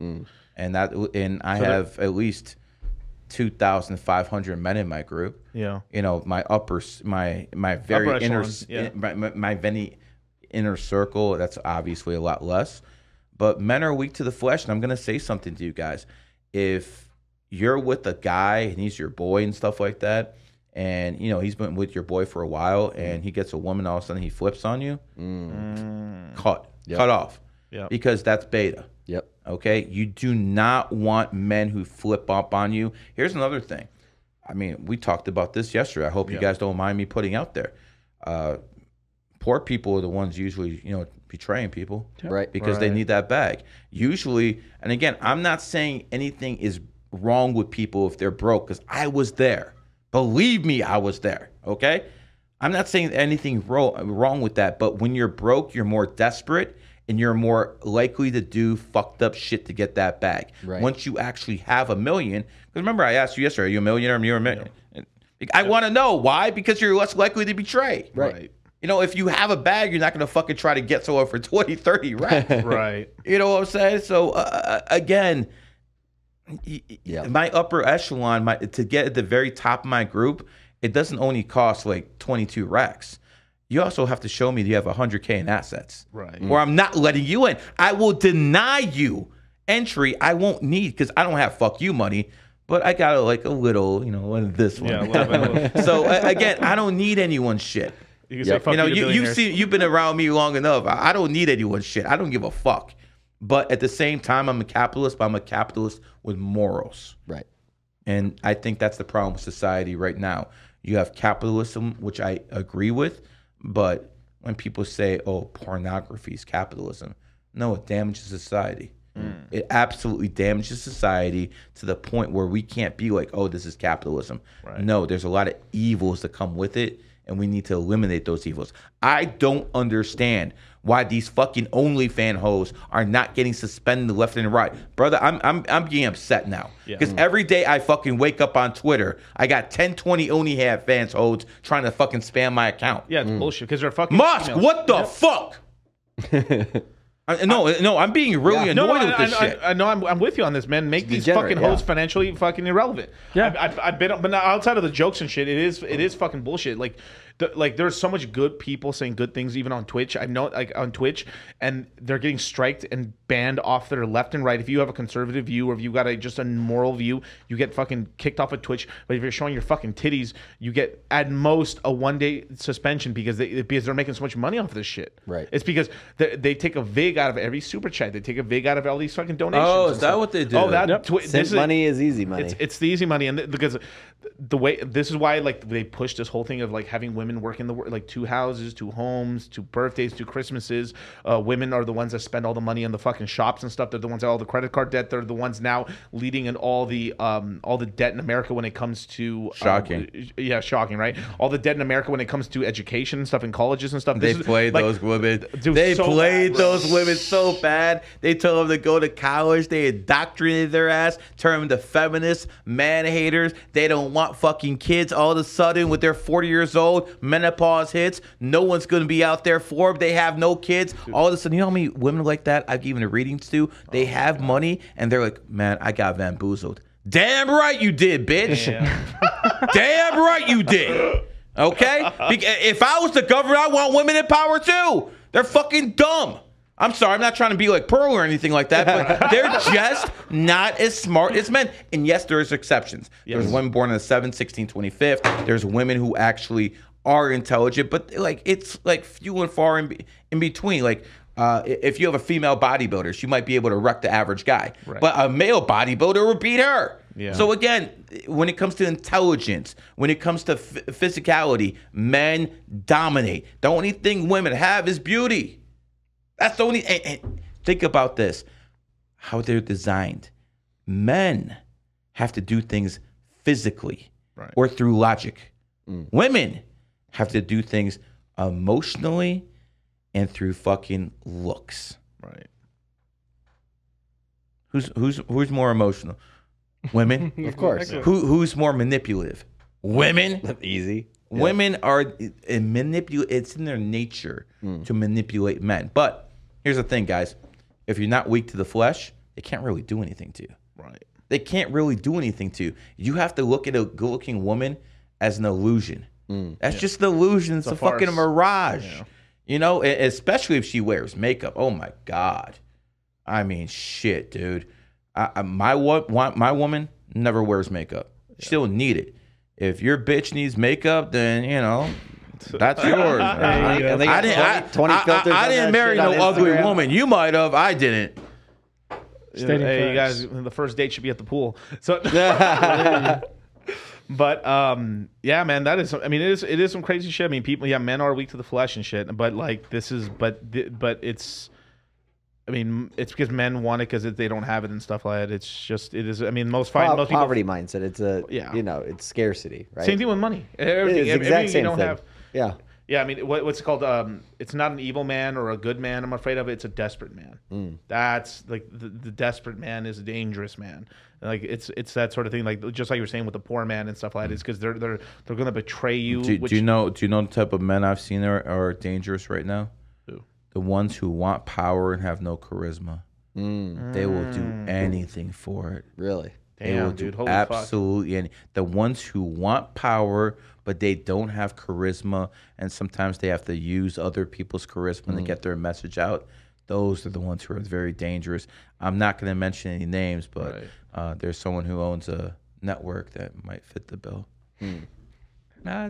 Speaker 3: and that and I
Speaker 4: they're-
Speaker 3: have at least two thousand five hundred men in my group
Speaker 4: Yeah.
Speaker 3: you know my upper my my very
Speaker 4: Upper
Speaker 3: inner
Speaker 4: echelon,
Speaker 3: s-
Speaker 4: yeah.
Speaker 3: my, my, my very inner circle that's obviously a lot less but men are weak to the flesh and i'm going to say something to you guys if you're with a guy and he's your boy and stuff like that and you know he's been with your boy for a while and he gets a woman all of a sudden he flips on you mm. Mm. cut cut off
Speaker 4: Yep.
Speaker 3: because that's beta
Speaker 5: Yep.
Speaker 3: Okay, you do not want men who flip up on you. Here's another thing. I mean, we talked about this yesterday. I hope you guys don't mind me putting out there. Uh, poor people are the ones usually, you know, betraying people,
Speaker 5: Right.
Speaker 3: Because they need that bag. Usually, and again, I'm not saying anything is wrong with people if they're broke, because I was there. Believe me, I was there. Okay, I'm not saying anything ro- wrong with that, but when you're broke, you're more desperate and you're more likely to do fucked up shit to get that bag.
Speaker 5: Right.
Speaker 3: Once you actually have a million, because remember I asked you yesterday, are you a millionaire? You're a million. I want to know why, because you're less likely to betray.
Speaker 5: Right.
Speaker 3: You know, if you have a bag, you're not going to fucking try to get someone for <laughs> 20, 30 racks.
Speaker 4: Right. <laughs>
Speaker 3: You know what I'm saying? So uh, again, y- y-
Speaker 5: Yeah.
Speaker 3: my upper echelon, my to get at the very top of my group, it doesn't only cost like 22 racks. You also have to show me that you have 100k in assets,
Speaker 4: Right.
Speaker 3: Or I'm not letting you in. I will deny you entry. I won't need because I don't have fuck you money. But I got like a little, you know, one this one.
Speaker 4: Yeah, little little <laughs>
Speaker 3: so again, I don't need anyone's shit
Speaker 4: You can say fuck
Speaker 3: you know, you, you've seen, you've been around me long enough. I, I don't need anyone's shit. I don't give a fuck. But at the same time, I'm a capitalist, but I'm a capitalist with morals.
Speaker 5: Right.
Speaker 3: And I think that's the problem with society right now. You have capitalism, which I agree with, but when people say, oh, pornography is capitalism, no, it damages society. Hmm. It absolutely damages society to the point where we can't be like, oh, this is capitalism. No, there's a lot of evils that come with it, and we need to eliminate those evils. I don't understand why these fucking OnlyFan hoes are not getting suspended left and right. Brother, I'm I'm I'm getting upset now. Because mm. every day I fucking wake up on Twitter, I got 10, 20 OnlyFans hoes trying to fucking spam my account.
Speaker 4: Yeah, it's mm. bullshit because they're fucking.
Speaker 3: Musk,
Speaker 4: females.
Speaker 3: what the fuck? <laughs> I, no, no, I'm being really
Speaker 4: No,
Speaker 3: annoyed
Speaker 4: no,
Speaker 3: with
Speaker 4: I,
Speaker 3: this
Speaker 4: I,
Speaker 3: shit.
Speaker 4: I, I know I'm, I'm with you on this, man. Make these
Speaker 5: degenerate,
Speaker 4: fucking
Speaker 5: yeah.
Speaker 4: hosts financially fucking irrelevant.
Speaker 6: Yeah.
Speaker 4: I've, I've, I've been, but now outside of the jokes and shit, it is it is fucking bullshit. Like, the, like there's so much good people saying good things even on Twitch. I know, like on Twitch, and they're getting striked and banned off their left and right. If you have a conservative view or if you got a just a moral view, you get fucking kicked off of Twitch. But if you're showing your fucking titties, you get at most a one day suspension because they because they're making so much money off this shit.
Speaker 5: Right.
Speaker 4: It's because they, they take a vig out of every super chat. They take a vig out of all these fucking donations.
Speaker 3: Oh,
Speaker 4: and
Speaker 3: is that
Speaker 4: stuff.
Speaker 3: what they do?
Speaker 4: Oh, that
Speaker 6: Yep.
Speaker 4: twi-
Speaker 5: Simp
Speaker 4: this is,
Speaker 5: money is easy money.
Speaker 4: It's, it's the easy money, and th- because the way this is why like they push this whole thing of like having women work in the like two houses, two homes, two birthdays, two Christmases. Uh, women are the ones that spend all the money in the fucking shops and stuff. They're the ones that all the credit card debt. They're the ones now leading in all the um all the debt in America when it comes to um,
Speaker 3: Shocking.
Speaker 4: yeah, shocking, right? All the debt in America when it comes to education and stuff in colleges and stuff.
Speaker 3: They
Speaker 4: This is,
Speaker 3: played
Speaker 4: like,
Speaker 3: those women.
Speaker 4: dude,
Speaker 3: they
Speaker 4: so
Speaker 3: played
Speaker 4: bad,
Speaker 3: those women so bad. They told them to go to college. They indoctrinated their ass, turned them to feminists, man haters. They don't want fucking kids. All of a sudden, with their 40 years old, menopause hits. No one's going to be out there for them. They have no kids. All of a sudden, you know how many women like that I've given the readings to? They
Speaker 4: Oh,
Speaker 3: have money, and they're like, man, I got bamboozled. Damn right you did, bitch. <laughs> Damn right you did. Okay? If I was the government, I want women in power too. They're fucking dumb. I'm sorry, I'm not trying to be like Pearl or anything like that, but <laughs> they're just not as smart as men. And yes, there's exceptions. There's women born in the 7th, 16th, 25th. There's women who actually are intelligent, but like it's like few and far in, be- in between. Like uh, if you have a female bodybuilder, she might be able to wreck the average guy, but a male bodybuilder would beat her.
Speaker 4: Yeah.
Speaker 3: So again, when it comes to intelligence, when it comes to f- physicality, men dominate. The only thing women have is beauty. That's the only. And, and think about this: how they're designed. Men have to do things physically
Speaker 4: Right.
Speaker 3: or through logic. Mm. Women have to do things emotionally and through fucking looks.
Speaker 4: Right.
Speaker 3: Who's who's who's more emotional? Women. <laughs>
Speaker 5: of course.
Speaker 3: Who who's more manipulative? Women. <laughs>
Speaker 5: Easy.
Speaker 3: Women are a manipulate. It's in their nature mm. to manipulate men. But here's the thing, guys: if you're not weak to the flesh, they can't really do anything to you.
Speaker 4: Right.
Speaker 3: They can't really do anything to you. You have to look at a good-looking woman as an illusion. Mm, That's just an illusion. It's, a,
Speaker 4: a
Speaker 3: fucking mirage. You know, especially if she wears makeup. Oh my god. I mean, shit, dude. I, I, my my woman never wears makeup. She don't need it. If your bitch needs makeup, then you know that's yours.
Speaker 5: And they- and
Speaker 3: I didn't.
Speaker 5: 20
Speaker 3: I,
Speaker 5: 20
Speaker 3: I- I-
Speaker 5: filters
Speaker 3: I
Speaker 5: on
Speaker 3: didn't marry no ugly woman. You might have. I didn't.
Speaker 6: Stating
Speaker 4: hey, you guys, the first date should be at the pool. So, <laughs> <laughs> but um, yeah, man, that is. I mean, it is. It is some crazy shit. I mean, people. Yeah, men are weak to the flesh and shit. But like, this is. But but it's. I mean, it's because men want it because they don't have it and stuff like that. It's just. It is. I mean, most fine.
Speaker 5: Po-
Speaker 4: most people.
Speaker 5: poverty mindset. It's a
Speaker 4: Yeah.
Speaker 5: you know it's scarcity, right?
Speaker 4: Same thing with money. Everything.
Speaker 5: It's the
Speaker 4: everything
Speaker 5: exact
Speaker 4: you
Speaker 5: same
Speaker 4: don't
Speaker 5: thing.
Speaker 4: have.
Speaker 5: Yeah.
Speaker 4: Yeah, I mean, what, what's it called? Um, it's not an evil man or a good man. I'm afraid of it. It's a desperate man.
Speaker 5: Mm.
Speaker 4: That's like the, the desperate man is a dangerous man. Like it's it's that sort of thing. Like just like you were saying with the poor man and stuff like that. Is because they're they're they're going to betray you.
Speaker 3: Do,
Speaker 4: which,
Speaker 3: do you know? Do you know the type of men I've seen are, are dangerous right now?
Speaker 4: Who?
Speaker 3: The ones who want power and have no charisma. They will do anything for it.
Speaker 5: Really?
Speaker 3: They will
Speaker 4: Damn, dude.
Speaker 3: do
Speaker 4: Holy fuck.
Speaker 3: absolutely any. The ones who want power but they don't have charisma, and sometimes they have to use other people's charisma
Speaker 4: Mm.
Speaker 3: to get their message out. Those are the ones who are very dangerous. I'm not going to mention any names, but
Speaker 4: Right.
Speaker 3: uh, there's someone who owns a network that might fit the bill. Da.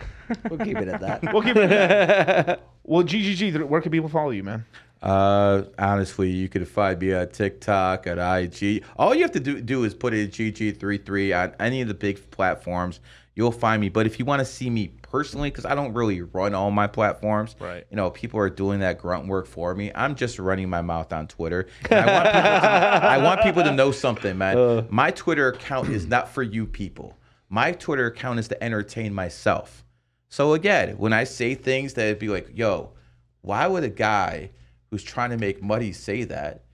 Speaker 3: <laughs>
Speaker 5: We'll keep it at that.
Speaker 4: We'll keep it. at that. <laughs> well, GGG. Where can people follow you, man?
Speaker 3: Uh, honestly, you could find me on TikTok, at IG. All you have to do, do is put in GG33 on any of the big platforms. You'll find me. But if you want to see me personally, because I don't really run all my platforms,
Speaker 4: Right.
Speaker 3: You know, people are doing that grunt work for me. I'm just running my mouth on Twitter. And I, want people to, I want people to know something, man. Uh. my Twitter account is not for you people. My Twitter account is to entertain myself. So again, when I say things that be like, yo, why would a guy who's trying to make money say that?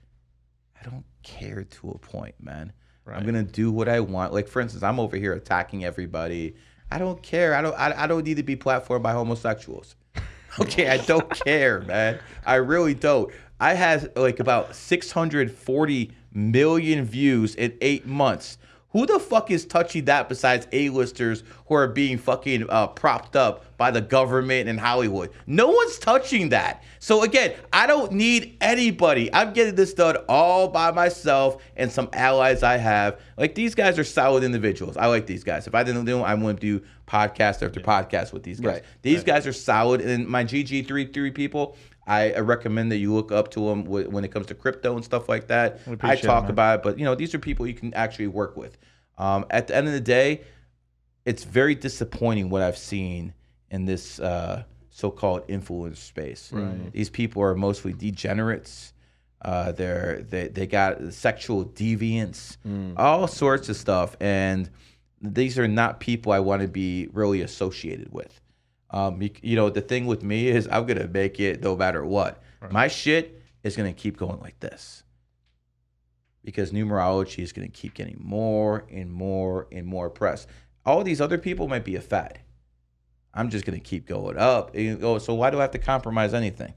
Speaker 3: I don't care to a point, man. I'm gonna do what I want. Like for instance, I'm over here attacking everybody. I don't care. I don't. I, I don't need to be platformed by homosexuals. <laughs> Okay, I don't <laughs> care, man. I really don't. I had like about 640 million views in eight months. Who the fuck is touching that besides A-listers who are being fucking uh, propped up by the government and Hollywood? No one's touching that. So again, I don't need anybody. I'm getting this done all by myself and some allies I have. Like these guys are solid individuals. I like these guys. If I didn't do them, I wouldn't do podcast after podcast with these guys.
Speaker 5: Right.
Speaker 3: These guys are solid, and my GG33 people, I I recommend that you look up to them when it comes to crypto and stuff like that. I
Speaker 4: appreciate it,
Speaker 3: talk about it, but you know these are people you can actually work with. Um, at the end of the day, it's very disappointing what I've seen in this uh, so-called influencer space. These people are mostly degenerates. Uh, they're they they got sexual deviance, all sorts of stuff, and these are not people I want to be really associated with. Um, you, you know, the thing with me is I'm gonna make it no matter what. My shit is gonna keep going like this because numerology is gonna keep getting more and more and more press. All these other people might be a fad. I'm just gonna keep going up. Go, so why do I have to compromise anything?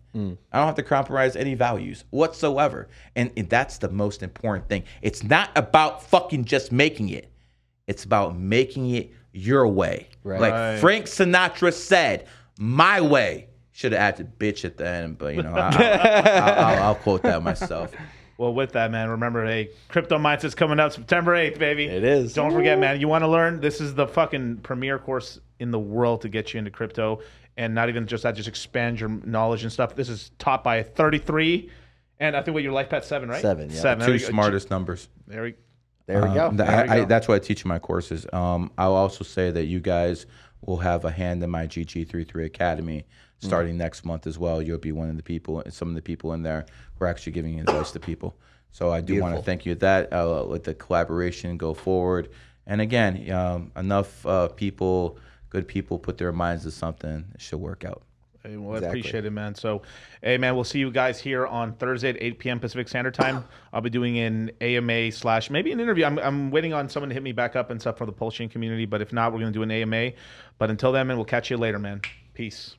Speaker 3: I don't have to compromise any values whatsoever. And, and that's the most important thing. It's not about fucking just making it. It's about making it your way.
Speaker 5: Right.
Speaker 3: Like
Speaker 4: Right.
Speaker 3: Frank Sinatra said, "My way." Should have added "bitch" at the end, but you know, I, will I'll, I'll quote that myself. <laughs>
Speaker 4: Well, with that, man, remember, hey, Crypto Mindset's coming out September 8th, baby.
Speaker 5: It is.
Speaker 4: Don't forget, man, you want to learn? This is the fucking premier course in the world to get you into crypto. And not even just that, just expand your knowledge and stuff. This is taught by 33. And I think what your life path seven, right?
Speaker 5: Seven, yeah.
Speaker 4: Seven. There
Speaker 3: Two smartest numbers.
Speaker 4: There we
Speaker 5: There we go.
Speaker 3: Um, th-
Speaker 4: There we
Speaker 3: I, I, that's what I teach in my courses. Um, I'll also say that you guys will have a hand in my GG33 Academy starting next month as well. You'll be one of the people, some of the people in there who are actually giving advice to people. So I do want to thank you at that. Uh, let the collaboration go forward. And again, um, enough uh, people, good people, put their minds to something. It should work out.
Speaker 4: Hey, well, I appreciate it, man. So, hey, man, we'll see you guys here on Thursday at 8 p.m. Pacific Standard Time. <sighs> I'll be doing an AMA slash maybe an interview. I'm, I'm waiting on someone to hit me back up and stuff for the Pulse Chain community, but if not, we're going to do an AMA. But until then, man, we'll catch you later, man. Peace.